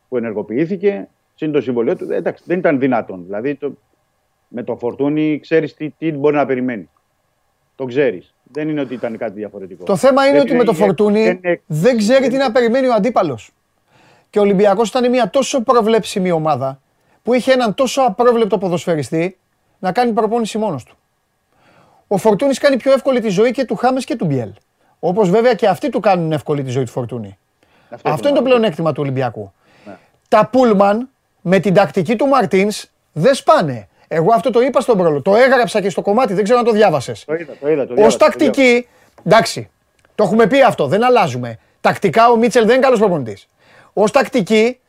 που ενεργοποιήθηκε, συν το συμβολίο του. Εντάξει, δεν ήταν δυνατόν. Δηλαδή το, με το φορτούνι ξέρεις τι, τι μπορεί να περιμένει. Το ξέρεις. Δεν είναι ότι ήταν κάτι διαφορετικό. Το θέμα είναι ότι με το φορτούνι δεν, ξέρει τι να περιμένει ο αντίπαλος. Και ο Ολυμπιακός ήταν μια τόσο προβλέψιμη ομάδα που είχε έναν τόσο απρόβλεπτο ποδοσφαιριστή να κάνει προπόνηση μόνος του. Ο Φορτούνης κάνει πιο εύκολη τη ζωή και του Χάμες και του Μπιέλ. Όπως βέβαια και αυτοί του κάνουν εύκολη τη ζωή του Φορτούνη. Αυτό, Αυτό είναι το πλεονέκτημα του Ολυμπιακού τα Πούλμαν με την τακτική του Μαρτίνς δεν σπάνε. Εγώ αυτό το είπα στον πρόλογο. Το έγραψα και στο κομμάτι, δεν ξέρω αν το διάβασες. Το είδα, το είδα. Το Ω τακτική, εντάξει, το έχουμε πει αυτό, δεν αλλάζουμε. Τακτικά ο Μίτσελ δεν είναι καλός προπονητής. Ω τακτική,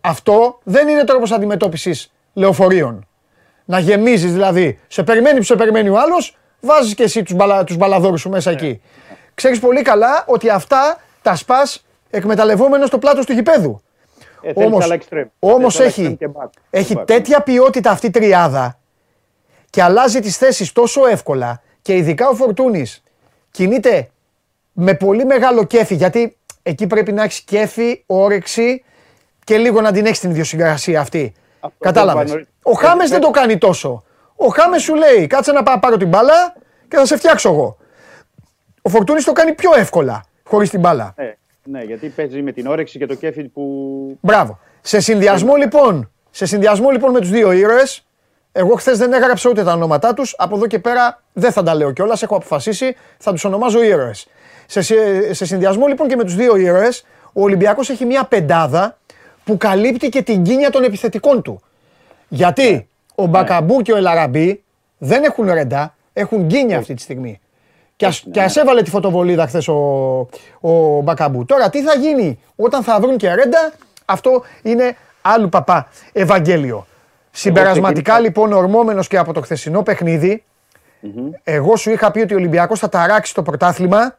αυτό δεν είναι τρόπος αντιμετώπισης λεωφορείων. Να γεμίζεις δηλαδή, σε περιμένει που σε περιμένει ο άλλος, βάζεις και εσύ τους μπαλα, μπαλαδόρους σου μέσα εκεί. Ναι. Ξέρεις πολύ καλά ότι αυτά τα σπα εκμεταλλευόμενος στο πλάτος του γηπέδου. Ε, όμως, όμως έχει, έχει τέτοια ποιότητα αυτή η τριάδα και αλλάζει τις θέσεις τόσο εύκολα και ειδικά ο Φορτούνης κινείται με πολύ μεγάλο κέφι γιατί εκεί πρέπει να έχεις κέφι, όρεξη και λίγο να την έχεις την ιδιοσυγκρασία αυτή. Κατάλαβες. Ο Χάμες δεν το κάνει τόσο. Ο Χάμες σου λέει: Κάτσε να πάρω την μπάλα και θα σε φτιάξω εγώ. Ο Φορτούνης το κάνει πιο εύκολα χωρίς την μπάλα. Ε, ναι, γιατί παίζει με την όρεξη και το κέφι που. Μπράβο. Σε συνδυασμό λοιπόν, σε συνδυασμό, λοιπόν με τους δύο ήρωες, εγώ χθες δεν έγραψα ούτε τα ονόματά τους. Από εδώ και πέρα δεν θα τα λέω κιόλας. Έχω αποφασίσει, θα τους ονομάζω ήρωες. Σε, σε συνδυασμό λοιπόν και με τους δύο ήρωες, ο Ολυμπιακός έχει μια πεντάδα που καλύπτει και την κίνια των επιθετικών του. Γιατί ναι. ο Μπακαμπού ναι. και ο Ελαραμπή δεν έχουν ρεντά, έχουν γκίνια αυτή τη στιγμή. Και ας, ναι. και έβαλε τη φωτοβολίδα χθες ο, ο Μπακαμπού. Τώρα τι θα γίνει όταν θα βρουν και ρέντα, αυτό είναι άλλου παπά Ευαγγέλιο. Συμπερασματικά λοιπόν ορμόμενος και από το χθεσινό εγώ σου είχα πει ότι ο Ολυμπιακός θα ταράξει το πρωτάθλημα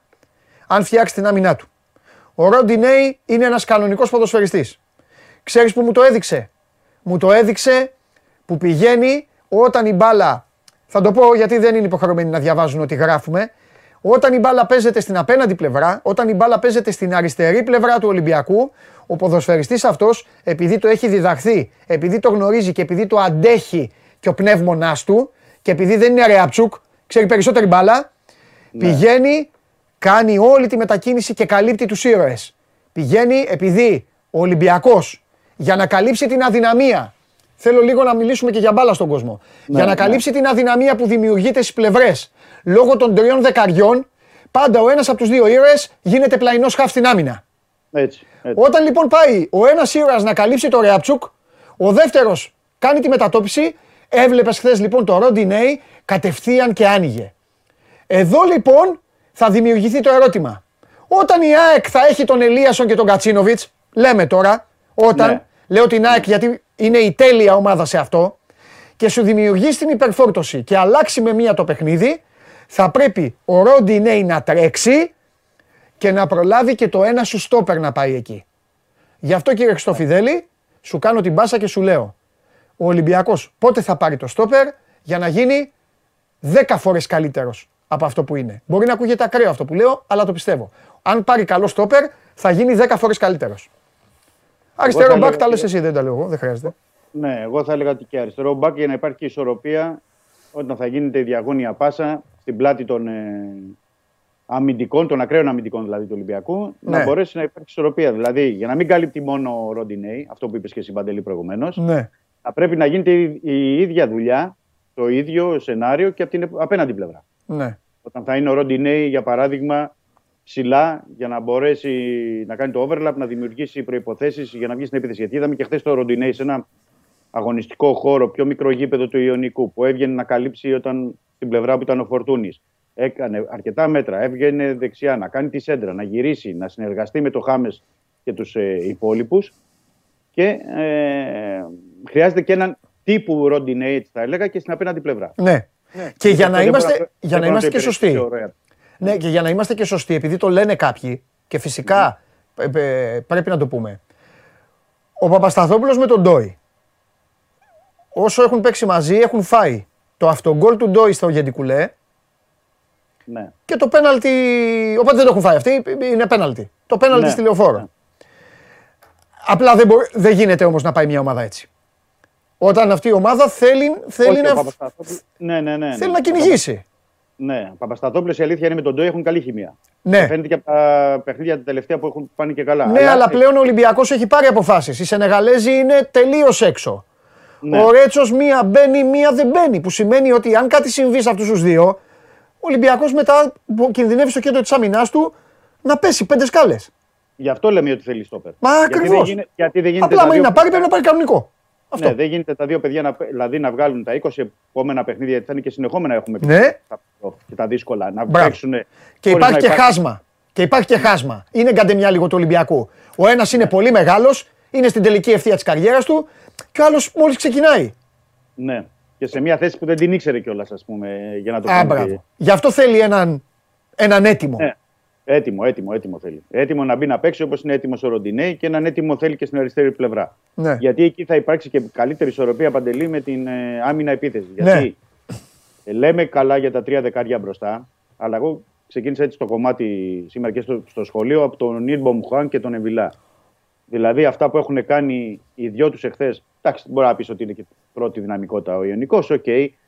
αν φτιάξει την άμυνά του. Ο Ροντινέη είναι ένας κανονικός ποδοσφαιριστής. Ξέρεις που μου το έδειξε; Μου το έδειξε που πηγαίνει όταν η μπάλα, θα το πω γιατί δεν είναι υποχρεωμένοι να διαβάζουν ότι γράφουμε, όταν η μπάλα παίζεται στην απέναντι πλευρά, όταν η μπάλα παίζεται στην αριστερή πλευρά του Ολυμπιακού, ο ποδοσφαιριστής αυτός, επειδή το έχει διδαχθεί, επειδή το γνωρίζει και επειδή το αντέχει και ο πνεύμονάς του και επειδή δεν είναι ρεαψούκ, ξέρει περισσότερη μπάλα, ναι. πηγαίνει, κάνει όλη τη μετακίνηση και καλύπτει τους ήρωες. Πηγαίνει επειδή ο Ολυμπιακός για να καλύψει την αδυναμία. Θέλω λίγο να μιλήσουμε και για μπάλα στον κόσμο. Ναι, για να ναι. καλύψει την αδυναμία που δημιουργείται στις πλευρές λόγω των τριών δεκαριών, πάντα ο ένας από τους δύο ήρωες γίνεται πλαϊνός χαφ στην άμυνα. Έτσι, έτσι. Όταν λοιπόν πάει ο ένας ήρωας να καλύψει το Ρεαπτσούκ, ο δεύτερος κάνει τη μετατόπιση. Έβλεπες χθες λοιπόν το Ρόντι Νέι κατευθείαν και άνοιγε. Εδώ λοιπόν θα δημιουργηθεί το ερώτημα. Όταν η ΑΕΚ θα έχει τον Ελίασον και τον Κατσίνοβιτς, λέμε τώρα, όταν, Ναι. λέω την ΑΕΚ γιατί είναι η τέλεια ομάδα σε αυτό, και σου δημιουργήσει την υπερφόρτωση και αλλάξει με μία το παιχνίδι, θα πρέπει ο Ρόντι Νέι να τρέξει και να προλάβει και το ένα σου στόπερ να πάει εκεί. Γι' αυτό κύριε Χριστοφιδέλη, σου κάνω την μπάσα και σου λέω, ο Ολυμπιακός πότε θα πάρει το στόπερ για να γίνει 10 φορές καλύτερος από αυτό που είναι. Μπορεί να ακούγεται ακραίο αυτό που λέω, αλλά το πιστεύω. Αν πάρει καλό στόπερ, θα γίνει 10 φορές καλύτερος. Αριστερό θα μπακ έλεγα τα λες και- εσύ, δεν τα λέω εγώ, δεν χρειάζεται. Ναι, εγώ θα έλεγα ότι και αριστερό μπακ για να υπάρχει και ισορροπία όταν θα γίνεται η διαγώνια πάσα στην πλάτη των ε, αμυντικών, των ακραίων αμυντικών δηλαδή του Ολυμπιακού, Ναι. να μπορέσει να υπάρχει ισορροπία. Δηλαδή για να μην καλύπτει μόνο ο Ροντινέη, αυτό που είπες και εσύ Παντελή προηγουμένως, Ναι. θα πρέπει να γίνεται η, η ίδια δουλειά, το ίδιο σενάριο και από την απέναντι πλευρά. Ναι. Όταν θα είναι ο Ροντινέη, για παράδειγμα, ψηλά για να μπορέσει να κάνει το overlap, να δημιουργήσει προποθέσει για να βγει στην επίθεση. Γιατί είδαμε και χθες το Ροντινέη σε ένα αγωνιστικό χώρο, πιο μικρό γήπεδο του Ιωνικού, που έβγαινε να καλύψει όταν στην πλευρά που ήταν ο Φορτούνης. Έκανε αρκετά μέτρα, έβγαινε δεξιά να κάνει τη σέντρα, να γυρίσει, να συνεργαστεί με το Χάμες και τους ε, υπόλοιπους. Και ε, χρειάζεται και έναν τύπου Ροντινέη, έτσι θα έλεγα, και στην απέναντι πλευρά. Ναι. Και για Αυτό να δεν είμαστε, μπορεί για να δεν μπορεί είμαστε και το σωστοί. υπηρετήσει ωραία. Ναι, και για να είμαστε και σωστοί, επειδή το λένε κάποιοι και φυσικά ε, ε, πρέπει να το πούμε. Ο Παπασταθόπουλος με τον Ντόι. Όσο έχουν παίξει μαζί, έχουν φάει το αυτογκόλ του Ντόι στο Γεντικουλέ Ναι. και το πέναλτι. Οπότε δεν το έχουν φάει αυτοί, είναι πέναλτι. Το πέναλτι Ναι. στη λεωφόρο. Απλά δεν, μπορεί- δεν γίνεται όμως να πάει μια ομάδα έτσι. Όταν αυτή η ομάδα θέλει, θέλει, Όχι, ο να, Παπασταθόπουλος- Ναι, ναι, ναι. θέλει ναι. να κυνηγήσει. Ναι, ο Παπασταθόπουλος η αλήθεια είναι με τον Ντόι έχουν καλή χημεία. Ναι. Φαίνεται και από τα παιχνίδια τα τελευταία που έχουν πάνε και καλά. Ναι, αλλά πλέον ο Ολυμπιακός έχει πάρει αποφάσεις. Οι Σενεγαλέζοι είναι τελείως έξω. Ναι. Ο Ρέτσος μία μπαίνει, μία δεν μπαίνει. Που σημαίνει ότι αν κάτι συμβεί σε αυτούς τους δύο, ο Ολυμπιακός μετά που κινδυνεύει στο κέντρο της άμυνάς του να πέσει πέντε σκάλες. Γι' αυτό λέμε ότι θέλει στόπερ. Μα Γιατί δεν ακριβώς. γίνε- Γιατί δεν γίνεται Απλά τα άμα είναι δύο- να πάρει πρέπει να πάρει κανονικό. Αυτό. Ναι, δεν γίνεται τα δύο παιδιά να, δηλαδή να βγάλουν τα 20 επόμενα παιχνίδια, γιατί θα είναι και συνεχόμενα έχουμε πει. Ναι. Τα, και τα δύσκολα. Να Μπράβο. παίξουν. Και υπάρχει και χάσμα. Και υπάρχει και χάσμα. Είναι γκαντεμιά λίγο του Ολυμπιακού. Ο ένας Ναι. είναι πολύ μεγάλος, είναι στην τελική ευθεία της καριέρας του και ο άλλος μόλις ξεκινάει. Ναι. Και σε μια θέση που δεν την ήξερε κιόλας, ας πούμε, για να το Α, πούμε. και- μπράβο. Γι' αυτό θέλει έναν, έναν έτοιμο. Ναι. Έτοιμο, έτοιμο, έτοιμο θέλει. Έτοιμο να μπει να παίξει όπως είναι έτοιμος ο Ροντινέη και έναν έτοιμο θέλει και στην αριστερή πλευρά. Ναι. Γιατί εκεί θα υπάρξει και καλύτερη ισορροπία παντελή με την ε, άμυνα επίθεση. Ναι. Γιατί ε, λέμε καλά για τα τρία δεκάρια μπροστά, αλλά εγώ ξεκίνησα έτσι το κομμάτι σήμερα και στο, στο σχολείο από τον Νίρμπο Μουχάν και τον Εμβιλά. Δηλαδή αυτά που έχουν κάνει οι δυο τους εχθές. Εντάξει, μπορεί να πεις ότι είναι και πρώτη δυναμικότητα ο Ιωνικός, οκ,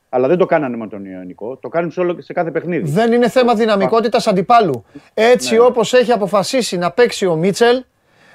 αλλά δεν το κάνανε με τον Ιωνικό. Το κάνουν σε, όλο, σε κάθε παιχνίδι. Δεν είναι θέμα δυναμικότητας αντιπάλου. Έτσι Ναι. όπως έχει αποφασίσει να παίξει ο Μίτσελ,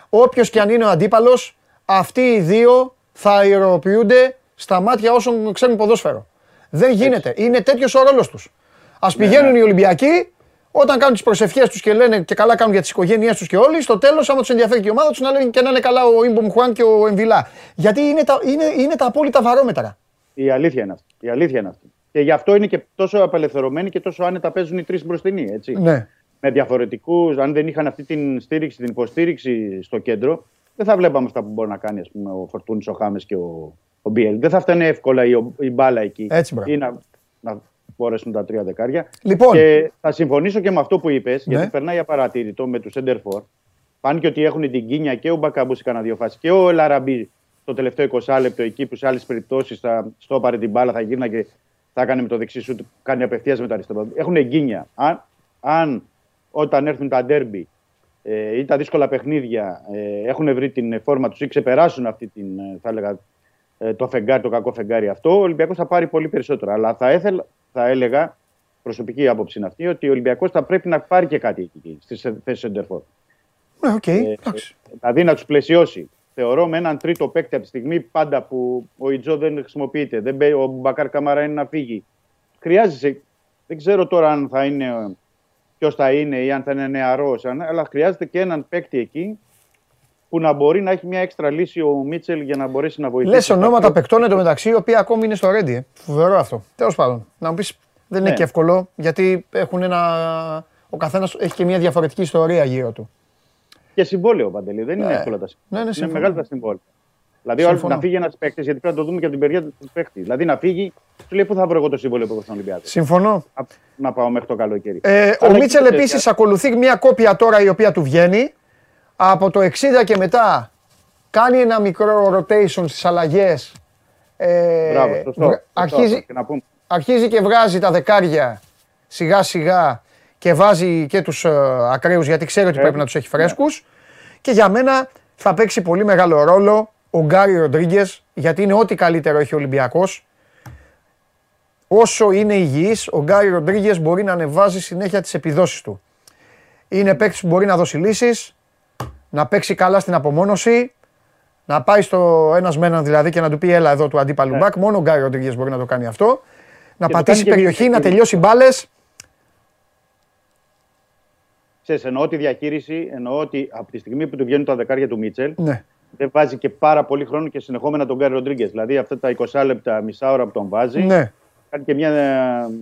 όποιος και αν είναι ο αντίπαλος, αυτοί οι δύο θα ιεροποιούνται στα μάτια όσων ξέρουν ποδόσφαιρο. Δεν γίνεται. Είναι τέτοιος ο ρόλος τους. Α Ναι, πηγαίνουν οι Ολυμπιακοί, όταν κάνουν τις προσευχές τους και λένε και καλά κάνουν για τις οικογένειές τους και όλοι, στο τέλος, άμα τους ενδιαφέρει και η ομάδα τους, να λένε και να είναι καλά ο Ιμπομ Χουάν και ο Εμβιλά. Γιατί είναι τα, είναι, είναι τα απόλυτα βαρόμετρα. Η αλήθεια είναι αυτή. Η αλήθεια είναι αυτή. Και γι' αυτό είναι και τόσο απελευθερωμένοι και τόσο άνετα παίζουν οι τρεις μπροστινοί. Έτσι. Ναι. Με διαφορετικούς, αν δεν είχαν αυτή την στήριξη, την υποστήριξη στο κέντρο, δεν θα βλέπαμε αυτά που μπορεί να κάνει ας πούμε, ο Φορτούνης, ο Χάμες και ο, ο Μπιέλ. Δεν θα φτάνε εύκολα η, η μπάλα εκεί. Έτσι, μπράβο. ή να, να μπορέσουν τα τρία δεκάρια. Λοιπόν. Και θα συμφωνήσω και με αυτό που είπες, Ναι. γιατί περνάει απαρατήρητο με τους Σέντερφορ. Πάνε και ότι έχουν την κίνια και ο Μπακαμπού σε κανένα δύο φάσεις και ο Λαραμπή το τελευταίο 20 λεπτό εκεί που σε άλλες περιπτώσεις θα στόπαρε την μπάλα, θα γύρνα και θα έκανε με το δεξί σου, κάνει απευθείας με το αριστερό. Έχουν γκίνια. Αν, αν όταν έρθουν τα ντέρμπι ε, ή τα δύσκολα παιχνίδια ε, έχουν βρει την φόρμα τους ή ξεπεράσουν αυτή την, ε, θα έλεγα, ε, το φεγγάρι, το κακό φεγγάρι αυτό, ο Ολυμπιακός θα πάρει πολύ περισσότερο. Αλλά θα, έθελα, θα έλεγα, προσωπική άποψη είναι αυτή, ότι ο Ολυμπιακός θα πρέπει να πάρει και κάτι εκεί στις θέσεις Σεντερφόρ. Ναι, okay, ε, δηλαδή να τους πλαισιώσει. Θεωρώ με έναν τρίτο παίκτη από τη στιγμή πάντα που ο Ιτζό δεν χρησιμοποιείται, δεν, ο Μπακάρ Καμαρά είναι να φύγει. Χρειάζεται, δεν ξέρω τώρα αν θα είναι ποιος θα είναι ή αν θα είναι νεαρός, αλλά χρειάζεται και έναν παίκτη εκεί που να μπορεί να έχει μια έξτρα λύση ο Μίτσελ για να μπορέσει να βοηθήσει. Λες ονόματα παικτών εντωμεταξύ, οι οποίοι ακόμη είναι στο Ρέντι. Ε. Φοβερό αυτό. Τέλος πάντων. Να μου πεις, δεν είναι ναι. και εύκολο γιατί έχουν ένα. Ο καθένας έχει και μια διαφορετική ιστορία γύρω του. Και συμβόλαιο, Παντελή. Δεν είναι ναι. εύκολα τα συμβόλαια. Ναι, ναι, είναι μεγάλα τα συμβόλαια. Δηλαδή, Συμφωνώ. να φύγει ένας παίκτης, γιατί πρέπει να το δούμε και από την παιδιά του παίκτη. Δηλαδή, να φύγει, σου λέει πού θα βρω εγώ το συμβόλαιο που έχω στον Ολυμπιάδη; Συμφωνώ. Να πάω μέχρι το καλοκαίρι. Ε, ο Μίτσελ επίσης ακολουθεί μια κόπια τώρα η οποία του βγαίνει από το 60 και μετά κάνει ένα μικρό rotation στις αλλαγές. Ε, Μπράβο, σωστό, αρχίζει, και αρχίζει και βγάζει τα δεκάρια σιγά σιγά και βάζει και τους ε, ακραίους γιατί ξέρει ότι ε, πρέπει να τους έχει φρέσκους. Ναι. Και για μένα θα παίξει πολύ μεγάλο ρόλο ο Γκάρι Ροντρίγκες γιατί είναι ό,τι καλύτερο έχει ο Ολυμπιακός. Όσο είναι υγιής, ο Γκάρι Ροντρίγκες μπορεί να ανεβάζει συνέχεια τις επιδόσεις του. Είναι παίκτης που μπορεί να δώσει λύσεις, να παίξει καλά στην απομόνωση, να πάει στο ένας με έναν δηλαδή και να του πει έλα εδώ του αντίπαλου ναι. μπακ. Μόνο ο Γκάρι Ροντρίγκες μπορεί να το κάνει αυτό. Να πατήσει περιοχή, να τελειώσει μπάλες. Ξέρεις, εννοώ τη διαχείριση, εννοώ ότι από τη στιγμή που του βγαίνουν τα δεκάρια του Μίτσελ, ναι. δεν βάζει και πάρα πολύ χρόνο και συνεχόμενα τον Γκάρι Ροντρίγκες. Δηλαδή αυτά τα 20 λεπτά, μισά ώρα που τον βάζει, ναι. κάνει και μια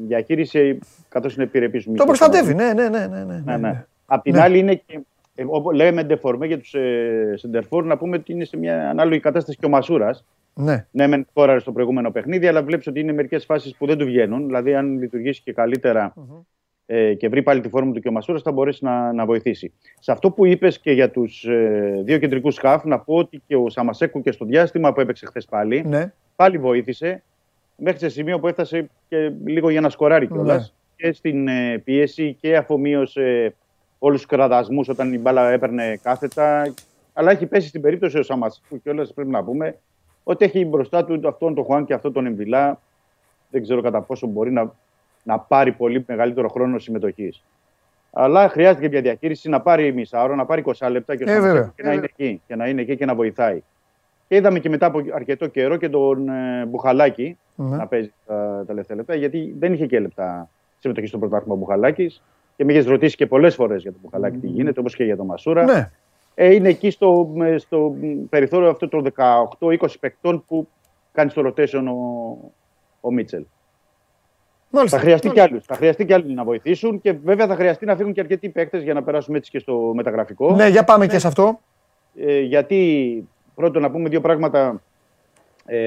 διαχείριση καθώς είναι επιρρεπής Το προστατεύει, ναι, ναι, ναι. ναι, ναι, ναι. ναι. Απ' την άλλη είναι και ε, λέμε ντεφορμέ για τους ε, Σεντερφόρ, να πούμε ότι είναι σε μια ανάλογη κατάσταση και ο Μασούρας. Ναι. Ναι, μεν χώραρε στο προηγούμενο παιχνίδι, αλλά βλέπεις ότι είναι μερικές φάσεις που δεν του βγαίνουν. Δηλαδή, αν λειτουργήσει και καλυτερα ε, και βρει πάλι τη φόρμα του και ο Μασούρας, θα μπορέσει να, να βοηθήσει. Σε αυτό που είπες και για τους ε, δύο κεντρικούς χαφ, να πω ότι και ο Σαμασέκου και στο διάστημα που έπαιξε χθες πάλι, ναι. πάλι βοήθησε. Μέχρι σε σημείο που έφτασε και λίγο για να σκοράρει κιόλας. Ναι. Και στην ε, πίεση και αφομοίωσε όλους τους κραδασμούς όταν η μπάλα έπαιρνε κάθετα. Αλλά έχει πέσει στην περίπτωση ο Σαμασικού και όλα πρέπει να πούμε ότι έχει μπροστά του αυτόν τον Χουάν και αυτόν τον Εμβιλά. Δεν ξέρω κατά πόσο μπορεί να, να πάρει πολύ μεγαλύτερο χρόνο συμμετοχής. Αλλά χρειάζεται μια διαχείριση να πάρει μισά ώρα, να πάρει 20 λεπτά και, ε, και να είναι εκεί και να είναι εκεί και να βοηθάει. Και είδαμε και μετά από αρκετό καιρό και τον ε, Μπουχαλάκη ναι. να παίζει τα τελευταία λεπτά, γιατί δεν είχε και λεπτά συμμετοχή στο πρωτάθλημα Μπουχαλάκης και με έχεις ρωτήσει και πολλές φορές για το Μπουχαλάκι τι γίνεται, όπως και για τον Μασούρα. Ναι. Ε, είναι εκεί στο, στο περιθώριο αυτό των 18-20 παικτών που κάνει στο rotation ο, ο Μίτσελ. Μάλιστα, θα χρειαστεί κι άλλου. Θα χρειαστεί κι άλλοι να βοηθήσουν και βέβαια θα χρειαστεί να φύγουν και αρκετοί παίκτες για να περάσουμε έτσι και στο μεταγραφικό. Ναι, για πάμε και σε αυτό. Ε, γιατί πρώτον να πούμε δύο πράγματα ε,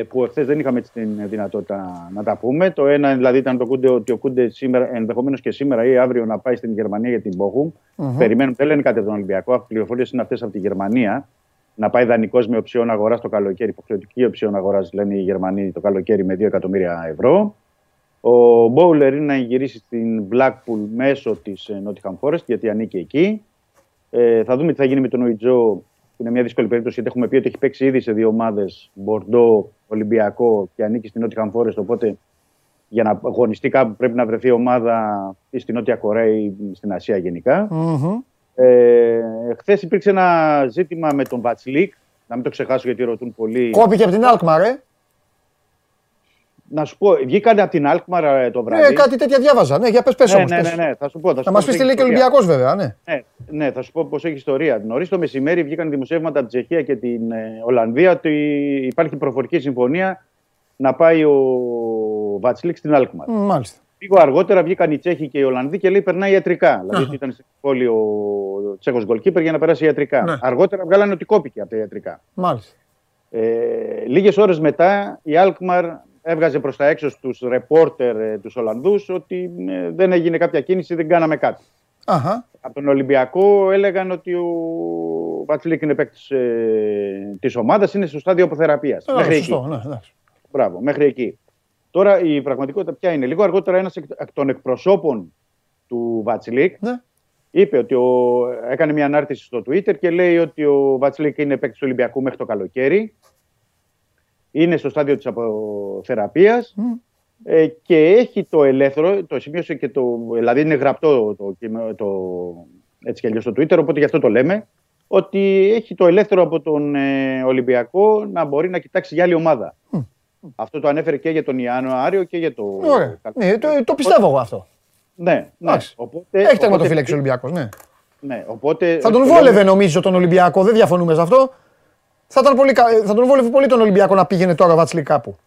που εχθές δεν είχαμε την δυνατότητα να τα πούμε. Το ένα δηλαδή ήταν το Κούντε, ότι ο Κούντε ενδεχομένως και σήμερα ή αύριο να πάει στην Γερμανία για την Μπόχουμ. Mm-hmm. Περιμένουν, δεν λένε κάτι από τον Ολυμπιακό. Οι πληροφορίες είναι αυτές από τη Γερμανία. Να πάει δανεικός με οψιόν αγορά το καλοκαίρι, υποχρεωτική οψιόν αγοράς, λένε οι Γερμανοί το καλοκαίρι με 2 εκατομμύρια ευρώ. Ο Μπόουλερ είναι να γυρίσει στην Blackpool μέσω της Nottingham Forest, γιατί ανήκει εκεί. Ε, θα δούμε τι θα γίνει με τον Οιτζό είναι μια δύσκολη περίπτωση γιατί έχουμε πει ότι έχει παίξει ήδη σε δύο ομάδες, Μπορντό, Ολυμπιακό και ανήκει στην Νότια Φορέστ. Οπότε για να αγωνιστεί κάπου πρέπει να βρεθεί ομάδα ή στην Νότια Κορέα ή στην Ασία γενικά. Mm-hmm. Ε, Χθες υπήρξε ένα ζήτημα με τον Βατσλίκ. Να μην το ξεχάσω γιατί ρωτούν πολύ. Κόπηκε από την Αλκμαρ, ε. Να σου πω, βγήκαν από την Αλκμαρ ε, το βράδυ. Ναι, κάτι τέτοια διάβαζα. Ναι, για πες, πες ναι, ναι, ναι, ναι, θα σου πω. Θα, θα μας πεις τι λέει και ο Ολυμπιακός, βέβαια. Ναι. ναι. Ναι, θα σου πω πώς έχει ιστορία. Νωρίς το μεσημέρι βγήκαν δημοσιεύματα από τη Τσεχία και την ε, Ολλανδία ότι υπάρχει προφορική συμφωνία να πάει ο Βατσλίκ στην Αλκμαρ. Μάλιστα. Λίγο αργότερα βγήκαν οι Τσέχοι και οι Ολλανδοί και λέει περνάει ιατρικά. Δηλαδή ήταν στην πόλη ο Τσέχος Γκολκίπερ για να περάσει ιατρικά. Ναι. Αργότερα βγάλανε ότι κόπηκε από τα ιατρικά. Μάλιστα. Ε, Λίγες ώρες μετά η Αλκμαρ έβγαζε προς τα έξω στους ρεπόρτερ ε, τους Ολλανδούς ότι ε, δεν έγινε κάποια κίνηση, δεν κάναμε κάτι. Αχα. Από τον Ολυμπιακό έλεγαν ότι ο Βατσλίκ είναι παίκτης ε, της ομάδας, είναι στο στάδιο αποθεραπείας. Ε, μέχρι σωστό, εκεί. Ναι, ναι. Μπράβο, μέχρι εκεί. Τώρα η πραγματικότητα ποια είναι. Λίγο αργότερα ένας εκ των εκπροσώπων του Βατσλίκ ναι. είπε ότι ο, έκανε μια ανάρτηση στο Twitter και λέει ότι ο Βατσλίκ είναι παίκτης του Ολυμπιακού μέχρι το καλοκαίρι είναι στο στάδιο της αποθεραπείας ε, και έχει το ελεύθερο, το σημείωσε και το, δηλαδή είναι γραπτό το, το, το έτσι και αλλιώς στο Twitter, οπότε γι' αυτό το λέμε, ότι έχει το ελεύθερο από τον ε, Ολυμπιακό να μπορεί να κοιτάξει για άλλη ομάδα. Αυτό το ανέφερε και για τον Ιανουάριο και για το. Ωραία. Ναι, το, το πιστεύω εγώ αυτό. Ναι, ναι. Οπότε, Έχει τερματοφύλαξη ο Ολυμπιακός. Ναι. Ναι, οπότε, θα τον βόλευε νομίζω τον Ολυμπιακό, δεν διαφωνούμε σε αυτό. Θα, ήταν πολύ, θα τον βόλευε πολύ τον Ολυμπιακό να πήγαινε τώρα Βατσλή κάπου.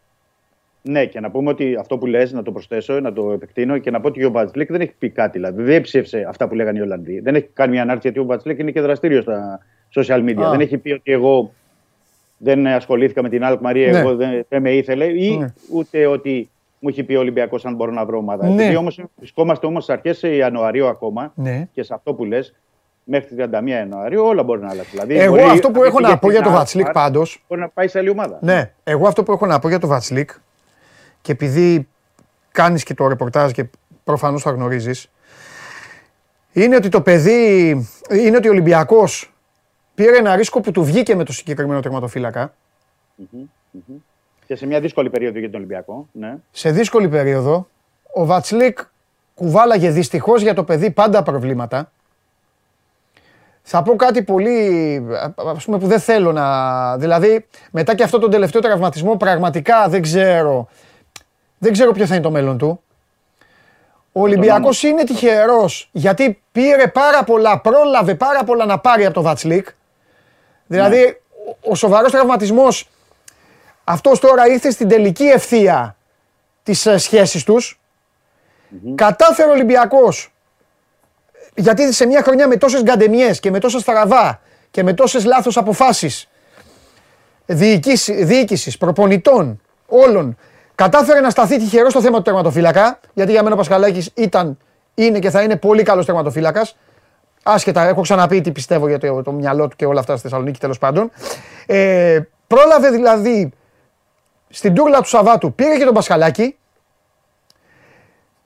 Ναι, και να πούμε ότι αυτό που λες, να το προσθέσω, να το επεκτείνω και να πω ότι ο Βατσλίκ δεν έχει πει κάτι. Δηλαδή δεν ψήφισε αυτά που λέγανε οι Ολλανδοί. Δεν έχει κάνει μια ανάρτηση γιατί ο Βατσλίκ είναι και δραστήριο στα social media. Δεν έχει πει ότι εγώ δεν ασχολήθηκα με την Αλκ Μαρία, ναι. εγώ δεν, δεν, με ήθελε, ή ναι. ούτε ότι μου έχει πει ο Ολυμπιακός αν μπορώ να βρω ομάδα. Ναι. Επειδή όμως βρισκόμαστε όμως στις αρχές Ιανουαρίου ακόμα ναι. και σε αυτό που λες, μέχρι 31 Ιανουαρίου όλα μπορεί να αλλάξει. Δηλαδή, εγώ μπορεί, αυτό που έχω να πω για το Βατσλικ πάντω. Μπορεί να πάει σε άλλη ομάδα. Ναι, εγώ αυτό που έχω να πω για το Βατσλικ και επειδή κάνεις και το ρεπορτάζ και προφανώς θα γνωρίζεις, είναι ότι το παιδί, είναι ότι ο Ολυμπιακός πήρε ένα ρίσκο που του βγήκε με το συγκεκριμένο τερματοφύλακα. Και σε μια δύσκολη περίοδο για τον Ολυμπιακό. Ναι. Σε δύσκολη περίοδο, ο Βατσλίκ κουβάλαγε δυστυχώς για το παιδί πάντα προβλήματα. Θα πω κάτι πολύ, ας πούμε, που δεν θέλω να... Δηλαδή, μετά και αυτό τον τελευταίο τραυματισμό, πραγματικά δεν ξέρω, δεν ξέρω ποιο θα είναι το μέλλον του. Ο Ολυμπιακός είναι τυχερός, γιατί πήρε πάρα πολλά, πρόλαβε πάρα πολλά να πάρει από το Βατσλίκ. Δηλαδή, ναι. ο σοβαρός τραυματισμός, αυτός τώρα ήρθε στην τελική ευθεία της ε, σχέσης τους. Κατάφερε ο Ολυμπιακός γιατί σε μια χρονιά με τόσες γκαντεμιές και με τόσα στραβά και με τόσες λάθος αποφάσεις διοίκησης, προπονητών, όλων, κατάφερε να σταθεί τυχερό στο θέμα του τερματοφύλακα. Γιατί για μένα ο Πασχαλάκης ήταν, είναι και θα είναι πολύ καλός τερματοφύλακας. Άσχετα, έχω ξαναπεί τι πιστεύω για το, το μυαλό του και όλα αυτά στη Θεσσαλονίκη τέλος πάντων. Ε, πρόλαβε δηλαδή στην τούρλα του Σαββάτου, πήρε και τον Πασχαλάκη.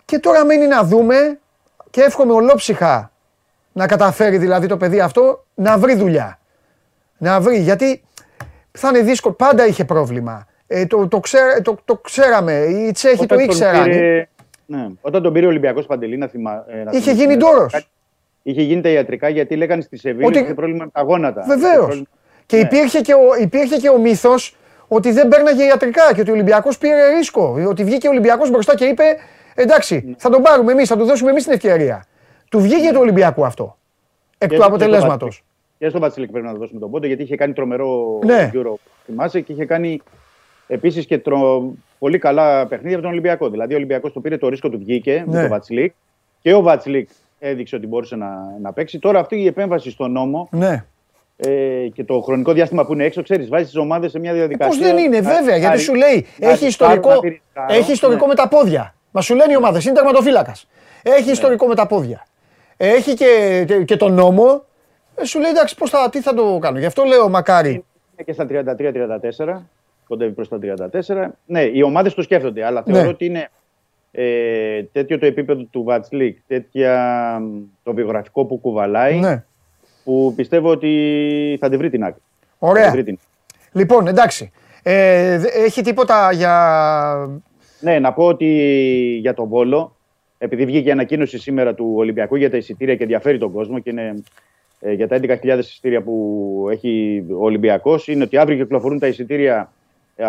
Και τώρα μένει να δούμε και εύχομαι ολόψυχα να καταφέρει δηλαδή το παιδί αυτό να βρει δουλειά. Να βρει, γιατί θα είναι δύσκολο. Πάντα είχε πρόβλημα. Ε, το, το, το, το ξέραμε. Οι Τσέχοι το ήξεραν. Πήρε, ναι. Όταν τον πήρε ο Ολυμπιακός Παντελή να θυμά. Ε, να είχε γίνει ντόρο. Είχε γίνει τα ιατρικά γιατί λέγανε στη Σεβίλη ότι είχε πρόβλημα με τα γόνατα. Βεβαίως. Και ναι. υπήρχε και ο, υπήρχε και ο μύθος ότι δεν παίρναγε ιατρικά και ότι ο Ολυμπιακός πήρε ρίσκο. Ότι βγήκε ο Ολυμπιακός μπροστά και είπε Εντάξει, ναι. θα τον πάρουμε εμείς, θα του δώσουμε εμείς την ευκαιρία. Του βγήκε του Ολυμπιακού αυτό. Εκ του αποτελέσματος. Και στο Βασιλικ πρέπει να το δώσουμε τον πόντο γιατί είχε κάνει τρομερό ναι. Euro, θυμάσαι, και είχε κάνει επίσης και τρο... πολύ καλά παιχνίδια από τον Ολυμπιακό. Δηλαδή ο Ολυμπιακός το πήρε το ρίσκο του βγήκε ναι. με τον Βασιλικ και ο Βασιλικ έδειξε ότι μπορούσε να, να παίξει. Τώρα αυτή η επέμβαση στον νόμο ναι. ε, και το χρονικό διάστημα που είναι έξω, ξέρεις, βάζεις τις ομάδες σε μια διαδικασία. Πώς δεν είναι, βέβαια, γιατί σου λέει έχει ιστορικό, έχει ιστορικό ναι. με τα πόδια. Μα σου λένε οι ομάδες, είναι τερματοφύλακας. Έχει ναι. ιστορικό με τα πόδια. Έχει και, και, και τον νόμο. Ε, σου λέει εντάξει, πώς θα, τι θα το κάνω. Γι' αυτό λέω μακάρι. Είναι και στα 33-34. Κοντεύει προς τα 34. Ναι, οι ομάδες το σκέφτονται, αλλά θεωρώ ναι. ότι είναι ε, τέτοιο το επίπεδο του Βατσλίκ, τέτοια το βιογραφικό που κουβαλάει, ναι. που πιστεύω ότι θα τη βρει την άκρη. Ωραία. Λοιπόν, εντάξει. Ε, έχει τίποτα για ναι, να πω ότι για τον Βόλο, επειδή βγήκε η ανακοίνωση σήμερα του Ολυμπιακού για τα εισιτήρια και ενδιαφέρει τον κόσμο και είναι ε, για τα 11.000 εισιτήρια που έχει ο Ολυμπιακός, είναι ότι αύριο κυκλοφορούν τα εισιτήρια. Ε,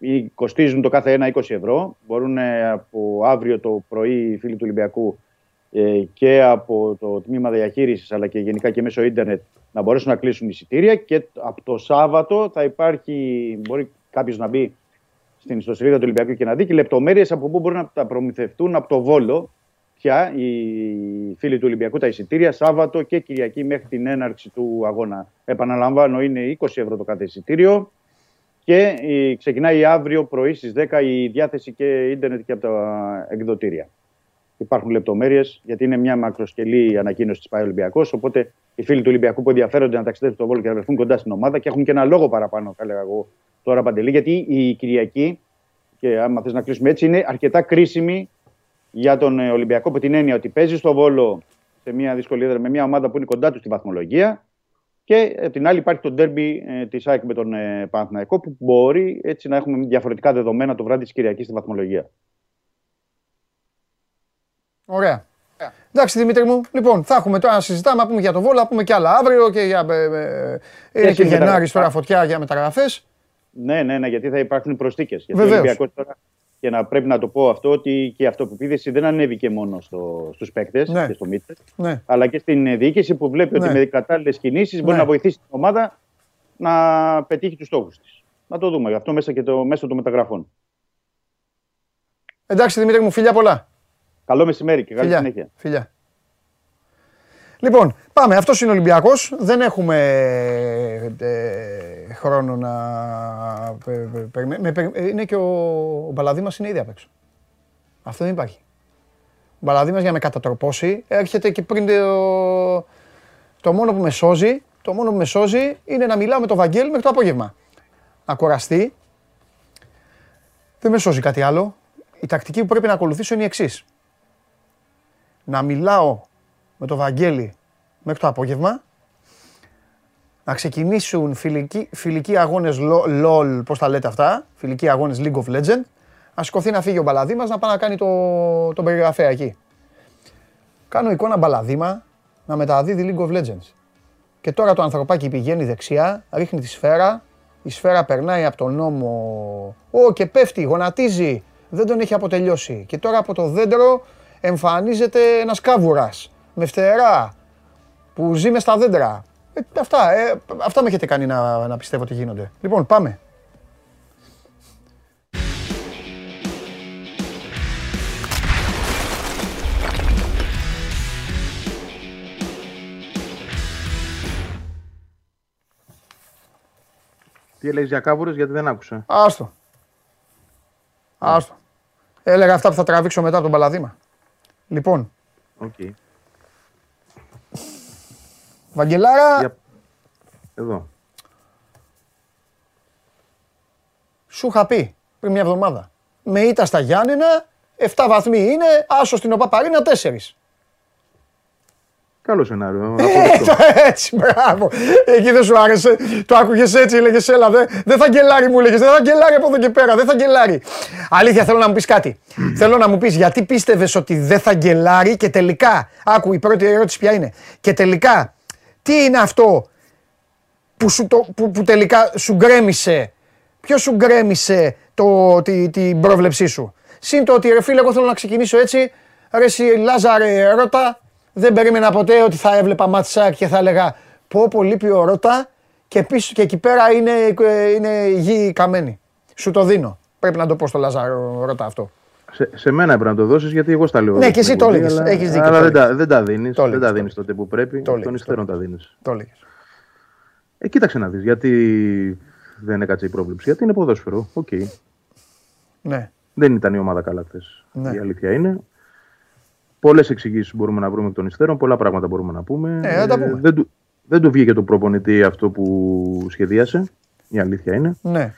ε, κοστίζουν το κάθε ένα 20 ευρώ. Μπορούν από αύριο το πρωί οι φίλοι του Ολυμπιακού και από το τμήμα διαχείρισης αλλά και γενικά και μέσω ίντερνετ να μπορέσουν να κλείσουν εισιτήρια. Και από το Σάββατο θα υπάρχει, μπορεί κάποιος να μπει στην ιστοσελίδα του Ολυμπιακού και να δει και λεπτομέρειες από πού μπορούν να τα προμηθευτούν από το Βόλο πια οι φίλοι του Ολυμπιακού τα εισιτήρια Σάββατο και Κυριακή μέχρι την έναρξη του αγώνα. Επαναλαμβάνω, είναι 20 ευρώ το κάθε εισιτήριο και ξεκινάει αύριο πρωί στις 10 η διάθεση και ίντερνετ και από τα εκδοτήρια. Υπάρχουν λεπτομέρειες, γιατί είναι μια μακροσκελή ανακοίνωση της ΠΑΕ Ολυμπιακός. Οπότε οι φίλοι του Ολυμπιακού που ενδιαφέρονται να ταξιδέψουν στο Βόλο και να βρεθούν κοντά στην ομάδα και έχουν και ένα λόγο παραπάνω, θα έλεγα εγώ, τώρα Παντελή, γιατί η Κυριακή, και άμα θες να κλείσουμε έτσι, είναι αρκετά κρίσιμη για τον ε, Ολυμπιακό από την έννοια ότι παίζει στο Βόλο σε μια δυσκολία με μια ομάδα που είναι κοντά του στη βαθμολογία και από την άλλη υπάρχει το ντέρμπι ε, της ΑΕΚ με τον ε, Παναθηναϊκό που μπορεί έτσι να έχουμε διαφορετικά δεδομένα το βράδυ της Κυριακής στη βαθμολογία. Ωραία. Εντάξει Δημήτρη μου, λοιπόν, θα έχουμε τώρα να συζητάμε, να πούμε για το Βόλο, να πούμε κι άλλα αύριο και για. Ε, είναι και Γενάρη τώρα φωτιά για μεταγραφές. Ναι, ναι, ναι, γιατί θα υπάρχουν προστίκε. Γιατί ο Ολυμπιακός τώρα και να πρέπει να το πω αυτό ότι και η αυτοπεποίθηση δεν ανέβηκε μόνο στο, στους παίκτες ναι. και στο Μίτσερ, ναι. αλλά και στην διοίκηση που βλέπει ότι ναι. με κατάλληλες κινήσεις μπορεί ναι. να βοηθήσει την ομάδα να πετύχει τους στόχους της. Να το δούμε αυτό μέσα και το, μέσω των μεταγραφών. Εντάξει Δημήτρη μου, φιλιά πολλά. Καλό μεσημέρι και καλή φιλιά. συνέχεια. Φιλιά. Λοιπόν, πάμε. Αυτός είναι ο Ολυμπιακός. Δεν έχουμε ε, χρόνο να. περιμένουμε. είναι και ο, ο Μπαλαδί μα είναι ήδη απ' έξω. Αυτό δεν υπάρχει. Ο Μπαλαδί μα για να με κατατροπώσει έρχεται και πριν το, το μόνο που με σώζει, το μόνο που με σώζει είναι να μιλάω με τον Βαγγέλη μέχρι το απόγευμα. Να κοραστεί. Δεν με σώζει κάτι άλλο. Η τακτική που πρέπει να ακολουθήσω είναι η εξής. Να μιλάω με το Βαγγέλη μέχρι το απόγευμα. Να ξεκινήσουν φιλικοί, φιλικοί αγώνες LOL, πώς τα λέτε αυτά, φιλικοί αγώνες League of Legends. Να σηκωθεί να φύγει ο Μπαλαδήμας να πάει να κάνει το, τον περιγραφέα εκεί. Κάνω εικόνα Μπαλαδήμα να μεταδίδει League of Legends. Και τώρα το ανθρωπάκι πηγαίνει δεξιά, ρίχνει τη σφαίρα, η σφαίρα περνάει από τον νόμο, Ω και πέφτει, γονατίζει, δεν τον έχει αποτελειώσει. Και τώρα από το δέντρο εμφανίζεται ένας κάβουρας με φτερά που ζει μες στα δέντρα. Ε, αυτά, ε, αυτά με έχετε κάνει να, να πιστεύω ότι γίνονται. Λοιπόν, πάμε. Τι έλεγες για κάβουρες, γιατί δεν άκουσα. Άστο. Άστο. Έλεγα αυτά που θα τραβήξω μετά από τον Παλαδήμα. Λοιπόν. Okay. Βαγγελάρα. Εδώ. Σου είχα πει πριν μια εβδομάδα. Με ήττα στα Γιάννενα, 7 βαθμοί είναι, άσο στην Οπαπαρίνα 4. Καλό σενάριο. Ε, έτσι, μπράβο. Εκεί δεν σου άρεσε. Το άκουγες έτσι, έλεγες Έλα, δεν θα γκελάρει, μου έλεγες. Δεν θα γκελάρει από εδώ και πέρα. Δεν θα γκελάρει. Αλήθεια, θέλω να μου πεις κάτι. θέλω να μου πεις γιατί πίστευες ότι δεν θα γκελάρει και τελικά. Άκου, η πρώτη ερώτηση ποια είναι. Και τελικά, τι είναι αυτό που, σου, το, που, που τελικά σου γκρέμισε. Ποιος σου γκρέμισε το, τη, την πρόβλεψή σου; Συν το ότι ρε φίλε, εγώ θέλω να ξεκινήσω έτσι. Ρε εσύ Λάζαρε Ρότα, δεν περίμενα ποτέ ότι θα έβλεπα ματσάκ και θα έλεγα πω πω λείπει ο Ρότα και, πίσω, και εκεί πέρα είναι, είναι γη καμένη. Σου το δίνω. Πρέπει να το πω στο Λάζαρο Ρότα αυτό. Σε, σε μένα πρέπει να το δώσεις γιατί εγώ στα λέω. Ναι, και εσύ το έλεγες. Έχεις δίκιο. Αλλά δεν τα, δεν τα δίνεις. Δεν τα δίνεις τότε που πρέπει. Εκ των υστέρων τα δίνεις. Το έλεγες. Ε, κοίταξε να δεις γιατί δεν έκατσε η πρόβλεψη. Γιατί είναι ποδόσφαιρο. OK. Okay. Ναι. Δεν ήταν η ομάδα καλά χθες. Ναι. Η αλήθεια είναι. Πολλές εξηγήσεις μπορούμε να βρούμε εκ των υστέρων, πολλά πράγματα μπορούμε να πούμε. Ε, τα πούμε. δεν, του, δεν του βγήκε το προπονητή αυτό που σχεδίασε. Η αλήθεια είναι. Ναι.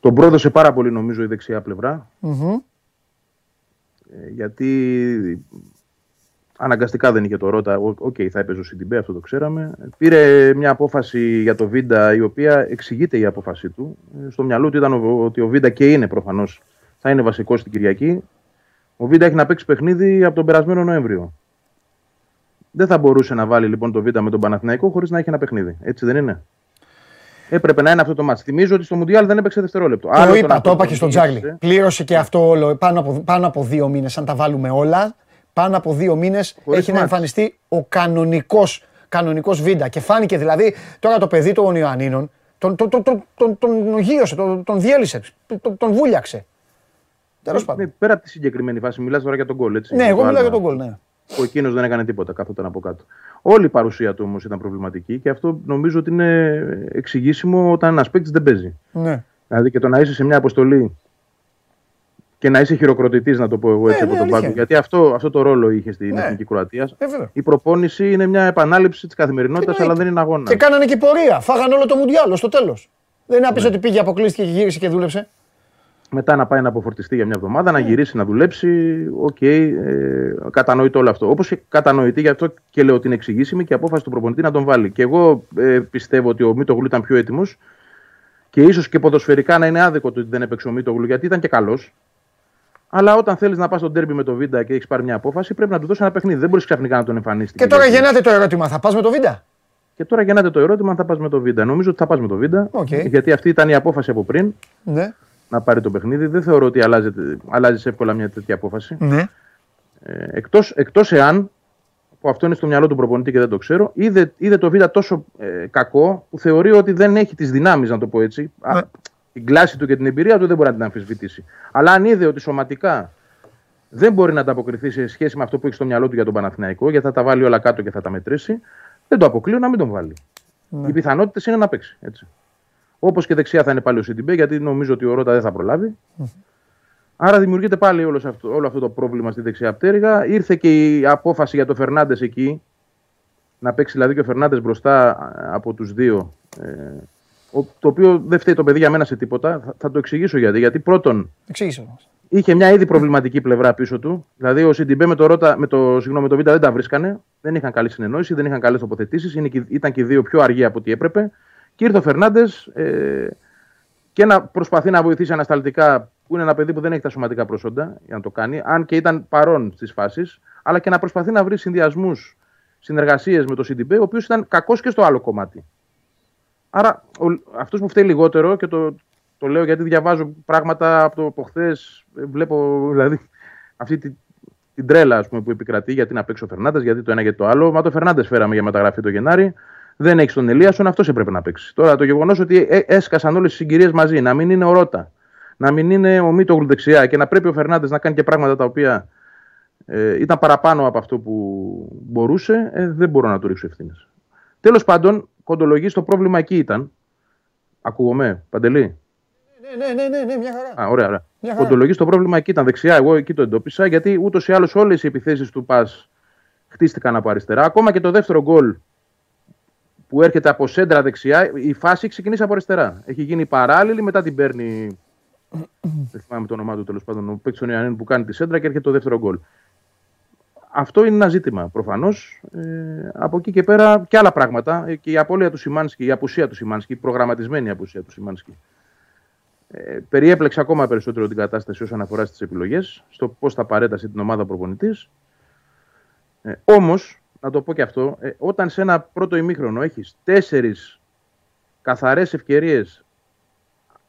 Τον πρόδωσε πάρα πολύ νομίζω η δεξιά Ε, γιατί αναγκαστικά δεν είχε το Ρότα. OK, okay, θα έπαιζε ο Σιντιμπέ, αυτό το ξέραμε. Πήρε μια απόφαση για το Βίντα η οποία εξηγείται η απόφασή του. Ε, στο μυαλό του ήταν ότι ο Βίντα και είναι προφανώς θα είναι βασικός στην Κυριακή. Ο Βίντα έχει να παίξει παιχνίδι από τον περασμένο Νοέμβριο. Δεν θα μπορούσε να βάλει λοιπόν το Βίντα με τον Παναθηναϊκό χωρίς να έχει ένα παιχνίδι. Έτσι δεν είναι; Έπρεπε να είναι αυτό το μάτι. Θυμίζω ότι στο Μουντιάλ δεν έπαιξε δευτερόλεπτο. Το Άλλο είπα, το είπα και στον Τζάρλι. Πλήρωσε και αυτό όλο πάνω από, πάνω από δύο μήνες. Αν τα βάλουμε όλα, πάνω από δύο μήνες έχει να εμφανιστεί ο κανονικός κανονικός Βίντα. Και φάνηκε δηλαδή τώρα το παιδί των Ιωαννίνων τον, τον, τον, τον, τον, τον γύρωσε, τον, τον διέλυσε, τον, τον βούλιαξε. Τέλος ναι, πάντων. πέρα από τη συγκεκριμένη φάση, μιλάς τώρα για τον γκολ, έτσι. Ναι, εγώ μιλάω για τον γκολ, ναι. Ο εκείνος δεν έκανε τίποτα, κάθονταν από κάτω. Όλη η παρουσία του όμως ήταν προβληματική και αυτό νομίζω ότι είναι εξηγήσιμο όταν ένας παίκτης δεν παίζει. Ναι. Δηλαδή και το να είσαι σε μια αποστολή και να είσαι χειροκροτητής, να το πω εγώ έτσι ναι, από ναι, τον πάγκο. Γιατί αυτό, αυτό το ρόλο είχε στην ναι. Εθνική Κροατίας. Ε, η προπόνηση είναι μια επανάληψη της καθημερινότητας, αλλά δεν είναι αγώνα. Και κάνανε και πορεία. Φάγανε όλο το Μουντιάλο στο τέλος. Δεν είναι να ότι πήγε, αποκλείστηκε και γύρισε και δούλεψε μετά να πάει να αποφορτιστεί για μια εβδομάδα, να ναι. γυρίσει να δουλέψει. OK, okay, ε, κατανοείται όλο αυτό. Όπως κατανοητή, γι' αυτό και λέω ότι είναι εξηγήσιμη και απόφαση του προπονητή να τον βάλει. Και εγώ ε, πιστεύω ότι ο Μίτογλου ήταν πιο έτοιμος και ίσως και ποδοσφαιρικά να είναι άδικο το ότι δεν έπαιξε ο Μίτογλου γιατί ήταν και καλός. Αλλά όταν θέλεις να πας στον ντέρμπι με το Βίντα και έχεις πάρει μια απόφαση, πρέπει να του δώσεις ένα παιχνίδι. Δεν μπορείς ξαφνικά να τον εμφανίσεις. Και τώρα γεννάται το ερώτημα, θα πας με το Βίντα; Και τώρα γεννάται το ερώτημα αν θα πας με το Βίντα. Νομίζω ότι θα πας με το Βίντα. Okay. Γιατί αυτή ήταν η απόφαση από πριν ναι. Να πάρει το παιχνίδι. Δεν θεωρώ ότι αλλάζει εύκολα μια τέτοια απόφαση. Ναι. Ε, εκτός, εκτός εάν, που αυτό είναι στο μυαλό του προπονητή και δεν το ξέρω, είδε, είδε το Β' τόσο ε, κακό που θεωρεί ότι δεν έχει τις δυνάμεις, να το πω έτσι. Ναι. την κλάση του και την εμπειρία του δεν μπορεί να την αμφισβητήσει. Αλλά αν είδε ότι σωματικά δεν μπορεί να ανταποκριθεί σε σχέση με αυτό που έχει στο μυαλό του για τον Παναθηναϊκό, γιατί θα τα βάλει όλα κάτω και θα τα μετρήσει, δεν το αποκλείω να μην τον βάλει. Ναι. Οι πιθανότητες είναι να παίξει. Έτσι. Όπως και δεξιά θα είναι πάλι ο Σιντιμπέ, γιατί νομίζω ότι ο Ρότα δεν θα προλάβει. Άρα δημιουργείται πάλι όλος αυτό, όλο αυτό το πρόβλημα στη δεξιά πτέρυγα. Ήρθε και η απόφαση για το Φερνάντες εκεί. Να παίξει δηλαδή και ο Φερνάντες μπροστά από τους δύο. Ε, το οποίο δεν φταίει το παιδί για μένα σε τίποτα. Θα, θα το εξηγήσω γιατί. Γιατί πρώτον. Εξήγησε Είχε μια ήδη προβληματική πλευρά πίσω του. Δηλαδή ο Σιντιμπέ με το, Ρώτα, με το, συγγνώμη, το Β δεν τα βρίσκανε. Δεν είχαν καλή συνεννόηση, δεν είχαν καλές τοποθετήσεις. Ήταν και οι δύο πιο αργοί από ό,τι έπρεπε. Και ήρθε ο Φερνάντες ε, και να προσπαθεί να βοηθήσει ανασταλτικά που είναι ένα παιδί που δεν έχει τα σωματικά προσόντα για να το κάνει, αν και ήταν παρόν στις φάσεις, αλλά και να προσπαθεί να βρει συνδυασμούς, συνεργασίες με το CDB, ο οποίος ήταν κακός και στο άλλο κομμάτι. Άρα, αυτός που φταίει λιγότερο, και το, το λέω γιατί διαβάζω πράγματα από, το, από χθες, βλέπω δηλαδή αυτή τη, την τρέλα ας πούμε, που επικρατεί γιατί να παίξει ο Φερνάντες, γιατί το ένα και το άλλο. Μα το Φερνάντες φέραμε για μεταγραφή το Γενάρη. Δεν έχεις τον Ελίασον, αυτός έπρεπε να παίξει. Τώρα το γεγονός ότι ε, έσκασαν όλες τις συγκυρίες μαζί, να μην είναι ο Ρότα, να μην είναι ο Μίτογλου δεξιά και να πρέπει ο Φερνάντες να κάνει και πράγματα τα οποία ε, ήταν παραπάνω από αυτό που μπορούσε, ε, δεν μπορώ να του ρίξω ευθύνες. Τέλος πάντων, κοντολογή το πρόβλημα εκεί ήταν. Ακούγομαι, Παντελή; Ναι, ναι, ναι, ναι, ναι, μια χαρά. Α, ωραία, ωραία. Κοντολογή το πρόβλημα εκεί ήταν δεξιά. Εγώ εκεί το εντόπισα γιατί ούτως ή άλλως όλες οι επιθέσεις του Πας χτίστηκαν από αριστερά. Ακόμα και το δεύτερο γκολ που έρχεται από σέντρα δεξιά, η φάση ξεκινήσει από αριστερά. Έχει γίνει παράλληλη, μετά την παίρνει δεν θυμάμαι το όνομά του τέλος πάντων. Ο παίκτης των Ιωαννίνων που κάνει τη σέντρα και έρχεται το δεύτερο γκολ. Αυτό είναι ένα ζήτημα προφανώς. Ε, από εκεί και πέρα και άλλα πράγματα. Ε, και η απώλεια του Σιμάνσκι, η απουσία του Σιμάνσκι, η προγραμματισμένη απουσία του Σιμάνσκι. Ε, περιέπλεξε ακόμα περισσότερο την κατάσταση όσον αφορά στις επιλογές, στο πώς θα παρέτασε την ομάδα προπονητής. Ε, Όμως, να το πω και αυτό, ε, όταν σε ένα πρώτο ημίχρονο έχεις τέσσερις καθαρές ευκαιρίες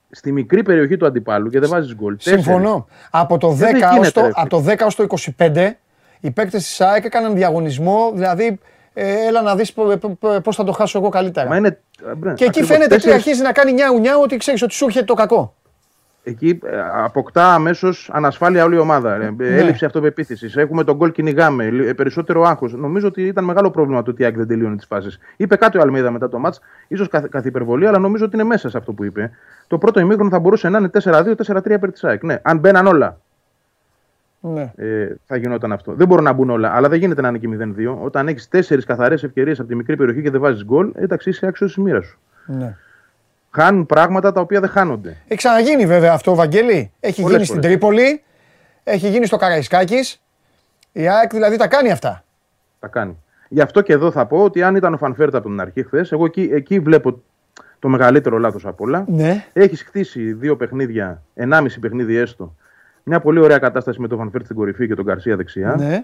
στη μικρή περιοχή του αντιπάλου και δεν βάζεις γκολ. Συμφωνώ. Από το, 10 ως το, από το 10 ως το 25 οι παίκτες της ΣΑΕΚ έκαναν διαγωνισμό, δηλαδή ε, έλα να δεις πώς θα το χάσω εγώ καλύτερα. Μα είναι, και εκεί φαίνεται ότι αρχίζει να κάνει νιάου νιάου ότι ξέρεις ότι σου έρχεται το κακό εκεί ε, αποκτά αμέσως ανασφάλεια όλη η ομάδα. Ε, ναι. Έλλειψη αυτοπεποίθησης. Έχουμε τον γκολ κυνηγάμε. Ε, περισσότερο άγχος. Νομίζω ότι ήταν μεγάλο πρόβλημα το ότι η δεν τελείωνε τις φάσεις. Είπε κάτι ο Αλμίδα μετά το μάτς, ίσως καθ, υπερβολή, αλλά νομίζω ότι είναι μέσα σε αυτό που είπε. Το πρώτο ημίχρονο θα μπορούσε να είναι 4-2-4-3 υπέρ της ΑΕΚ. Ναι, αν μπαίναν όλα. Ναι. Ε, θα γινόταν αυτό. Δεν μπορούν να μπουν όλα, αλλά δεν γίνεται να είναι και 0-2. Όταν έχεις τέσσερις καθαρές ευκαιρίες από τη μικρή περιοχή και δεν βάζεις γκολ, εντάξει, είσαι άξιος της μοίρας σου. Ναι χάνουν πράγματα τα οποία δεν χάνονται. Έχει ξαναγίνει βέβαια αυτό, Βαγγέλη. Έχει γίνει στην Τρίπολη, έχει γίνει στο Καραϊσκάκης. Η ΑΕΚ δηλαδή τα κάνει αυτά. Τα κάνει. Γι' αυτό και εδώ θα πω ότι αν ήταν ο Φανφέρτα από την αρχή χθες, εγώ εκεί, εκεί βλέπω το μεγαλύτερο λάθος από όλα. Ναι. Έχεις χτίσει δύο παιχνίδια, ενάμιση παιχνίδι έστω. Μια πολύ ωραία κατάσταση με τον Φανφέρτα στην κορυφή και τον Καρσία δεξιά. Ναι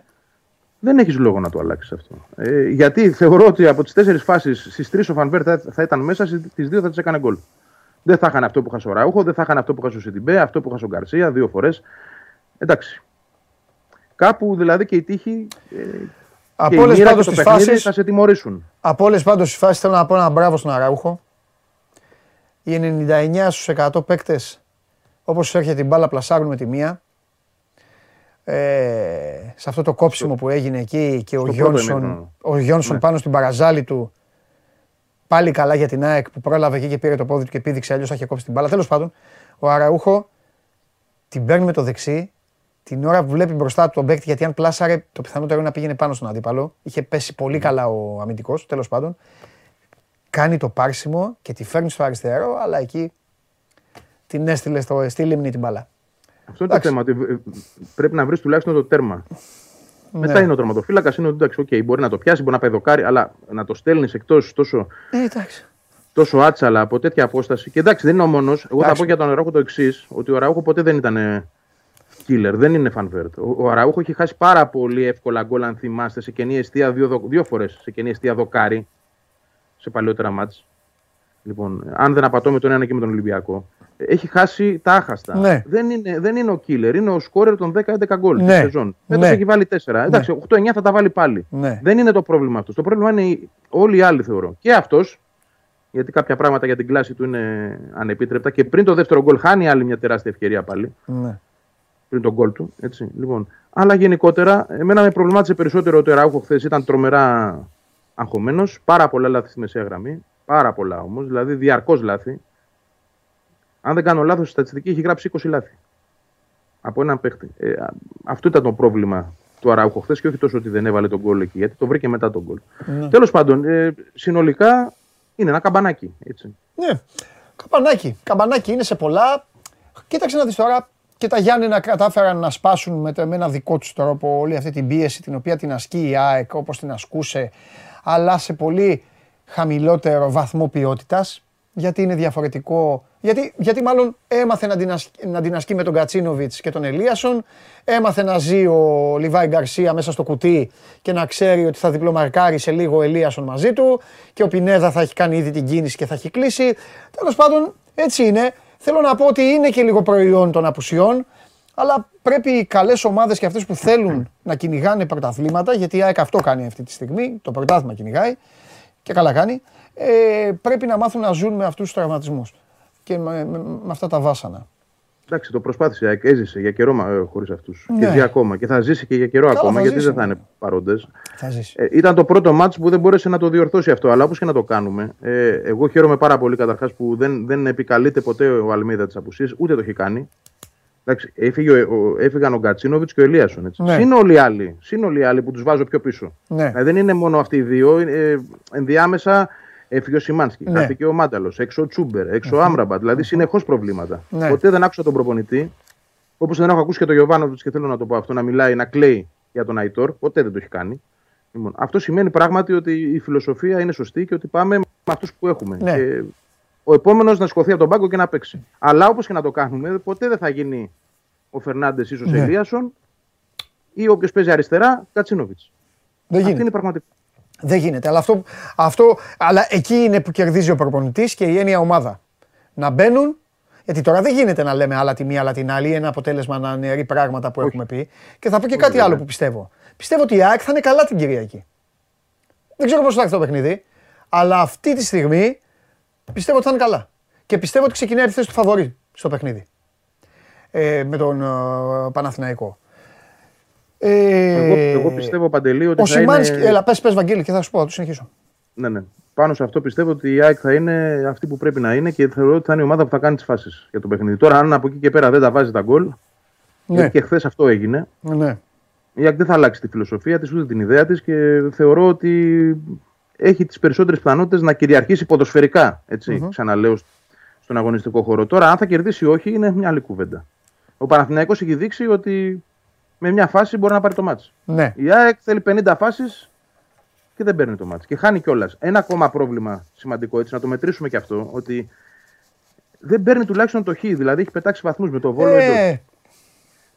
δεν έχεις λόγο να το αλλάξεις αυτό. Ε, γιατί θεωρώ ότι από τις τέσσερις φάσεις, στις τρεις ο Φανβέρ θα, θα, ήταν μέσα, στις δύο θα τις έκανε γκολ. Δεν θα είχαν αυτό που είχα ο Ραούχο, δεν θα είχαν αυτό που είχα ο Σιντιμπέ, αυτό που είχα ο Γκαρσία δύο φορές. Εντάξει. Κάπου δηλαδή και η τύχη. Ε, από όλες πάντως τις φάσει. Θα σε τιμωρήσουν. Από όλες πάντως τις φάσεις θέλω να πω ένα μπράβο στον Αραούχο. Οι 99 στους 100 παίκτες, όπως έρχεται την μπάλα, πλασάρουν με τη μία ε, σε αυτό το κόψιμο που έγινε εκεί και ο Γιόνσον, ο Γιόνσον ναι. πάνω στην παραζάλη του πάλι καλά για την ΑΕΚ που πρόλαβε εκεί και πήρε το πόδι του και πήδηξε αλλιώς θα είχε κόψει την μπάλα. Τέλος πάντων, ο Αραούχο την παίρνει με το δεξί την ώρα που βλέπει μπροστά του τον παίκτη, γιατί αν πλάσαρε, το πιθανότερο είναι να πήγαινε πάνω στον αντίπαλο. Είχε πέσει πολύ καλά ο αμυντικός, τέλος πάντων. Κάνει το πάρσιμο και τη φέρνει στο αριστερό, αλλά εκεί την έστειλε στο, στη λίμνη την μπάλα. Αυτό είναι το θέμα. Ότι ε, πρέπει να βρεις τουλάχιστον το τέρμα. Ναι. Μετά είναι ο τερματοφύλακας. Είναι ότι εντάξει, okay, μπορεί να το πιάσει, μπορεί να πεδοκάρει, αλλά να το στέλνεις εκτός τόσο. Ε, εντάξει. Τόσο άτσαλα από τέτοια απόσταση. Και εντάξει, δεν είναι ο μόνος. Εγώ θα πω για τον Ραούχο το εξής: Ότι ο Ραούχο ποτέ δεν ήταν killer, δεν είναι φανβέρτ. Ο, ο Αραούχο έχει χάσει πάρα πολύ εύκολα γκολ, αν θυμάστε, σε κενή αιστεία δύο, δύο φορές. Σε κενή αιστεία δοκάρι, σε παλαιότερα μάτς. Λοιπόν, αν δεν απατώ με τον ένα και με τον Ολυμπιακό. Έχει χάσει τα άχαστα. Ναι. Δεν, είναι, δεν είναι ο killer, είναι ο σκόρερ των 10-11 γκολ ναι. τη σεζόν. Ναι. έχει βάλει 4. Ναι. Εντάξει, 8-9 θα τα βάλει πάλι. Ναι. Δεν είναι το πρόβλημα αυτός. Το πρόβλημα είναι όλοι οι άλλοι, θεωρώ. Και αυτός, γιατί κάποια πράγματα για την κλάση του είναι ανεπίτρεπτα και πριν το δεύτερο γκολ χάνει άλλη μια τεράστια ευκαιρία πάλι. Ναι. Πριν τον γκολ του. Έτσι. Λοιπόν, αλλά γενικότερα, εμένα με προβλημάτισε περισσότερο ότι ο Ραούχο χθες ήταν τρομερά αγχωμένος. Πάρα πολλά λάθη στη μεσαία γραμμή. Πάρα πολλά όμως, δηλαδή διαρκώς λάθη. Αν δεν κάνω λάθος, στη στατιστική έχει γράψει 20 λάθη. Από έναν παίχτη. Ε, αυτό ήταν το πρόβλημα του Αράουχο χθες και όχι τόσο ότι δεν έβαλε τον γκολ εκεί, γιατί το βρήκε μετά τον γκολ. Ναι. Τέλος πάντων, ε, συνολικά είναι ένα καμπανάκι. Έτσι. Ναι, καμπανάκι. Καμπανάκι είναι σε πολλά. Κοίταξε να δεις τώρα. Και τα Γιάννενα κατάφεραν να σπάσουν με, με ένα δικό τους τρόπο όλη αυτή την πίεση την οποία την ασκεί η ΑΕΚ όπως την ασκούσε, αλλά σε πολύ χαμηλότερο βαθμό ποιότητας. Γιατί είναι διαφορετικό. Γιατί, γιατί μάλλον έμαθε να την, ασκεί, να την ασκεί με τον Κατσίνοβιτς και τον Ελίασον. Έμαθε να ζει ο Λιβάη Γκαρσία μέσα στο κουτί και να ξέρει ότι θα διπλομαρκάρει σε λίγο ο Ελίασον μαζί του. Και ο Πινέδα θα έχει κάνει ήδη την κίνηση και θα έχει κλείσει. Τέλος πάντων, έτσι είναι. Θέλω να πω ότι είναι και λίγο προϊόν των απουσιών. Αλλά πρέπει οι καλές ομάδες και αυτές που θέλουν να κυνηγάνε πρωταθλήματα, γιατί η ΑΕΚ αυτό κάνει αυτή τη στιγμή, το πρωτάθλημα κυνηγάει και καλά κάνει, ε, πρέπει να μάθουν να ζουν με αυτούς τους τραυματισμούς και με, με, με, αυτά τα βάσανα. Εντάξει, το προσπάθησε. Έζησε για καιρό ε, χωρίς αυτούς. Ναι. Και ζει ακόμα. Και θα ζήσει και για καιρό Καλά, ακόμα, γιατί δεν θα είναι παρόντες. Ε, ήταν το πρώτο μάτς που δεν μπόρεσε να το διορθώσει αυτό. Αλλά όπως και να το κάνουμε, ε, εγώ χαίρομαι πάρα πολύ καταρχάς που δεν, δεν επικαλείται ποτέ ο Αλμίδα της απουσίας, ούτε το έχει κάνει. Εντάξει, έφυγε, ο, έφυγαν ο Γκατσίνοβιτς και ο Ελίασον. Έτσι. Ναι. Συν όλοι οι άλλοι. Συν όλοι οι άλλοι που τους βάζω πιο πίσω. Ναι. Δηλαδή, δεν είναι μόνο αυτοί οι δύο. Ε, ενδιάμεσα Έφυγε ο Σιμάνσκι, ναι. χάθηκε ο Μάνταλος, έξω ο Τσούμπερ, έξω ο Άμραμπατ. Δηλαδή συνεχώς προβλήματα. Ναι. Ποτέ δεν άκουσα τον προπονητή, όπως δεν έχω ακούσει και τον Γιωβάνοβιτς και θέλω να το πω αυτό, να μιλάει, να κλαίει για τον Αϊτόρ. Ποτέ δεν το έχει κάνει. Λοιπόν, αυτό σημαίνει πράγματι ότι η φιλοσοφία είναι σωστή και ότι πάμε με αυτούς που έχουμε. Ναι. Και ο επόμενος να σηκωθεί από τον πάγκο και να παίξει. Αλλά όπως και να το κάνουμε, ποτέ δεν θα γίνει ο Φερνάντες ίσως ναι. Ελίασον ή όποιος παίζει αριστερά, Κατσίνοβιτς. Δεν Αυτή είναι η πραγματικότητα. Δεν γίνεται. Αλλά, αυτό, αυτό, αλλά εκεί είναι που κερδίζει ο προπονητής και η έννοια ομάδα. Να μπαίνουν, γιατί τώρα δεν γίνεται να λέμε άλλα τη μία, άλλα την άλλη. Ένα αποτέλεσμα να αναιρεί πράγματα που έχουμε πει. Και θα πω και κάτι άλλο που πιστεύω. Πιστεύω ότι η ΑΕΚ θα είναι καλά την Κυριακή. Δεν ξέρω πώς θα έρθει το παιχνίδι, αλλά αυτή τη στιγμή πιστεύω ότι θα είναι καλά. Και πιστεύω ότι ξεκινάει η θέση του φαβορή στο παιχνίδι. Ε, με τον uh, Παναθηναϊκό. Ε, εγώ, εγώ πιστεύω παντελή ότι. Ο θα είναι... Έλα, πες, πες Βαγγέλη και θα σου πω, θα το συνεχίσω. Ναι, ναι. Πάνω σε αυτό πιστεύω ότι η ΑΕΚ θα είναι αυτή που πρέπει να είναι και θεωρώ ότι θα είναι η ομάδα που θα κάνει τις φάσεις για το παιχνίδι. Τώρα, αν από εκεί και πέρα δεν τα βάζει τα γκολ. Ναι. Γιατί και χθες αυτό έγινε. Ναι. Η ΑΕΚ δεν θα αλλάξει τη φιλοσοφία της ούτε την ιδέα της και θεωρώ ότι έχει τις περισσότερες πιθανότητες να κυριαρχήσει ποδοσφαιρικά. Έτσι, mm-hmm. ξαναλέω στον αγωνιστικό χώρο. Τώρα, αν θα κερδίσει ή όχι, είναι μια άλλη κουβέντα. Ο Παναθηναϊκός έχει δείξει ότι με μια φάση μπορεί να πάρει το μάτι. Ναι. Η ΑΕΚ θέλει 50 φάσεις και δεν παίρνει το μάτι. Και χάνει κιόλας. Ένα ακόμα πρόβλημα σημαντικό έτσι, να το μετρήσουμε κι αυτό, ότι δεν παίρνει τουλάχιστον το χ. Δηλαδή έχει πετάξει βαθμούς με το βόλο ε.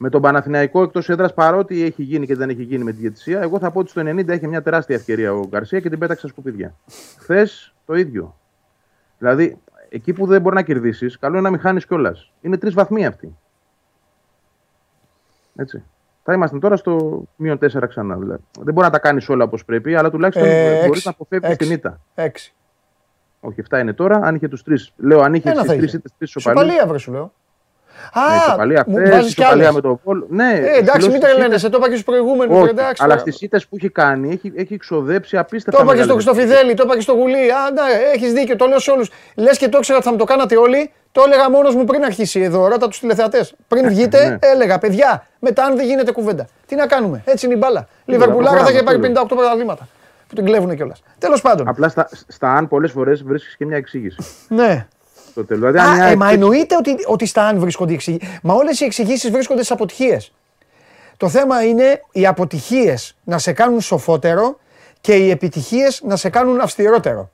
Με τον Παναθηναϊκό εκτός έδρας, παρότι έχει γίνει και δεν έχει γίνει με τη διαιτησία, εγώ θα πω ότι στο 90 έχει μια τεράστια ευκαιρία ο Γκαρσία και την πέταξε στα σκουπίδια. Χθες το ίδιο. Δηλαδή, εκεί που δεν μπορεί να κερδίσεις, καλό είναι να μην χάνεις κιόλας. Είναι τρεις βαθμοί αυτοί. Έτσι. Θα είμαστε τώρα στο μείον 4 ξανά. Δηλαδή. Δεν μπορεί να τα κάνεις όλα όπως πρέπει, αλλά τουλάχιστον ε, μπορείς να αποφεύγεις την ήττα. 6. Όχι, 7 είναι τώρα. Αν είχε τους τρεις. Λέω, αν είχε του τρεις ήττε τρεις σοπαλίε. Σοπαλία, βρε σου λέω. Α, ναι, ισοπαλία χθε, ισοπαλία με το Βόλο. Ναι, ε, εντάξει, μην τρελαίνε, το είπα και στους προηγούμενους. Εντάξει, αλλά στις ήττες που έχει κάνει έχει, έχει ξοδέψει απίστευτα. Το είπα και στο Φιδέλη, το είπα και στο Γουλή. Α, ναι, έχεις δίκιο, το λέω σε όλους. Λες και το ήξερα ότι θα μου το κάνατε όλοι. Το έλεγα μόνος μου πριν αρχίσει εδώ, ρώτα τους τηλεθεατές. Πριν βγείτε, ναι. έλεγα παιδιά, μετά αν δεν γίνεται κουβέντα. Τι να κάνουμε, έτσι είναι η μπάλα. Λιβερπουλάρα θα είχε πάρει 58 παραδείγματα. Που την κλέβουν κιόλας. Τέλος πάντων. Απλά στα, στα αν πολλές φορές βρίσκεις και μια εξήγηση. ναι. Στο τέλος. Δηλαδή, Α, ε, μα εννοείται ότι, ότι στα αν βρίσκονται οι εξηγήσει. Μα όλες οι εξηγήσεις βρίσκονται στι αποτυχίες. Το θέμα είναι οι αποτυχίες να σε κάνουν σοφότερο και οι επιτυχίες να σε κάνουν αυστηρότερο.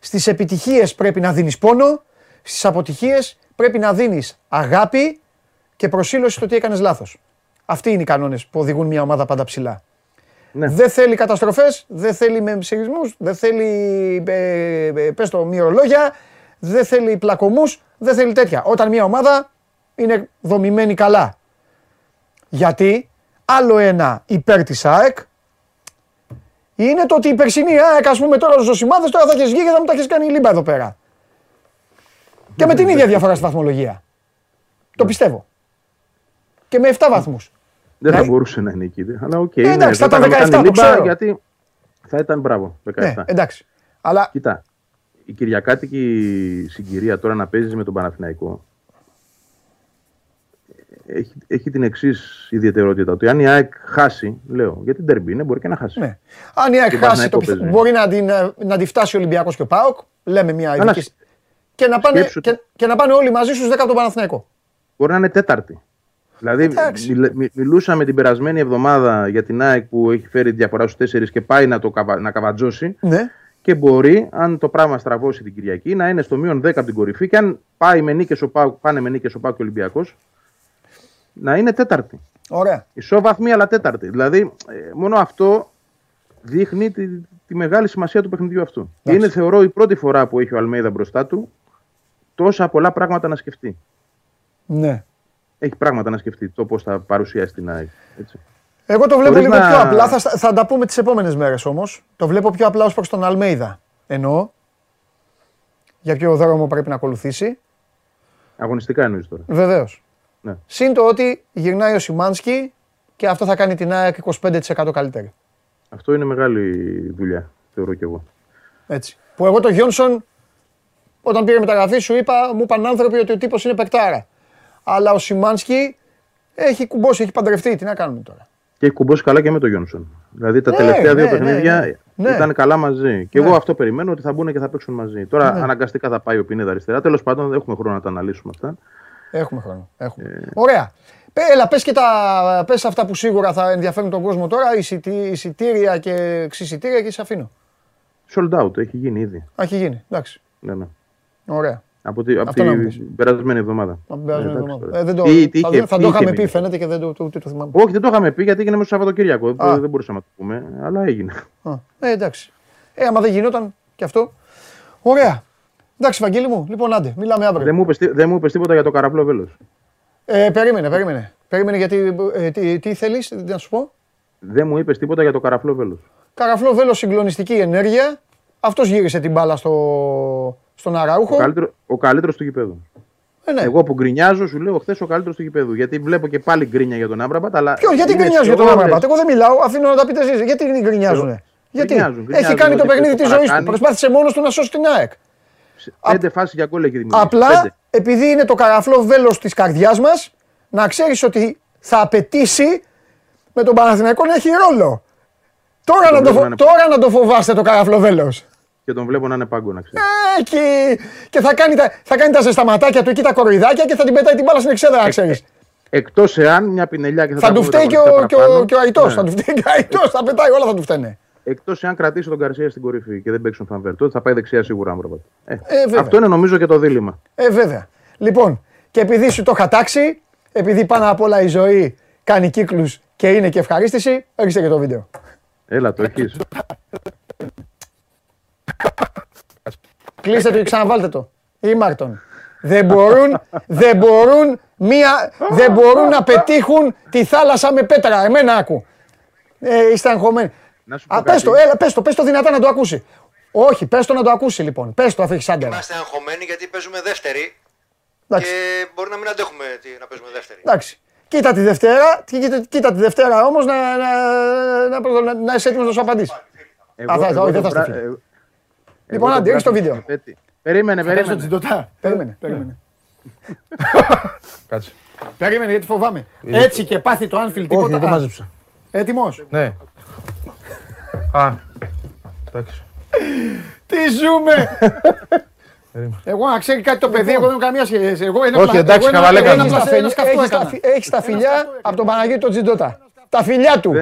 Στις επιτυχίες πρέπει να δίνεις πόνο, Στις αποτυχίες πρέπει να δίνεις αγάπη και προσήλωση στο τι έκανες λάθος. Αυτοί είναι οι κανόνες που οδηγούν μια ομάδα πάντα ψηλά. Ναι. Δεν θέλει καταστροφές, δεν θέλει με σειρισμού, δεν θέλει ε, ε, πες το μυρολόγια, δεν θέλει πλακομού, δεν θέλει τέτοια. Όταν μια ομάδα είναι δομημένη καλά. Γιατί άλλο ένα υπέρ της ΑΕΚ είναι το ότι η περσινή ΑΕΚ, ας πούμε τώρα στους σημάδε, τώρα θα έχεις βγει και θα μου τα έχεις κάνει λίμπα εδώ πέρα. Και με την ίδια διαφορά στη βαθμολογία. Το πιστεύω. Και με 7 βαθμούς. Δεν θα μπορούσε να είναι εκεί. Αλλά οκ. Ε, εντάξει, θα ήταν 17 το ξέρω. Γιατί θα ήταν μπράβο. 17. Ναι, εντάξει. Αλλά... Κοίτα, η Κυριακάτικη συγκυρία τώρα να παίζεις με τον Παναθηναϊκό έχει, έχει την εξής ιδιαιτερότητα. Ότι αν η ΑΕΚ χάσει, λέω, γιατί τερμπή είναι, μπορεί και να χάσει. Ναι. Αν η ΑΕΚ χάσει, το πιθ... μπορεί να την, να τη φτάσει ο Ολυμπιακός και ο Πάοκ. Λέμε μια ειδική. Και, να πάνε, και, και, να πάνε όλοι μαζί στους 10 από τον Παναθηναϊκό. Μπορεί να είναι τέταρτη. Δηλαδή, μιλ, μιλούσαμε την περασμένη εβδομάδα για την ΑΕΚ που έχει φέρει διαφορά στους 4 και πάει να, το, να καβατζώσει. Ναι. Και μπορεί, αν το πράγμα στραβώσει την Κυριακή, να είναι στο μείον 10 από την κορυφή και αν πάει με νίκες ο Πάου, πάνε με νίκες ο Πάου και ο Ολυμπιακός, να είναι τέταρτη. Ωραία. Ισόβαθμη, αλλά τέταρτη. Δηλαδή, ε, μόνο αυτό δείχνει τη, τη μεγάλη σημασία του παιχνιδιού αυτού. Και είναι, θεωρώ, η πρώτη φορά που έχει ο Αλμέιδα μπροστά του τόσα πολλά πράγματα να σκεφτεί. Ναι. Έχει πράγματα να σκεφτεί το πώς θα παρουσιάσει την ΑΕΚ. Έτσι. Εγώ το βλέπω λίγο πιο απλά. Θα, θα τα πούμε τις επόμενες μέρες όμως. Το βλέπω πιο απλά ως προς τον Αλμέιδα. Εννοώ. Για ποιο δρόμο πρέπει να ακολουθήσει. Αγωνιστικά εννοείς τώρα. Βεβαίως. Ναι. Συν το ότι γυρνάει ο Σιμάνσκι και αυτό θα κάνει την ΑΕΚ 25% καλύτερη. Αυτό είναι μεγάλη δουλειά, θεωρώ και εγώ. Έτσι. Που εγώ το Γιόνσον, όταν πήρε μεταγραφή, σου είπα, μου είπαν άνθρωποι ότι ο τύπος είναι πεκτάρα. Αλλά ο Σιμάνσκι έχει κουμπώσει, έχει παντρευτεί. Τι να κάνουμε τώρα. Και έχει κουμπώσει καλά και με τον Γιόνσον. Δηλαδή τα ναι, τελευταία δύο ναι, παιχνίδια ναι, ήταν καλά μαζί. Και εγώ αυτό περιμένω ότι θα μπουν και θα παίξουν μαζί. Τώρα αναγκαστικά θα πάει ο Πινέδα αριστερά. Τέλος πάντων δεν έχουμε χρόνο να τα αναλύσουμε αυτά. Έχουμε χρόνο. Έχουμε. Ε... Ωραία. Έλα, πες και τα, πες αυτά που σίγουρα θα ενδιαφέρουν τον κόσμο τώρα, εισιτήρια και εξισιτήρια και σε αφήνω. Sold out, έχει γίνει ήδη. Α, έχει γίνει, εντάξει. Ναι, ναι. Ωραία. Από, τη, από την περασμένη εβδομάδα. Από την περασμένη εβδομάδα. Ε, δεν το, τι, τι, θα, θα το είχαμε πει, φαίνεται και δεν το, το, το, θυμάμαι. Όχι, δεν το είχαμε πει γιατί έγινε μέσα στο Σαββατοκύριακο. Δεν μπορούσαμε να το πούμε, αλλά έγινε. Α, ε, εντάξει. Ε, άμα δεν γινόταν και αυτό. Ωραία. Εντάξει, Βαγγέλη μου, λοιπόν, άντε, μιλάμε αύριο. Δεν μου είπες, δεν μου είπες τίποτα για το καραπλό βέλος. Ε, περίμενε, περίμενε. Περίμενε γιατί. Ε, τι, τι θέλεις, να σου πω; Δεν μου είπες τίποτα για το καραφλό βέλος. Καραφλό βέλος, συγκλονιστική ενέργεια. Αυτός γύρισε την μπάλα στο, στον Αραούχο. Ο καλύτερο ο καλύτερος του γηπέδου. Ε, ναι. Εγώ που γκρινιάζω, σου λέω χθες ο καλύτερος του γηπέδου. Γιατί βλέπω και πάλι γκρίνια για τον Άμπραμπατ. Αλλά Ποιο, γιατί γκρινιάζουν για τον Άμπραμπατ; Εγώ δεν μιλάω, αφήνω να τα πείτε εσείς. Γιατί γκρινιάζουν. Γιατί; γκρινιάζουν, έχει κάνει το παιχνίδι της ζωής του. Προσπάθησε μόνος του να σώσει την ΑΕΚ. Πέντε φάσεις για κόλλα έχει δημιουργήσει. Απλά επειδή είναι το καραφλό βέλος της καρδιάς μας, να ξέρεις ότι θα απαιτήσει με τον Παναθηναϊκό να έχει ρόλο. Τώρα, να το, να τώρα να το φοβάστε το καραφλό βέλος. Και τον βλέπω να είναι πάγκο να ξέρεις. Ε, και, και θα, κάνει τα, θα κάνει τα ζεσταματάκια του εκεί τα κοροϊδάκια και θα την πετάει την μπάλα στην εξέδρα, να ε, ξέρεις. Ε, Εκτός εάν μια πινελιά και θα, θα του φταίει και ο, και ο, και ο Αϊτός. Ναι. Θα του φταίει και ο Αϊτός. θα πετάει όλα, θα του φταίνε. Εκτός εάν κρατήσει τον Καρσία στην κορυφή και δεν παίξουν φανβέρ. Τότε θα πάει δεξιά σίγουρα, αν ε, ε, αυτό είναι νομίζω και το δίλημα. Ε, βέβαια. Λοιπόν, και επειδή σου το είχα τάξει, επειδή πάνω απ' όλα η ζωή κάνει κύκλους και είναι και ευχαρίστηση, έρχεσαι και το βίντεο. Έλα, το έχεις. Κλείστε το και ξαναβάλτε το. Ή Μάρτον. Δεν μπορούν, δεν μπορούν, μία, δεν μπορούν να πετύχουν τη θάλασσα με πέτρα. Εμένα άκου. Ε, είστε αγχωμένοι. Α, πες το, έλα, πες το, πες το δυνατά να το ακούσει. Όχι, πες το να το ακούσει λοιπόν. Πες το αφού έχεις άντερα. Είμαστε αγχωμένοι γιατί παίζουμε δεύτερη Εντάξει. Και μπορεί να μην αντέχουμε να παίζουμε δεύτερη. Εντάξει. Κοίτα τη Δευτέρα, κοίτα, κοίτα τη Δευτέρα όμως να, να, να, να, να είσαι έτοιμος να σου απαντήσει. Όχι, δεν θα στο Λοιπόν, άντε, έχεις το βίντεο. Περίμενε, περίμενε. Τζιντοτά. Περίμενε, περίμενε. Κάτσε. Περίμενε γιατί φοβάμαι. Έτσι και πάθει το Άνφιλ τίποτα. Όχι, δεν μάζεψα. Έτοιμος; Ναι. Α, εντάξει. Τι ζούμε. Εγώ να ξέρει κάτι το παιδί, εγώ δεν έχω καμία σχέση. Εγώ ένα Όχι, εντάξει, καβαλέ Έχει τα φιλιά από τον Παναγίτη τον Τζιντότα. Τα φιλιά του.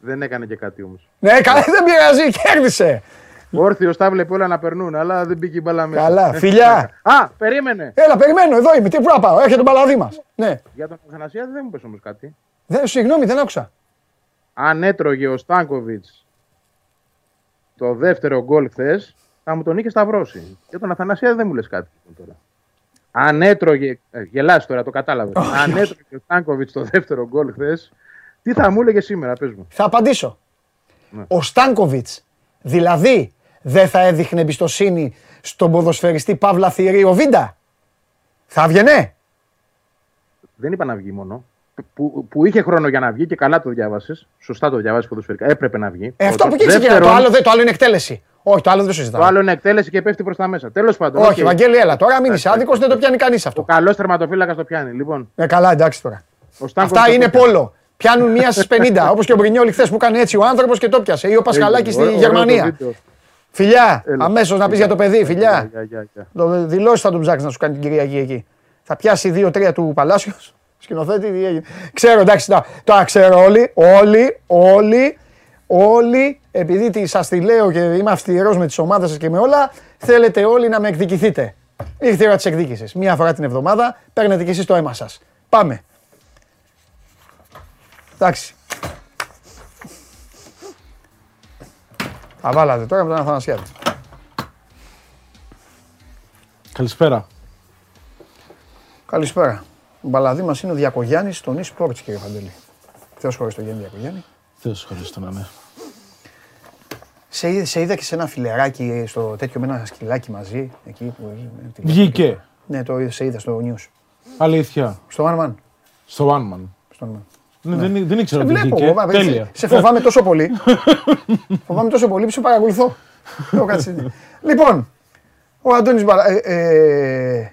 Δεν έκανε και κάτι όμως. Ναι, καλά, δεν πειράζει, κέρδισε. Όρθιος τα βλέπει όλα να περνούν, αλλά δεν πήγε η μπαλά μέσα. Καλά, φιλιά. Α, περίμενε. Έλα, περιμένω, εδώ είμαι. Τι πού να πάω, έρχεται τον παλαδί μας. Ναι. Για τον Αθανασία δεν μου πες όμως κάτι. Δεν, συγγνώμη, δεν άκουσα. Αν έτρωγε ο Στάνκοβιτς το δεύτερο γκολ χθες, θα μου τον είχε σταυρώσει. Και τον Αθανασία δεν μου λες κάτι τώρα. Αν έτρωγε. Ε, γελάς τώρα, το κατάλαβες. Αν έτρωγε ο Στάνκοβιτς το δεύτερο γκολ χθες, τι θα μου έλεγε σήμερα, πες μου. Θα απαντήσω. Ναι. Ο Στάνκοβιτς, δηλαδή, δεν θα έδειχνε εμπιστοσύνη στον ποδοσφαιριστή Παύλα Θηρή Βίντα. Θα έβγαινε. Δεν είπα να βγει μόνο. Που, που είχε χρόνο για να βγει και καλά το διάβασες. Σωστά το διάβασες ποδοσφαιρικά. Έπρεπε να βγει. Ε, αυτό που εκεί ξεκινάει. Το, άλλο, το άλλο είναι εκτέλεση. Όχι, το άλλο δεν το συζητάμε. Το άλλο είναι εκτέλεση και πέφτει προς τα μέσα. Τέλος πάντων. Όχι, okay. Βαγγέλη, έλα. Τώρα μην είσαι άδικος, δεν το πιάνει κανείς αυτό. Ο καλός τερματοφύλακας το πιάνει. Λοιπόν. Ε, καλά, εντάξει τώρα. Αυτά είναι πόλο. Πιάνουν μία στις 50. Όπως και ο Μπρινιόλη χθες που έκανε έτσι ο άνθρωπος και το πιάσε. Ή ο Πασχαλάκης στη Γερμανία. Φιλιά, αμέσως να πεις για το παιδί, φιλιά. Δηλώσεις θα τον ψάξεις να σου κάνει την Κυριακή εκεί. Θα πιάσει 2-3 του Παλάσιος. Σκηνοθέτη, τι έγινε. Ξέρω, εντάξει, το ξέρω όλοι, όλοι, όλοι, όλοι, επειδή σας τη λέω και είμαι αυστηρός με τις ομάδες σας και με όλα, θέλετε όλοι να με εκδικηθείτε. Ήρθε η ώρα της εκδίκησης. Μία φορά την εβδομάδα παίρνετε κι εσείς το αίμα σας. Πάμε. Εντάξει. Θα βάλατε τώρα με τον Αθανασιάδη. Καλησπέρα. Καλησπέρα. Ο μπαλαδί μας είναι ο Διακογιάννης στον e-sports, κύριε Φαντελή. Θεός χωρίς τον Γιάννη Διακογιάννη. Θεός χωρίς τον ναι. Σε, σε είδα και σε ένα φιλεράκι στο τέτοιο με ένα σκυλάκι μαζί. Εκεί που, Βγήκε. Ναι, το σε είδα στο news. Αλήθεια. Στο One Man. Στο One Man. Στο one man. Ναι. Δεν, δεν ήξερα ότι βγήκε. Τέλεια. Σε φοβάμαι τόσο πολύ. φοβάμαι τόσο πολύ που σε παρακολουθώ. λοιπόν, ο Αντώνης Μπαλα... Ε, ε,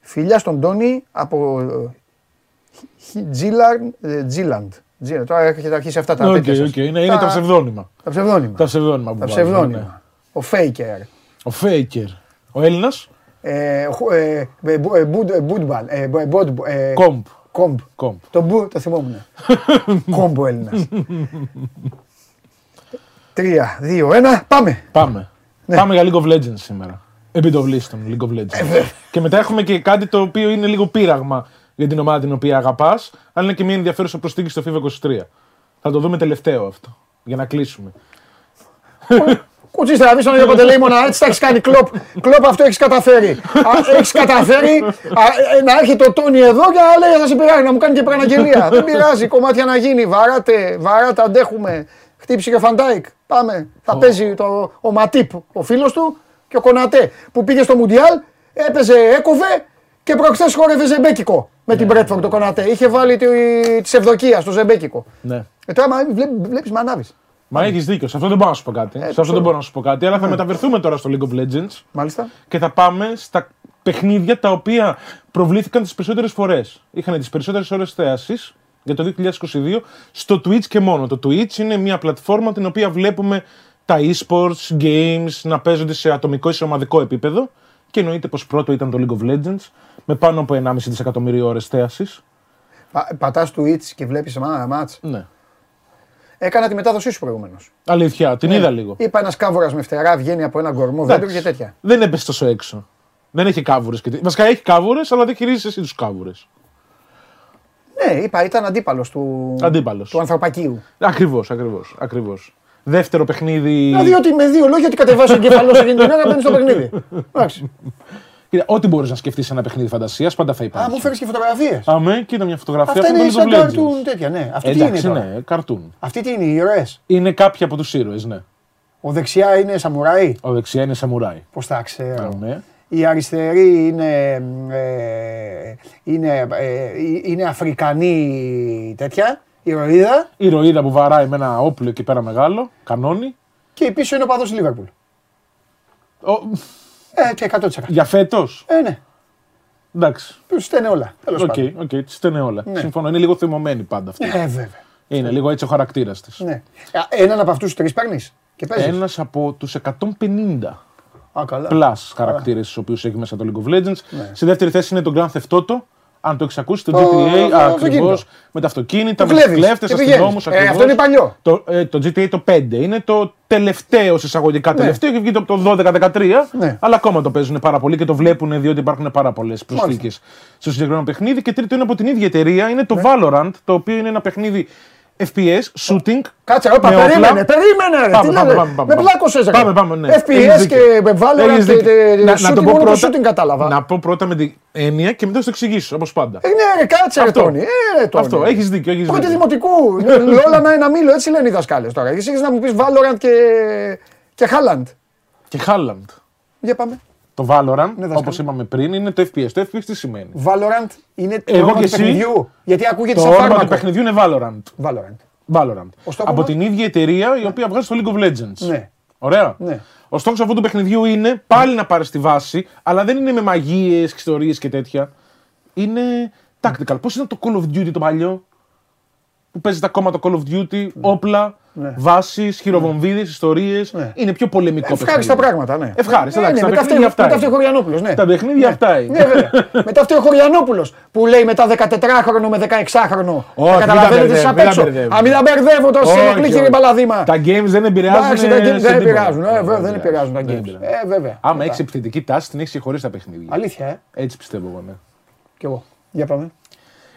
φιλιά στον Τόνι από Τζίλαντ. Τώρα έχετε αρχίσει αυτά τα τέτοια okay, Είναι, είναι τα ψευδόνυμα. Τα ψευδόνυμα. Τα ψευδόνυμα. Τα ψευδόνυμα. Ναι. Ο Φέικερ. Ο Φέικερ. Ο Έλληνας; Μπούντμπαλ. Κόμπ. Κόμπ. Κόμπ. Το μπου το θυμόμουν. Κόμπ ο Έλληνας. Τρία, δύο, ένα, πάμε. Πάμε. Ναι. Πάμε για League of Legends σήμερα. Επιτοβλίστων League of Legends. Ε, και μετά έχουμε και κάτι το οποίο είναι λίγο πείραγμα για την ομάδα την οποία αγαπάς, αλλά είναι και μια ενδιαφέρουσα προσθήκη στο FIFA 23. Θα το δούμε τελευταίο αυτό, για να κλείσουμε. Κουτσίστε να δει τον Ιωκο Τελεήμονα, έτσι τα έχεις κάνει κλοπ. Κλοπ αυτό έχεις καταφέρει. Έχεις καταφέρει ε, να έχει τον Τόνι εδώ και να λέει θα σε πειράζει, να μου κάνει και παραγγελία. Δεν πειράζει, κομμάτια να γίνει. Βαράτε, βαράτε, αντέχουμε. Χτύπησε και ο Φαν Ντάικ. Πάμε. Θα παίζει το, ο Ματίπ, ο φίλος του και ο Κονατέ που πήγε στο Μουντιάλ, έπαιζε, έκοβε και προχθές χόρευε Ζεμπέκικο με την Μπρέντφορντ ναι. το Κονατέ. Είχε βάλει τη, της Ευδοκίας στο Ζεμπέκικο. Ναι. Ε, τώρα βλέπεις με ανάβει. Μα έχεις δίκιο. Σε αυτό δεν μπορώ να σου πω κάτι. Ε, σε αυτό δεν μπορώ να σου πω κάτι. Αλλά θα ναι. μεταφερθούμε τώρα στο League of Legends. Μάλιστα. Και θα πάμε στα παιχνίδια τα οποία προβλήθηκαν τις περισσότερες φορές. Είχαν τις περισσότερες ώρες θέαση για το 2022 στο Twitch και μόνο. Το Twitch είναι μια πλατφόρμα την οποία βλέπουμε τα e-sports, games να παίζονται σε ατομικό ή σε ομαδικό επίπεδο. Και εννοείται πως πρώτο ήταν το League of Legends με πάνω από 1,5 δισεκατομμύριο ώρες θέαση. Πα, Πατάς Twitch και βλέπεις μάτς. Ναι. Έκανα τη μετάδοσή σου προηγουμένως. Αλήθεια, την ναι. είδα λίγο. Είπα ένας κάβουρας με φτερά βγαίνει από ένα κορμό δέντρο και τέτοια. Δεν έπεσε τόσο έξω. Δεν έχει κάβουρες. Και... Βασικά έχει κάβουρες, αλλά δεν χειρίζεσαι εσύ τους κάβουρες. Ναι, είπα, ήταν αντίπαλος του, αντίπαλος. του ανθρωπακίου. Ακριβώς, ακριβώς. Ακριβώς. Δεύτερο παιχνίδι. Δηλαδή ότι με δύο λόγια ότι κατεβάζει ο κεφαλό εκείνη την ώρα μπαίνει στο παιχνίδι. Εντάξει. Κοίτα, ό,τι μπορείς να σκεφτείς ένα παιχνίδι φαντασίας πάντα θα υπάρχει. Α, μου φέρεις και φωτογραφίες. Αμέ, κοίτα μια φωτογραφία Αυτά είναι σαν καρτούν τέτοια, ναι. Αυτή Εντάξει, τι είναι. Ναι, καρτούν. Αυτή τι είναι, οι ήρωες; Είναι κάποιοι από τους ήρωες, ναι. Ο δεξιά είναι σαμουράι; Ο δεξιά είναι σαμουράι. Πώς τα ξέρω. Αμέ. Η αριστερή είναι, ε, είναι, ε, είναι Αφρικανή τέτοια. Ηρωίδα. Ηρωίδα που βαράει με ένα όπλο εκεί πέρα μεγάλο, κανόνι. Και η πίσω είναι οπαδός Λίβερπουλ. Ο... Ε, και 100%. Για φέτος; Ε, ναι. Εντάξει. Τους στένε όλα. OK, okay, okay, στένε όλα. Ναι. Συμφωνώ. Είναι λίγο θυμωμένη πάντα αυτή. Ε, βέβαια. Είναι λίγο έτσι ο χαρακτήρας της. Ναι. Έναν από αυτούς τους τρεις παίρνεις και παίζεις; Ένας από τους 150. Α, καλά. Plus χαρακτήρες τους οποίου έχει μέσα το League of Legends. Ναι. Στη δεύτερη θέση είναι το Grand Theft Auto, Αν το έχεις ακούσει, το GTA ακριβώς με τα αυτοκίνητα, με του κλέφτες, αστυνόμους. Ε, αυτό είναι παλιό. Το, ε, το GTA το 5 είναι το τελευταίο εισαγωγικά Ναι. τελευταίο. Έχει βγει το, το 12-13, αλλά ακόμα το παίζουν πάρα πολύ και το βλέπουν διότι υπάρχουν πάρα πολλές προσθήκες στο συγκεκριμένο παιχνίδι. Και τρίτο είναι από την ίδια εταιρεία, είναι Ναι. το Valorant, το οποίο είναι ένα παιχνίδι FPS, shooting. Κάτσε, όπα, με όπλα. περίμενε, περίμενε. Ρε, Πάμε, τι πάμε, λέτε, πάμε, πάμε, με πάμε. πλάκωσες, ρε. Πάμε, πάμε, ναι. FPS Έχεις δίκιο. και με Valorant Έχεις και- δίκιο. και Να- shooting, να το πω μόνο το πρώτα- shooting κατάλαβα. Να πω πρώτα με την έννοια και μετά θα το εξηγήσω, όπως πάντα. Ε, ναι, ρε, κάτσε, ρε, Αυτό. Τόνι. Ε, ρε, Τόνι. Αυτό, έχεις δίκιο, έχεις Πρώτη δίκιο. δημοτικού. Ναι, Όλα με ένα μήλο, έτσι λένε οι δασκάλες τώρα. Εσύ έχεις να μου πεις Valorant και, και Haaland. Και Χάλαντ. Για πάμε. Το Valorant, δάσκαλε. όπως είπαμε πριν, είναι το FPS. Το FPS τι σημαίνει; Valorant είναι το Εγώ όνομα και του εσύ. παιχνιδιού. Γιατί ακούγεται Το σαν όνομα του φάρμακο. παιχνιδιού είναι Valorant. Valorant. Valorant. στόχος Από μας; την ίδια εταιρεία η οποία βγάζει το League of Legends. Ναι. Ωραία. Ναι. Ο στόχος αυτού του παιχνιδιού είναι πάλι να πάρεις τη βάση, αλλά δεν είναι με μαγείες, ιστορίες και τέτοια. Είναι tactical. Πώς ήταν το Call of Duty το παλιό, που παίζεται ακόμα το Call of Duty, όπλα, Ναι. βάσεις, χειροβομβίδες, ιστορίες. Είναι πιο πολεμικό Ευχάριστα παιχνίδι. πράγματα, ναι. Ευχάριστα, Ναι, εντάξει, ναι, τα μετά παιχνίδια αυτό- αυτά μετά αυτό είναι. ο Χωριανόπουλος. Ναι. Τα παιχνίδια αυτά είναι. Ναι, βέβαια. μετά αυτό ο Χωριανόπουλος που λέει μετά 14χρονο με 16χρονο. Όχι, καταλαβαίνετε μην τα τι απ' μπερδεύει, έξω. μην τα μπερδεύει. Α, μην τα μπερδεύω τόσο Όχι, εκλίκη όχι. και μπαλαδίμα. Τα games δεν επηρεάζουν. Εντάξει, τα games σε δεν τίποτα. επηρεάζουν. Ε, βέβαια, δεν επηρεάζουν. επηρεάζουν τα Δεν games. επηρεάζουν. Ε, βέβαια. Άμα Μετά. έχει επιθετική τάση, την έχεις χωρί τα παιχνίδια. Αλήθεια, ε. Έτσι πιστεύω εγώ, ναι. Κι εγώ. Για πάμε.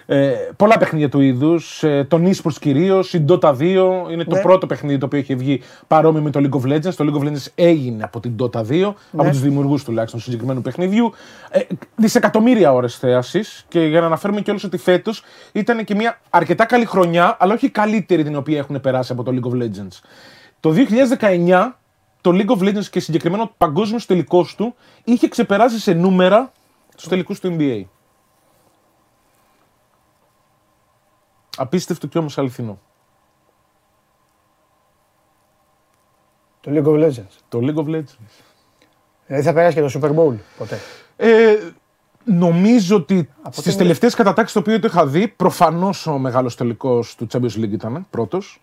Ε, πολλά παιχνίδια του είδους. Ε, τον eSports κυρίως. Η Dota 2 είναι το Ναι. πρώτο παιχνίδι το οποίο έχει βγει παρόμοιο με το League of Legends. Το League of Legends έγινε από την Dota 2, Ναι. από τους δημιουργούς τουλάχιστον του συγκεκριμένου παιχνιδιού. Ε, δισεκατομμύρια ώρες θέασης. Και για να αναφέρουμε κιόλας ότι φέτος ήταν και μια αρκετά καλή χρονιά, αλλά όχι η καλύτερη την οποία έχουν περάσει από το League of Legends. Το 2019 το League of Legends και συγκεκριμένα ο παγκόσμιος τελικός του είχε ξεπεράσει σε νούμερα του τελικούς του NBA. Απίστευτο και όμως αληθινό. Το League of Legends. Το League of Legends. Δηλαδή θα περάσει και το Super Bowl ποτέ. Ε, νομίζω ότι στις την- τελευταίες κατατάξεις το οποίο το είχα δει, προφανώς ο μεγάλος τελικός του Champions League ήταν πρώτος.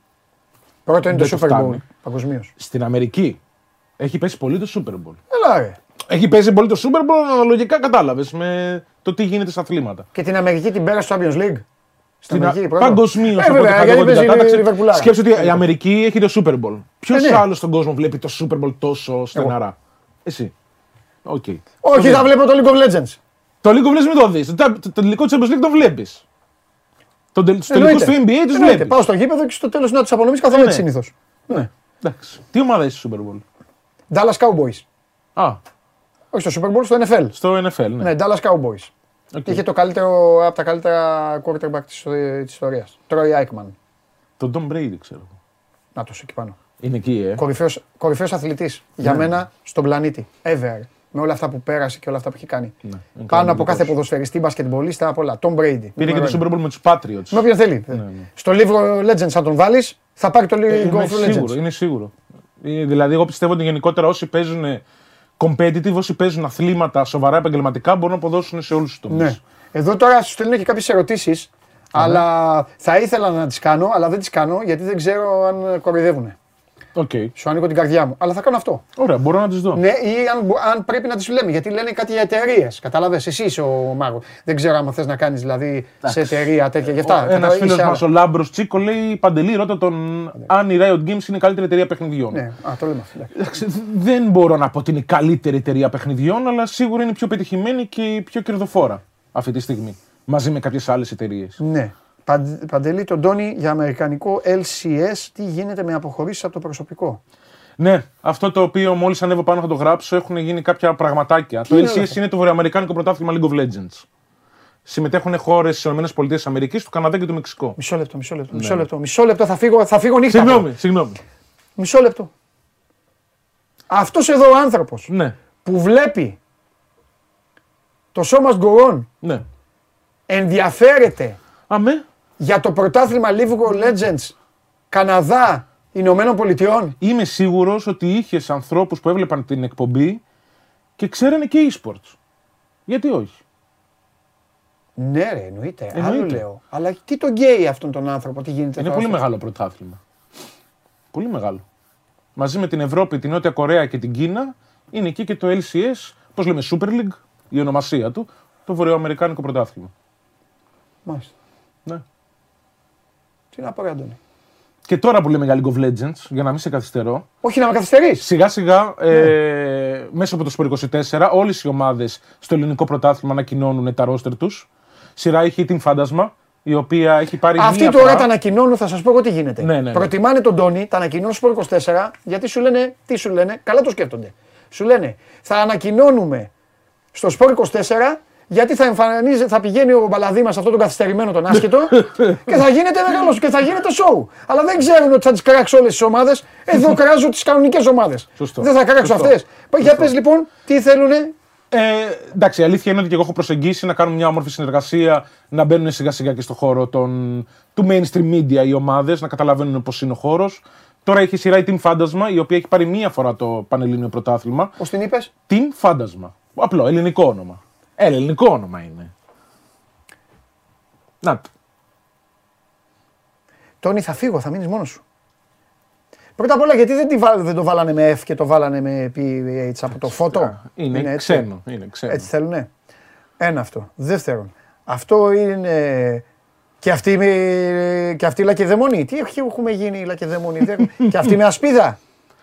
Πρώτο είναι Δεν το του Super Bowl. φτάνει. Παγκοσμίως. Στην Αμερική έχει πέσει πολύ το Super Bowl. Έλα ρε. Έχει πέσει πολύ το Super Bowl, αναλογικά κατάλαβες με το τι γίνεται στα αθλήματα. Και την Αμερική την πέρασε στο Champions League. Στην Στην Αμερική πρώτο. Παγκοσμίως, Ε, βέβαια, γιατί παίζει η Λιβερπουλάρα. Σκέψτε ότι η Αμερική έχει το Super Bowl. Ποιος Ε, ναι. άλλος στον κόσμο βλέπει το Super Bowl τόσο στανταράκι; Εσύ. Οκ. Όχι, θα βλέπω το League of Legends. Το League of Legends μην το δεις. Το, το, το τελικό Champions League το βλέπεις. Το τελικούς του Εννοείται. NBA τους Εννοείται. βλέπεις. Πάω στο γήπεδο και στο τέλος της απονομής καθόλου Ναι. έτσι συνήθως. Ναι. Εντάξει. Τι ομάδα είσαι στο Super Bowl; Dallas Cowboys. Α, Όχι στο Super Bowl, στο NFL. στο NFL, ναι. Ναι, Dallas Cowboys. Οκ. Είχε το καλύτερο από τα καλύτερα quarterback της, της ιστορίας. Troy Aikman. Το Tom Brady, ξέρω. Να το εκεί πάνω. Είναι εκεί, ε. Κορυφαίος, κορυφαίος αθλητής για μένα στον πλανήτη. Ever. Με όλα αυτά που πέρασε και όλα αυτά που έχει κάνει. είναι Πάνω από κανονικός. κάθε ποδοσφαιριστή, μπασκετμπολίστα, απ' όλα. Tom Brady. Πήρε και Νούμερο το ένα. Super Bowl με τους Patriots. Με όποιον θέλει. Στο League of Legends, αν τον βάλεις, θα πάρει το Ε, League Είναι of σίγουρο, Legends. είναι σίγουρο. Ε, Δηλαδή, εγώ πιστεύω ότι γενικότερα όσοι παίζουν competitive, όσοι παίζουν αθλήματα σοβαρά επαγγελματικά, μπορούν να αποδώσουν σε όλους τους τομείς. Ναι. Εδώ τώρα σου στέλνω και κάποιες ερωτήσεις, αλλά θα ήθελα να τις κάνω, αλλά δεν τις κάνω γιατί δεν ξέρω αν κοροϊδεύουν. Οκ. Σου ανοίγω την καρδιά μου. Αλλά θα κάνω αυτό. Ωραία, μπορώ να τις δω. Ναι, ή αν, μπο- αν πρέπει να τις λέμε. Γιατί λένε κάτι για εταιρείες. Κατάλαβες, εσύ είσαι ο Μάγο. Δεν ξέρω αν θες να κάνεις δηλαδή σε εταιρεία τέτοια. Γι' αυτά. Ένας κατάλαβες, φίλος είσαι μας, άλλα. ο Λάμπρος Τσίκο, λέει Παντελή, ρώτα τον αν η Riot Games είναι η καλύτερη εταιρεία παιχνιδιών. Ναι, α, το λέμε αυτό. εντάξει. Εντάξει, δεν μπορώ να πω ότι είναι η καλύτερη εταιρεία παιχνιδιών, αλλά σίγουρα είναι η πιο πετυχημένη και η πιο κερδοφόρα αυτή τη στιγμή. Μαζί με κάποιες άλλες εταιρείες. Ναι. Παντε- Παντελή, τον Τόνι για αμερικανικό LCS, τι γίνεται με αποχωρήσεις από το προσωπικό; Ναι, αυτό το οποίο μόλις ανέβω πάνω θα το γράψω έχουν γίνει κάποια πραγματάκια. το είναι LCS όλα αυτά; είναι το βορειοαμερικάνικο πρωτάθλημα League of Legends. Συμμετέχουν χώρες στι ΗΠΑ, του Καναδά και του Μεξικό. Μισό λεπτό, μισό λεπτό. Μισό λεπτό, μισό λεπτό θα φύγω, θα φύγω νύχτα. Ναι. Συγγνώμη, συγγνώμη. Μισό λεπτό. Αυτός εδώ ο άνθρωπος Ναι, που βλέπει το σώμα γκορών ναι. ενδιαφέρεται Αμέ. Για το πρωτάθλημα League of Legends Καναδά Ηνωμένων Πολιτειών. Είμαι σίγουρος ότι είχες ανθρώπους που έβλεπαν την εκπομπή και ξέρανε και e-sports. Γιατί όχι; Ναι, ρε, εννοείται. Άλλο Εννοείται. λέω. Αλλά τι τον γκέι αυτόν τον άνθρωπο, τι γίνεται. Είναι τώρα πολύ στο- μεγάλο πρωτάθλημα. Πολύ μεγάλο. Μαζί με την Ευρώπη, την Νότια Κορέα και την Κίνα είναι εκεί και το LCS, πώς λέμε Super League, η ονομασία του, το βορειοαμερικάνικο πρωτάθλημα. Μάλιστα. Ναι. Τι να πω, ρε, Αντώνη. Και τώρα που λέμε για League of Legends, για να μην σε καθυστερώ, Όχι να με καθυστερείς. σιγά σιγά ε, μέσα από το Sport 24 όλες οι ομάδες στο ελληνικό πρωτάθλημα ανακοινώνουν τα ρόστερ τους. Σειρά έχει την Φάντασμα, η οποία έχει πάρει Αυτοί μία τώρα φορά... τα ανακοινώνουν, θα σας πω εγώ τι γίνεται. Ναι, ναι, ναι. Προτιμάνε τον Τόνι, τα ανακοινώνουν στο 24, γιατί σου λένε, τι σου λένε, καλά το σκέφτονται. Σου λένε, θα ανακοινώνουμε στο Σπορ 24 γιατί θα, εμφανίζει, θα πηγαίνει ο Μπαλαδί μας αυτό τον καθυστερημένο τον άσχετο και θα γίνεται μεγάλος και θα γίνεται σοου. Αλλά δεν ξέρουν ότι θα τις κράξω όλες τις ομάδες. Εδώ κράζω τις κανονικές ομάδες. Σωστό. Δεν θα κράξω Σωστό. αυτές. Για πες λοιπόν, τι θέλουνε; Ε, εντάξει, η αλήθεια είναι ότι και εγώ έχω προσεγγίσει να κάνουμε μια όμορφη συνεργασία, να μπαίνουν σιγά σιγά και στο χώρο των, του mainstream media οι ομάδες, να καταλαβαίνουν πώς είναι ο χώρος. Τώρα έχει σειρά η Team Φάντασμα, η οποία έχει πάρει μία φορά το Πανελλήνιο Πρωτάθλημα. Πώς την είπες, Team Φάντασμα. Απλό, ελληνικό όνομα. Ε, ελληνικό όνομα είναι. Να το. Τόνι, θα φύγω, θα μείνεις μόνος σου. Πρώτα απ' όλα, γιατί δεν, τη βάλ- δεν το βάλανε με F και το βάλανε με PH από το φώτο; Είναι, έτσι; ξένο. Είναι ξένο. Έτσι θέλουνε; Ένα αυτό. Δεύτερον, αυτό είναι. Και αυτή, με... και αυτή η λακεδαιμονή. Τι έχει- έχουμε γίνει η λακεδαιμονή; Δεν- και αυτή με ασπίδα;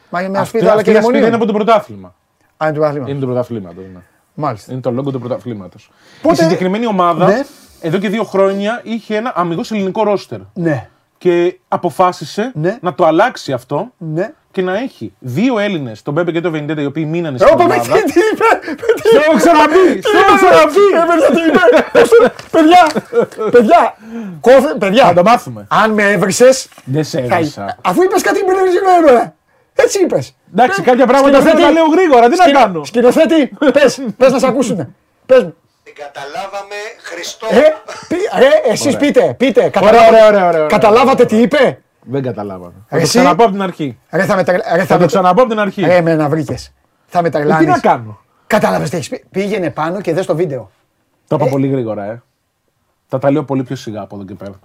Μα με Αυτή, ασπίδα αυτή η ασπίδα είναι λακεδαιμονή. από το πρωτάθλημα. Α, είναι του πρωτάθλημα. Είναι του πρωταθλήματο. Ναι. Μάλιστα. Είναι το λόγο του πρωταθλήματος. Πότε- Η συγκεκριμένη ομάδα Ναι. εδώ και δύο χρόνια είχε ένα αμυγός ελληνικό ρόστερ. Ναι. Και αποφάσισε Ναι. να το αλλάξει αυτό Ναι. και να έχει δύο Έλληνες, τον Μπέμπε και τον Βεντέτα, οι οποίοι μείνανε στην Όπα, με ομάδα. τι τι είπε! Σε έχω ξαναπεί! Σε έχω ξαναπεί! Ε, παιδιά, τι είπε! Πώς το- Παιδιά! Παιδιά! Κόφε, Θα παιδιά! το μάθουμε. Αν με έβρισες. Δεν σε έβρισα. Αφού είπες κάτι που δεν ξέρω Έτσι είπες. Εντάξει, κάποια πράγματα πρέπει να τα λέω γρήγορα. Τι να κάνω; Σκηνοθέτη, πες, πες να σε ακούσουν. Πες μου. Την καταλάβαμε Χριστό. Ε, πι- ρε, εσείς πείτε, πείτε. Ωραία, καταλάβα- ωραία, ωραία, ωραία. Καταλάβατε τι είπε; Δεν καταλάβαμε. Θα το Εσύ- ξαναπώ από την αρχή. Ρε, θα με τρελ- ρε, Θα θα το με ξαναπώ από την αρχή. Ρε, με να βρήκες. Θα με Ε, Τι τρελάνεις. να κάνω; Κατάλαβες τι έχεις πει; Πήγαινε πάνω και δες το βίντεο. Το είπα πολύ γρήγορα, ε. Θα τα λέω πολύ πιο σιγά από εδώ και πέρα.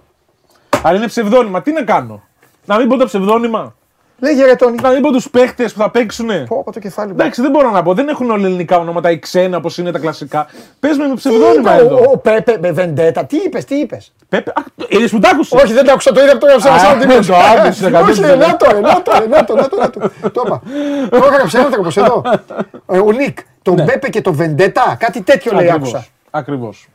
Αλλά είναι ψευδόνυμα. Τι να κάνω; Να μην πω τα ψευδόνυμα. Λέγε ρε Τόνι. Να μην πω τους παίχτες που θα παίξουν. Πω, πω το κεφάλι μου. Εντάξει, δεν μπορώ να πω. Δεν έχουν όλα ελληνικά ονόματα ή ξένα όπως είναι τα κλασικά. Πες με με Τι ψευδόνυμα είπε ο- εδώ. Ο Πέπε με βεντέτα. Τι είπες, τι είπες. Πέπε, α, είδε που τα άκουσες; Όχι, δεν το άκουσα, το είδα το έγραψα Α, μέσα από την το άκουσες, Όχι, κατευθείαν. να το, ρε, να το, ρε, να το, να το, να το. Το είπα. Το έγραψε άνθρωπος εδώ. Ε, Ο Νίκ, τον Πέπε και τον Βεντέτα, κάτι τέτοιο λέει άκουσα. Ακριβώς.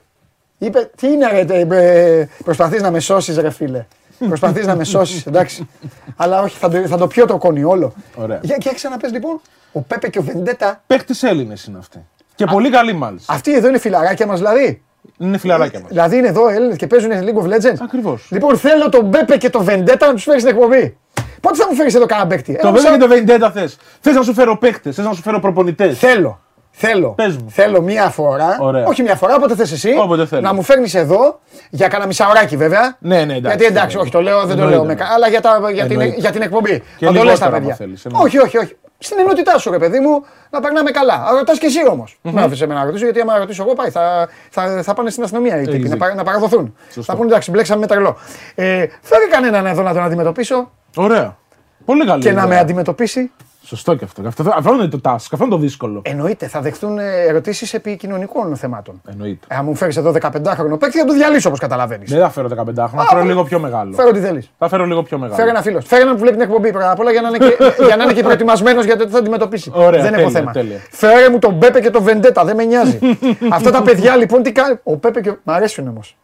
Είπε, τι είναι ρε, τε, ε, προσπαθείς να με σώσεις ρε φίλε. Προσπαθείς να με σώσεις, εντάξει. Αλλά όχι, θα το, θα το πιω το κόνη όλο. Ωραία. Για, για ξαναπες λοιπόν, ο Πέπε και ο Βεντέτα, Παίχτες Έλληνες είναι αυτοί. Και πολύ καλοί μάλιστα. αυτοί εδώ είναι φιλαράκια μας δηλαδή. Είναι φιλαράκια μας. Δηλαδή είναι εδώ Έλληνες και παίζουν League of Legends. Ακριβώς. Λοιπόν, θέλω τον Πέπε και τον Βεντέτα να τους φέρεις στην εκπομπή. Πότε θα μου φέρεις εδώ κανένα παίκτη; Το Ένα βέβαια σαν- και το Βεντέτα θες. Θες να σου φέρω παίχτε, θες να σου φέρω προπονητές. Θέλω. Θέλω. Πες μου. Θέλω μία φορά. Ωραία. Όχι μία φορά, όποτε θες εσύ. Όποτε θέλω. Να μου φέρνεις εδώ για κανένα μισάωράκι βέβαια. Ναι, ναι, εντάξει. Γιατί εντάξει, όχι το λέω, δεν το Εννοείται, λέω. Με, κα- αλλά για, τα, για, την, Εννοείται. για την εκπομπή. Και θα το λες λιγότερο τα άμα παιδιά. θέλεις, εννοείται. όχι, όχι, όχι. Στην ενότητά σου, ρε παιδί μου, να περνάμε καλά. Ρωτάς και εσύ όμως. Mm-hmm. Με άφησε με να ρωτήσω, γιατί άμα ρωτήσω εγώ πάει, θα, θα, θα πάνε στην αστυνομία οι τύποι Έχεις να, δίκιο. πα- να παραδοθούν. Σωστό. Θα πούνε εντάξει, μπλέξαμε με τρελό. Ε, φέρει κανέναν εδώ να τον αντιμετωπίσω Ωραία. Πολύ καλή. και να ιδέα. με αντιμετωπίσει. Σωστό και αυτό. αυτό. Αυτό είναι το task, αυτό είναι το δύσκολο. Εννοείται, θα δεχτούν ερωτήσεις επί κοινωνικών θεμάτων. Εννοείται. Ε, αν μου φέρεις εδώ 15χρονο παίκτη, θα το διαλύσω όπως καταλαβαίνεις. Δεν θα φέρω 15 χρόνια, θα φέρω λίγο πιο μεγάλο. Φέρω τι θέλεις. Θα φέρω λίγο πιο μεγάλο. Φέρε ένα φίλος. Φέρε έναν που βλέπει την εκπομπή πρώτα απ' όλα για να είναι και, για να είναι και προετοιμασμένος για το τι θα αντιμετωπίσει. Ωραία, δεν τέλεια, έχω θέμα. τέλεια. Φέρε μου τον Πέπε και τον Βεντέτα, δεν με νοιάζει. Αυτά τα παιδιά λοιπόν τι κάνουν; Ο Πέπε και. Μ' αρέσουν όμως.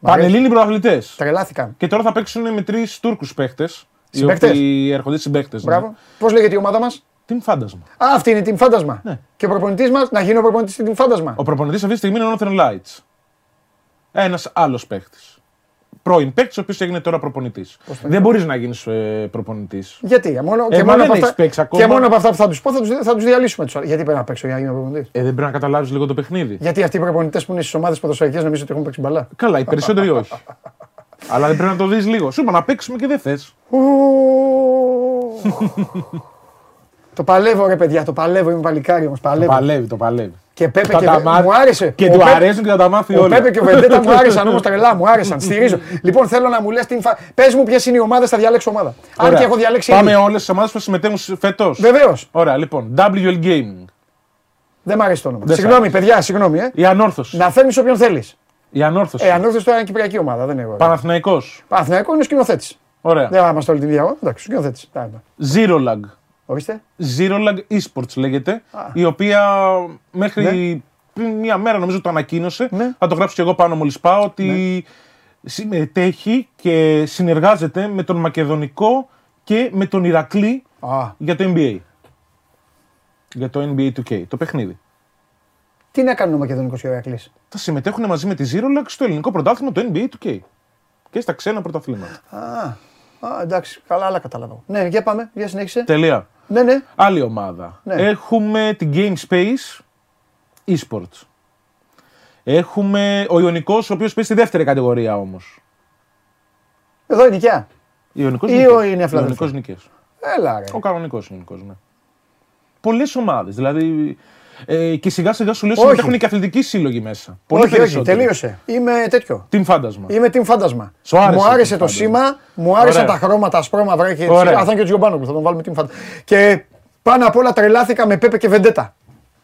Πανελλήνιοι πρωταθλητές. Τρελάθηκαν. Και τώρα θα παίξουν με τρεις Τούρκους παίχτες. Οι Συμπαίκτες; οποίοι έρχονται συμπαίκτες. Μπράβο. Πώς λέγεται η ομάδα μας; Τι φάντασμα. Α, αυτή είναι η Team Φάντασμα. Ναι. Και ο προπονητής μας να γίνει ο προπονητής στην Team Φάντασμα. Ο προπονητής αυτή τη στιγμή είναι ο Northern Lights. Ένας άλλος παίχτη. Πρώην παίχτη, ο οποίος έγινε τώρα προπονητής. Δεν μπορείς να γίνεις ε, προπονητής. Γιατί, μόνο, Ε, και, μα μόνο δεν από έχεις αυτά, παίξει ακόμα. και μόνο από αυτά που θα τους πω θα του θα τους διαλύσουμε τους. Γιατί πρέπει να παίξω για να γίνω προπονητής; Ε, δεν πρέπει να καταλάβεις λίγο το παιχνίδι. Γιατί αυτοί οι προπονητές που είναι στις ομάδες ποδοσφαιρικές νομίζω ότι έχουν παίξει μπαλά. Καλά, οι περισσότεροι όχι. Αλλά δεν πρέπει να το δεις λίγο. Σου είπα να παίξουμε και δεν θες. το παλεύω ρε παιδιά, το παλεύω, είμαι παλικάρι όμως, Το παλεύω. παλεύει, το παλεύει. Και Πέπε Θα και τα Βε- μάθει. μου άρεσε. Και Ο του Πέπε- αρέσουν και θα τα μάθει Ο όλα. Πέπε και ο Βεντέτα μου άρεσαν όμως τρελά, μου άρεσαν, στηρίζω. λοιπόν θέλω να μου λες την φα... Πες μου ποιες είναι οι ομάδες, θα διαλέξω ομάδα. Αν Ωραία. και έχω διαλέξει Πάμε ήδη. όλες τις ομάδες που θα συμμετέχουν φέτος. Βεβαίως, Ωραία, λοιπόν. WL Gaming. δεν μ' αρέσει το όνομα. Δεν σ' Συγγνώμη άρεσε. παιδιά, συγγνώμη. Ε. Η ανόρθωση. Να φέρνεις όποιον θέλεις. Η ανόρθωση. Ε, ανόρθωση τώρα είναι κυπριακή ομάδα, δεν είναι εγώ. Παναθηναϊκός. Παναθηναϊκός είναι σκηνοθέτης. Ωραία. Δεν θα είμαστε όλη την ίδια. Εντάξει, σκηνοθέτης. Zero lag. Ορίστε. Zero lag esports λέγεται. Η οποία μέχρι Ναι. πριν μία μέρα νομίζω το ανακοίνωσε. Ναι. Θα το γράψω και εγώ πάνω μόλις πάω. Ότι συμμετέχει και συνεργάζεται με τον Μακεδονικό και με τον Ηρακλή Α, για το NBA. Για το NBA 2K, το παιχνίδι. Τι να κάνει ο Μακεδονικό Ηρακλή. Θα συμμετέχουν μαζί με τη Zero lag στο ελληνικό πρωτάθλημα το NBA 2K. Και στα ξένα πρωταθλήματα. Α, α, εντάξει, καλά, άλλα κατάλαβα. Ναι, για πάμε, για συνέχισε. Τελεία. Ναι, ναι. Άλλη ομάδα. Ναι. Έχουμε την Game Space eSports. Έχουμε ο Ιωνικός, ο οποίος παίζει στη δεύτερη κατηγορία όμως. Εδώ είναι οικιά. Ιωνικός Ή νίκες. ο είναι Αφλαδέλφος. Ιωνικός νίκες. Έλα, ρε. Ο κανονικός Ιωνικός, ναι. Πολλές ομάδες, δηλαδή... Ε, και σιγά σιγά σου λέω Όχι. συμμετέχουν και αθλητικοί σύλλογοι μέσα. Πολύ όχι, όχι, περισσότεροι. τελείωσε. Είμαι τέτοιο. Team φάντασμα. Είμαι team φάντασμα. Σου άρεσε μου team άρεσε το φάντασμα. σήμα, μου άρεσαν Ωραία. τα χρώματα ασπρόμαυρα και Ωραία. Α, θα είναι και ο Τζιομπάνογλου, θα τον βάλουμε team φάντασμα. Και πάνω απ' όλα τρελάθηκα με Πέπε και Βεντέτα.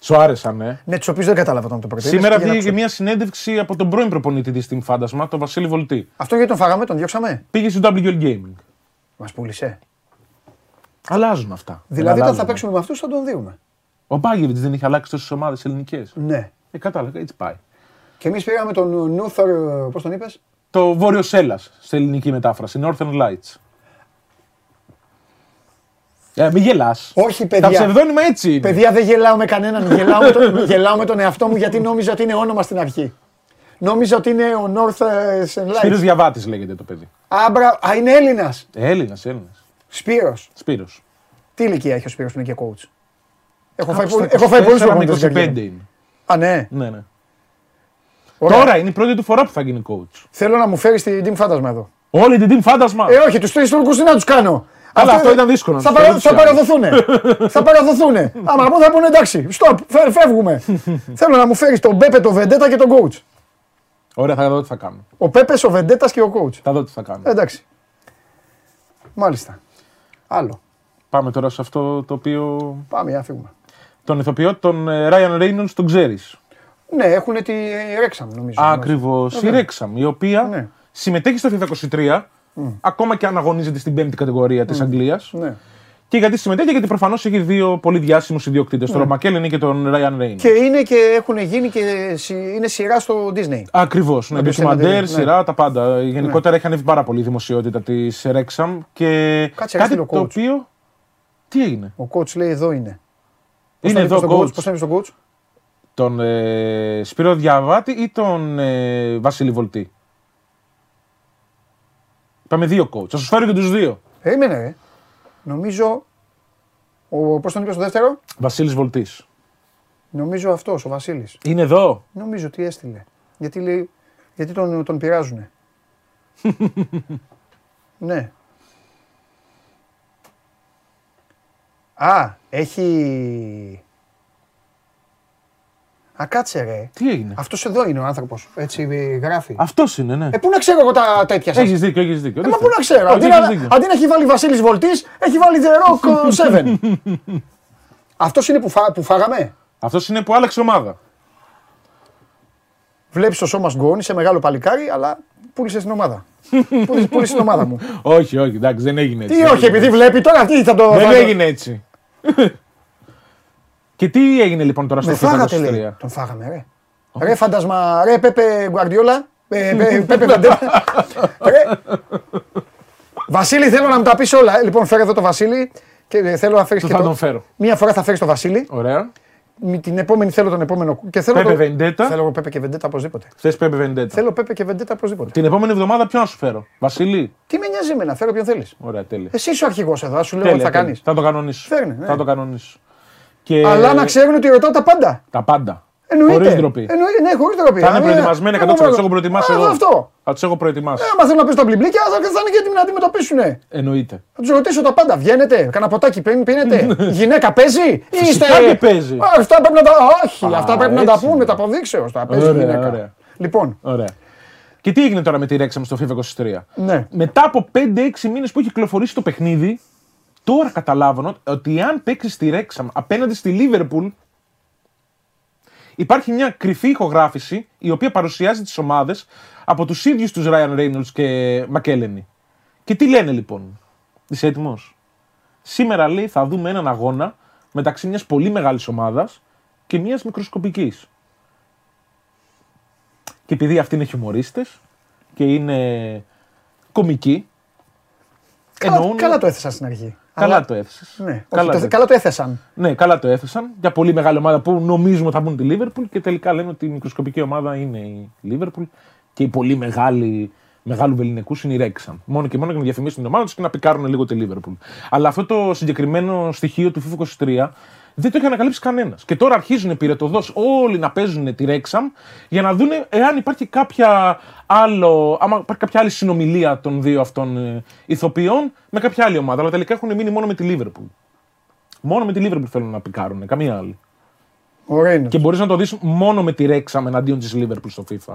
Σου άρεσαν, ε. Ναι, τους οποίους δεν κατάλαβα όταν το προτείνει. Σήμερα βγήκε και μια συνέντευξη από τον πρώην προπονητή της Team Φάντασμα, τον Βασίλη Βολτή. Αυτό γιατί τον φάγαμε, τον διώξαμε; Πήγε στο WL Gaming. Μας πούλησε. Αλλάζουν αυτά. Δηλαδή, όταν Αλλάζουν. θα παίξουμε με αυτούς θα τον δούμε. Ο Μπάγεβιτς δεν είχε αλλάξει τόσες ομάδες ελληνικές. Ναι. Ε, κατάλαβα, έτσι πάει. Και εμείς πήγαμε τον Νούθορ, πώς τον είπες; Το Βόρειο Σέλλα σε ελληνική μετάφραση. Northern Lights. Ε, μην γελάς. Όχι, Τα παιδιά. ψευδόνυμα έτσι είναι. Παιδιά, δεν γελάω με κανέναν. γελάω, με τον, γελάω με τον εαυτό μου γιατί νόμιζα ότι είναι όνομα στην αρχή. Νόμιζα ότι είναι ο North ε, Σπύρος Lights. Διαβάτης λέγεται το παιδί. Άμπρα, α, είναι Έλληνας. Έλληνας, Έλληνας. Σπύρος. Σπύρος. Τι ηλικία έχει ο Σπύρος που είναι και coach; Έχω Κάπου φάει, στα πολύ- έχω φάει πολλούς 24 με προπονητές στην 25 καριέρα. είναι. Α, ναι. Ναι, ναι. Ωραία. Τώρα είναι η πρώτη του φορά που θα γίνει coach. Θέλω να μου φέρεις την team φάντασμα εδώ. Όλη την team φάντασμα. Ε, όχι, τους τρεις Τούρκους τι να τους κάνω. Αλλά Αυτοί αυτό δεν- ήταν δύσκολο να Θα, τους παρα, φέρεις θα κι άλλους. παραδοθούν. θα παραδοθούν. Άμα πω θα πούνε εντάξει, stop, φε- φεύγουμε. Θέλω να μου φέρεις τον Πέπε, τον Βεντέτα και τον coach. Ωραία, θα δω τι θα κάνω. Ο Πέπες, ο Βεντέτας και ο coach. Θα δω τι θα κάνω. Ε, εντάξει. Μάλιστα. Άλλο. Πάμε τώρα σε αυτό το οποίο. Πάμε, για να φύγουμε. Τον ηθοποιό, τον ε, Ryan Reynolds, τον ξέρεις. Ναι, έχουν τη Ρέξαμ νομίζω. Ακριβώς. Η Ωραία. Rexham, η οποία Ναι. συμμετέχει στο FIFA 23, ακόμα και αν αγωνίζεται στην πέμπτη κατηγορία της Αγγλίας. Ναι. Και γιατί συμμετέχει, γιατί προφανώς έχει δύο πολύ διάσημους ιδιοκτήτες, τον Ρωμακέλενη και τον Ryan Reynolds. Και είναι και έχουν γίνει και συ- είναι σειρά στο Disney. Ακριβώς. Ναι, Όποιος ντοκιμαντέρ, θέλει, ναι. σειρά, τα πάντα. Γενικότερα έχει ανέβει πάρα πολύ η δημοσιότητα της Rexham και Κάτσε, κάτι ρε, στείλε ο το coach. οποίο. Τι έγινε; Ο coach λέει εδώ είναι. Πώς Είναι τον εδώ είπες στον coach. Πώς τον είπες στον coach; Τον ε, Σπύρο Διαβάτη ή τον ε, Βασίλη Βολτή; Είπαμε δύο coach. Θα σου φέρω και τους δύο. Περίμενε, ρε. Νομίζω. Ο, πώς τον είπες στο δεύτερο; Βασίλης Βολτής. Νομίζω αυτός, ο Βασίλης. Είναι εδώ; Νομίζω ότι έστειλε. Γιατί, λέει, γιατί τον, τον πειράζουνε; ναι. Α, έχει. Α, κάτσε ρε. Τι έγινε; Αυτός εδώ είναι ο άνθρωπος. Έτσι ε, γράφει. Αυτός είναι, ναι. Ε, πού να ξέρω εγώ τα τέτοια σας; Έχεις δίκιο, έχεις δίκιο. Ε, μα πού να ξέρω. Όχι, Αντί έχεις να, δίκιο. αντί να έχει βάλει Βασίλης Βολτής, έχει βάλει The Rock 7. Αυτός είναι που, φά, που φάγαμε; Αυτός είναι που άλλαξε ομάδα. Βλέπεις το σώμα γκόν, είσαι μεγάλο παλικάρι, αλλά πούλησες την ομάδα. Πούλησε- Πούλησες την ομάδα μου. όχι, όχι, εντάξει, δεν έγινε έτσι. Τι Δεν όχι, έγινε επειδή έτσι. βλέπει τώρα, τι θα το. Δεν θα το- έγινε έτσι. Και τι έγινε λοιπόν τώρα στο Με FIFA φάγατε λέει. 23. Τον φάγαμε, ρε. Ρε φαντασμα, ρε Πέπε Γκουαρδιόλα. ε, Πέ- Πέπε Βεντέτα. Ρε. Βασίλη, θέλω να μου τα πεις όλα. Λοιπόν, φέρε εδώ το Βασίλη και θέλω να φέρεις και Θα το. τον φέρω. Μία φορά θα φέρεις το Βασίλη. Ωραία. Με την επόμενη θέλω τον επόμενο. Και θέλω Πέπε το... Βεντέτα. Θέλω Πέπε και Βεντέτα οπωσδήποτε. Θε Πέπε Βεντέτα. Θέλω Πέπε και Βεντέτα οπωσδήποτε. Την επόμενη εβδομάδα ποιον να σου φέρω. Βασίλη; Τι με νοιάζει εμένα, φέρω ποιον θέλεις. Ωραία, τέλεια. Εσύ είσαι ο αρχηγός εδώ, σου λέω Τέλεια, τι θα τέλεια. κάνεις. Θα το κανονίσω. Φέρνε, ναι. Θα το κανονίσω. Και... Αλλά να ξέρουν ότι ρωτάω τα πάντα. Τα πάντα. Εννοείται. Χωρίς ντροπή. Εννοείται, ναι, χωρίς ντροπή. Θα είναι Ε, προετοιμασμένοι 100%. εγώ Θα του μόνο- έχω προετοιμάσει Α, εγώ. Αυτό. Θα τους έχω προετοιμάσει. Ε, άμα θέλουν να πέσουν τα μπλιμπλίκια, θα, θα είναι και έτοιμοι να αντιμετωπίσουν. Εννοείται. Θα τους ρωτήσω τα πάντα. Βγαίνετε, κανένα ποτάκι πίνει- πίνετε. Η γυναίκα παίζει ή είστε. Φυσικά και παίζει. Α, Αυτά πρέπει να τα. Όχι, Α, αυτά πρέπει να τα έτσι πούμε είναι. τα αποδείξεως. Τα παίζει η Ωραία, γυναίκα. ωραία. Λοιπόν, Ωραία. Και τι έγινε τώρα με τη Rexham στο FIFA 23. ναι. Μετά από 5-6 μήνες που έχει κυκλοφορήσει το παιχνίδι, τώρα καταλάβαινε ότι αν παίξεις τη Rexham απέναντι στη Liverpool, Υπάρχει μια κρυφή ηχογράφηση η οποία παρουσιάζει τις ομάδες από τους ίδιους τους Ryan Reynolds και Μακέλενη. Και τι λένε λοιπόν; Είσαι έτοιμος; Σήμερα λέει θα δούμε έναν αγώνα μεταξύ μιας πολύ μεγάλης ομάδας και μιας μικροσκοπικής. Και επειδή αυτοί είναι χιουμορίστε και είναι κομικοί. Καλά, εννοούν... καλά το έθεσαν στην αρχή. Καλά Αλλά... το έθεσε. Ναι, καλά, το, καλά το έθεσαν. Ναι, καλά το έθεσαν. Για πολύ μεγάλη ομάδα που νομίζουμε θα μπουν τη Λίβερπουλ και τελικά λένε ότι η μικροσκοπική ομάδα είναι η Λίβερπουλ και η πολύ μεγάλη μεγάλου Βεληνικούς είναι η Ρέξαν. Μόνο και μόνο για να διαφημίσουν την ομάδα τους και να πικάρουν λίγο τη Λίβερπουλ. Αλλά αυτό το συγκεκριμένο στοιχείο του FIFA 23 δεν το έχει ανακαλύψει κανένας. Και τώρα αρχίζουν πυρετοδός όλοι να παίζουν τη Ρέξαμ για να δουν εάν υπάρχει κάποια, άλλο, άμα υπάρχει κάποια άλλη συνομιλία των δύο αυτών ε, ηθοποιών με κάποια άλλη ομάδα. Αλλά τελικά έχουν μείνει μόνο με τη Λίβερπουλ. Μόνο με τη Λίβερπουλ θέλουν να πικάρουν, καμία άλλη. Ωραία Και μπορείς να το δεις μόνο με τη Ρέξαμ εναντίον της Λίβερπουλ στο FIFA.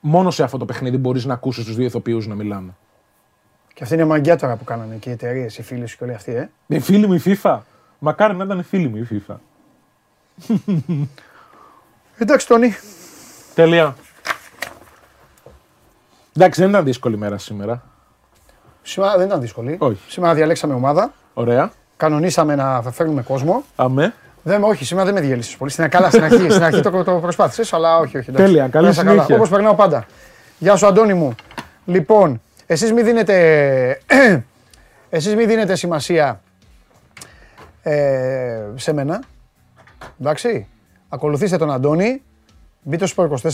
Μόνο σε αυτό το παιχνίδι μπορείς να ακούσεις τους δύο ηθοποιούς να μιλάνε. Και αυτή είναι η μαγκιά τώρα που κάνανε και οι εταιρείες, οι φίλοι σου και όλοι αυτοί, ε. Οι φίλοι μου η FIFA. Μακάρι να ήταν φίλοι μου η FIFA. Εντάξει, Τόνι. Τέλεια. Εντάξει, δεν ήταν δύσκολη μέρα σήμερα. Σήμερα δεν ήταν δύσκολη. Όχι. Σήμερα διαλέξαμε ομάδα. Ωραία. Κανονίσαμε να φέρνουμε κόσμο. Αμέ. Δεν, όχι, σήμερα δεν με διέλυσες πολύ. Στην, καλά, στην αρχή, στην αρχή το, το προσπάθησες, αλλά όχι, όχι. Εντάξει. Τέλεια, καλή συνέχεια. Όπως περνάω πάντα. Γεια σου, Αντώνη μου. Λοιπόν, εσείς μην δίνετε, εσείς μην δίνετε σημασία ε, σε μένα. Εντάξει. Ακολουθήστε τον Αντώνη. Μπείτε στο 24,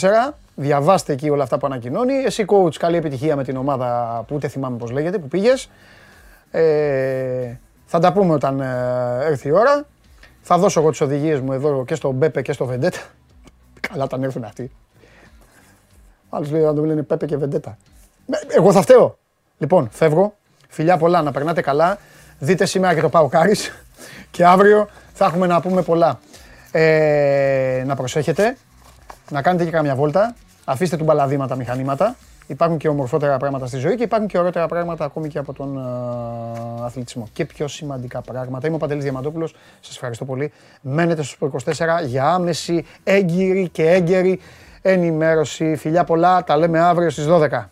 διαβάστε εκεί όλα αυτά που ανακοινώνει. Εσύ, coach, καλή επιτυχία με την ομάδα που ούτε θυμάμαι πώς λέγεται, που πήγες. Ε, θα τα πούμε όταν ε, έρθει η ώρα. Θα δώσω εγώ τις οδηγίες μου εδώ και στο Μπέπε και στο Βεντέτα. Καλά όταν έρθουν αυτοί. Άλλος λέει να το λένε Πέπε και Βεντέτα. Εγώ θα φταίω. Λοιπόν, φεύγω. Φιλιά πολλά, να περνάτε καλά. Δείτε σήμερα και το Πάο Κάρις και αύριο θα έχουμε να πούμε πολλά. Ε, να προσέχετε, να κάνετε και καμιά βόλτα, αφήστε του μπαλαδίματα μηχανήματα. Υπάρχουν και ομορφότερα πράγματα στη ζωή και υπάρχουν και ωραίτερα πράγματα ακόμη και από τον ε, αθλητισμό. Και πιο σημαντικά πράγματα. Είμαι ο Παντελής Διαμαντόπουλος. Σας ευχαριστώ πολύ. Μένετε στο 24 για άμεση, έγκυρη και έγκαιρη ενημέρωση. Φιλιά πολλά. Τα λέμε αύριο στις 12.